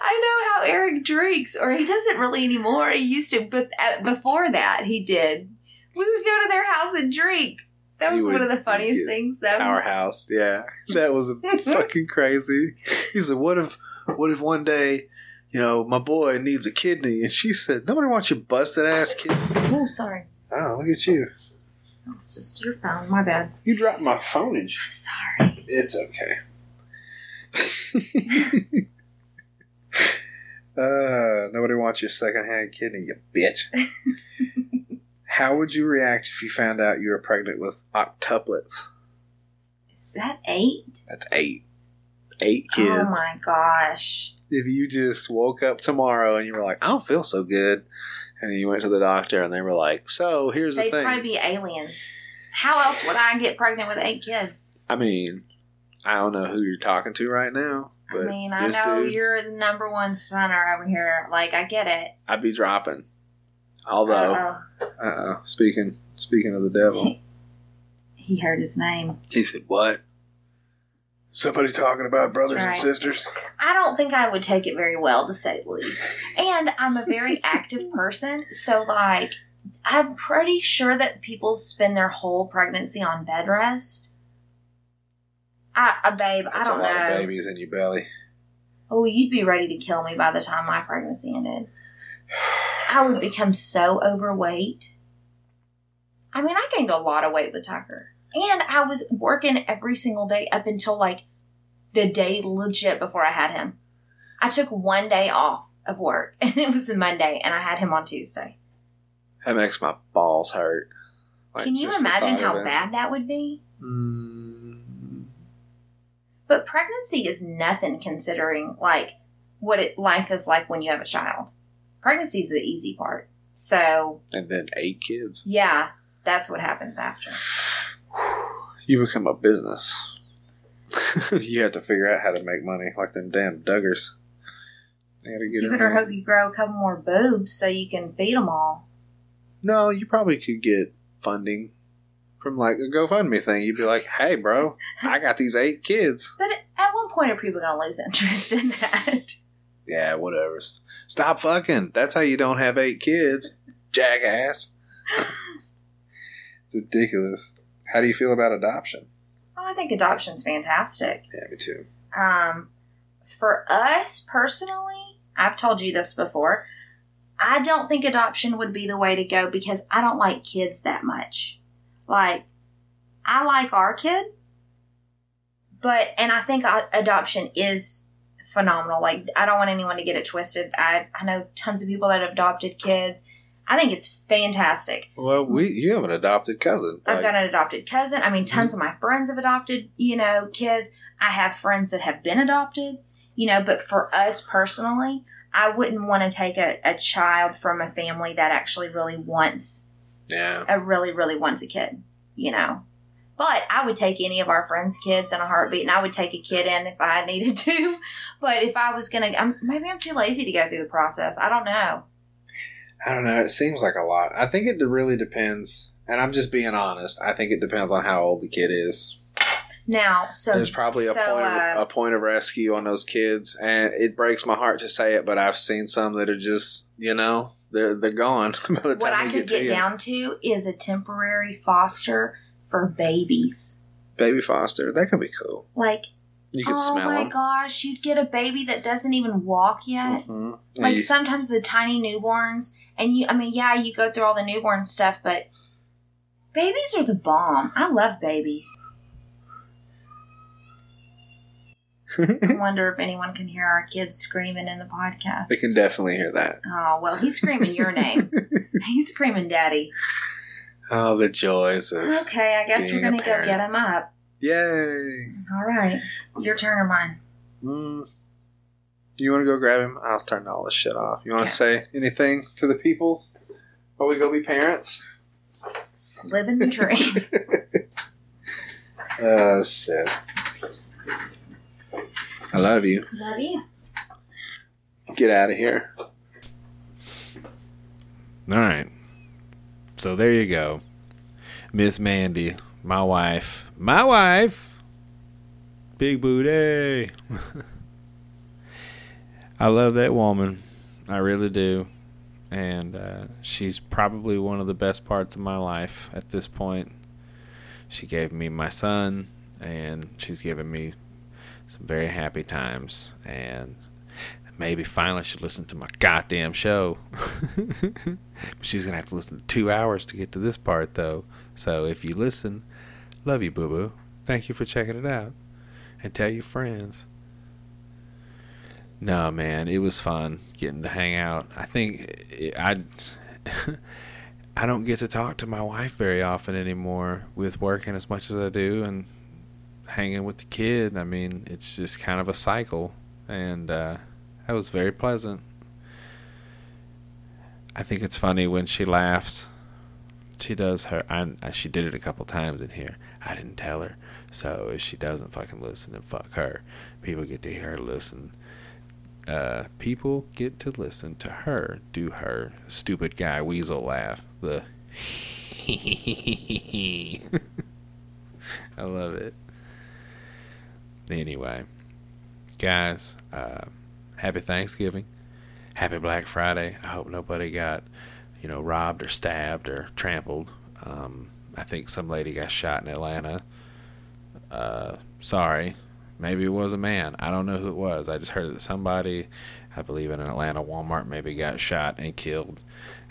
I know how Eric drinks, or he doesn't really anymore. He used to, but uh, before that, he did. We would go to their house and drink. That was one of the funniest things, though. Powerhouse. Yeah, that was fucking crazy. He said, "What if, what if one day, you know, my boy needs a kidney?" And she said, "Nobody wants your busted ass kidney." Oh, sorry. Oh, look at you! It's just your phone. My bad. You dropped my phoneage. I'm sorry. It's okay. uh, nobody wants your secondhand kidney, you bitch. How would you react if you found out you were pregnant with octuplets? Is that eight? That's eight. Eight kids. Oh my gosh. If you just woke up tomorrow and you were like, I don't feel so good, and you went to the doctor and they were like, So here's the thing. They'd probably be aliens. How else would I get pregnant with eight kids? I mean, I don't know who you're talking to right now, but I mean, I know dude, you're the number one stunner over here. Like, I get it. I'd be dropping. Although, uh oh, speaking speaking of the devil, He heard his name. he said, "What? Somebody talking about brothers and sisters?" I don't think I would take it very well, to say the least. And I'm a very active person, so like, I'm pretty sure that people spend their whole pregnancy on bed rest. I, uh, babe, I don't a lot know. of babies in your belly. Oh, you'd be ready to kill me by the time my pregnancy ended. I would become so overweight. I mean, I gained a lot of weight with Tucker. And I was working every single day up until like the day legit before I had him. I took one day off of work and it was a Monday and I had him on Tuesday. That makes my balls hurt. Like, Can you imagine how bad that would be? Mm, But pregnancy is nothing considering like what it life is like when you have a child. Pregnancy is the easy part. So and then eight kids. Yeah, that's what happens after. You become a business. you have to figure out how to make money, like them damn Duggars. You gotta get You better hope you grow a couple more boobs so you can feed them all. No, you probably could get funding from like a GoFundMe thing. You'd be like, "Hey, bro, I got these eight kids." But at one point, are people to lose interest in that? Yeah, whatever. Stop fucking. That's how you don't have eight kids, jackass. it's ridiculous. How do you feel about adoption? Oh, I think adoption's fantastic. Yeah, me too. Um, for us personally, I've told you this before. I don't think adoption would be the way to go because I don't like kids that much. Like, I like our kid, but and I think adoption is phenomenal. Like, I don't want anyone to get it twisted. I I know tons of people that have adopted kids. I think it's fantastic. Well, we you have an adopted cousin. I've Like, got an adopted cousin. I mean, tons of my friends have adopted, you know, kids. I have friends that have been adopted, you know, but for us personally, I wouldn't want to take a, a child from a family that actually really wants, yeah, a really, really wants a kid, you know. But I would take any of our friends' kids in a heartbeat, and I would take a kid in if I needed to. But if I was gonna, I'm, maybe I'm too lazy to go through the process. I don't know. I don't know. It seems like a lot. I think it really depends, and I'm just being honest. I think it depends on how old the kid is. Now, so There's probably a so, point uh, of, a point of rescue on those kids, and it breaks my heart to say it, but I've seen some that are just you know they're they're gone by the time what I could get, to get down to is a temporary foster for babies. Baby foster, that could be cool. Like, You can oh smell my them. gosh, you'd get a baby that doesn't even walk yet. Mhm. Like You- sometimes the tiny newborns, and you, I mean, yeah, you go through all the newborn stuff, but babies are the bomb. I love babies. I wonder if anyone can hear our kids screaming in the podcast. they can definitely hear that. Oh well, he's screaming your name. he's screaming daddy. Oh, the joys of Okay, I guess we're gonna go get him up. yay. All right, your turn or mine? Mm. You want to go grab him? I'll turn all this shit off. You want Yeah. to say anything to the peoples? While we go be parents? Living the dream. Oh shit. I love you. Love you. Get out of here. All right. So there you go. Miss Mandy, my wife. My wife. Big booty. I love that woman. I really do. And uh, she's probably one of the best parts of my life at this point. She gave me my son, and she's given me some very happy times. And maybe finally she'll listen to my goddamn show. She's gonna have to listen to two hours to get to this part, though. So if you listen, love you, boo boo. Thank you for checking it out, and tell your friends. No, man, it was fun getting to hang out. I think it, I. I don't get to talk to my wife very often anymore with working as much as I do and hanging with the kid. I mean, it's just kind of a cycle, and uh, that was very pleasant. I think it's funny when she laughs. She does her. I, she did it a couple times in here. I didn't tell her. So if she doesn't fucking listen, then fuck her. People get to hear her listen. Uh, people get to listen to her do her stupid guy weasel laugh. The I love it. Anyway, guys, uh, happy Thanksgiving. Happy Black Friday. I hope nobody got, you know, robbed or stabbed or trampled. Um, I think some lady got shot in Atlanta. Uh, sorry. Maybe it was a man. I don't know who it was. I just heard that somebody, I believe in an Atlanta Walmart, maybe got shot and killed.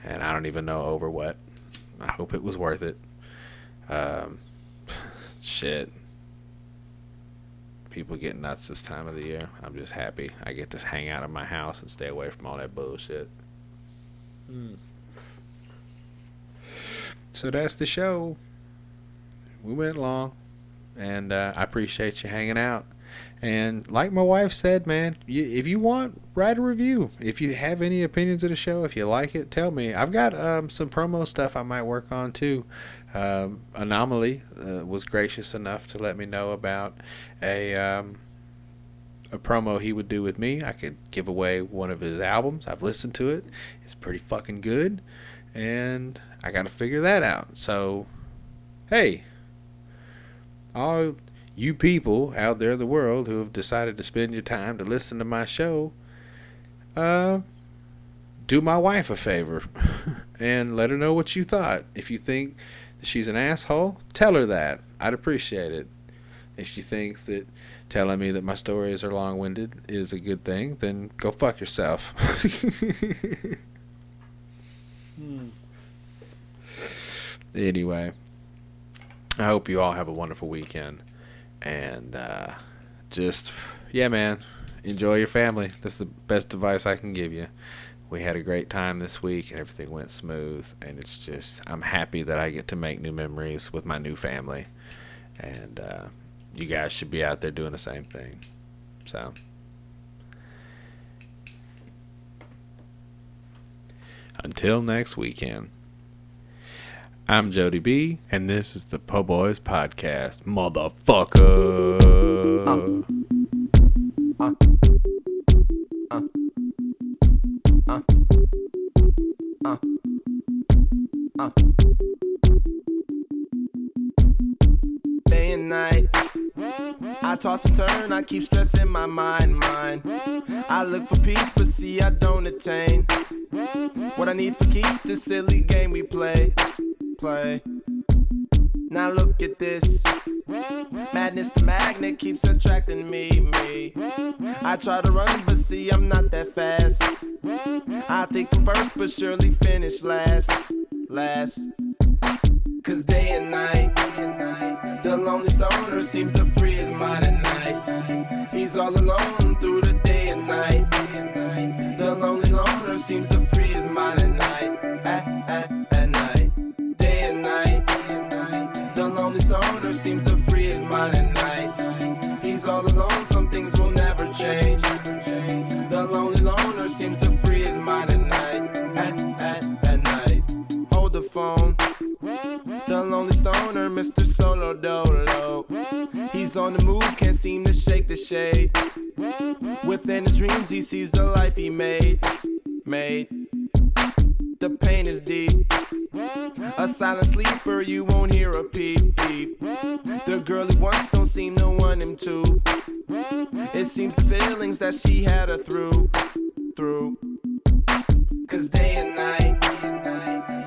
And I don't even know over what. I hope it was worth it. Um, shit people get nuts this time of the year. I'm just happy I get to hang out in my house and stay away from all that bullshit. Mm. So that's the show. We went long, and uh, I appreciate you hanging out. And like my wife said, man, you, if you want, write a review. If you have any opinions of the show, if you like it, tell me. I've got um, some promo stuff I might work on too. Um, Anomaly uh, was gracious enough to let me know about a um, a promo he would do with me. I could give away one of his albums. I've listened to it. It's pretty fucking good, and I got to figure that out. So, hey, all you people out there in the world who have decided to spend your time to listen to my show, uh, do my wife a favor and let her know what you thought. If you think that she's an asshole, tell her that. I'd appreciate it. If you think that telling me that my stories are long winded is a good thing, then go fuck yourself. hmm. Anyway, I hope you all have a wonderful weekend. And uh, just, yeah, man, enjoy your family. That's the best advice I can give you. We had a great time this week and everything went smooth. And it's just i'm happy that i get to make new memories with my new family. And uh, you guys should be out there doing the same thing. So. Until next weekend i'm jody b and this is the po boys podcast motherfucker uh. Uh. Uh. Day and night. I toss and turn, I keep stressing my mind, mind. I look for peace, but see, I don't attain. What I need for keeps this silly game we play. Play. Now look at this. Madness, the magnet keeps attracting me, me. I try to run, but see, I'm not that fast. I think I'm first, but surely finish last. Last. Cause day and night, the lonely stoner seems to free his mind at night. He's all alone through the day and night. The lonely loner seems to free his mind at night. He's on the move, can't seem to shake the shade. Within his dreams, he sees the life he made. Made. The pain is deep. A silent sleeper, you won't hear a peep peep. The girl he wants don't seem to want him to. It seems the feelings that she had her through, through. Cause day and night,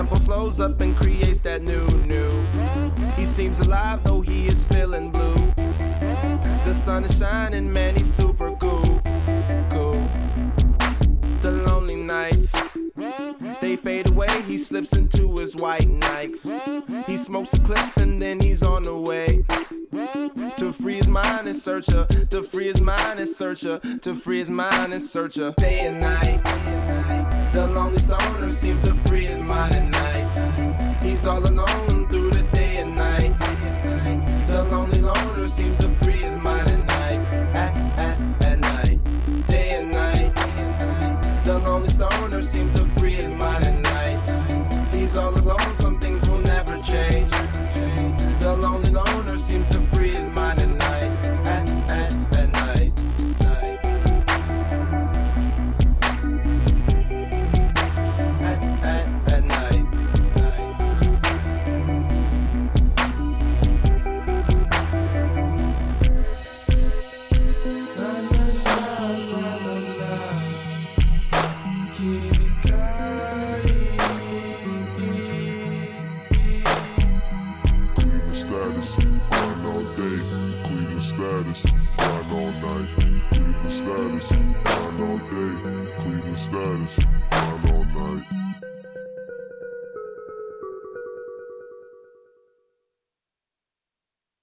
tempo slows up and creates that new, new. He seems alive though he is feeling blue. The sun is shining, man, he's super cool. Cool. The lonely nights. They fade away, he slips into his white Nikes. He smokes a clip and then he's on the way. To free his mind and searcher, to free his mind and searcher, to free his mind and searcher. Day and night. The lonely stoner seems to free his mind at night. He's all alone through the day and night. The lonely loner seems to free his mind at night. At, at, at night. Day and night. The lonely stoner seems to free his mind at night. He's all alone, some things status,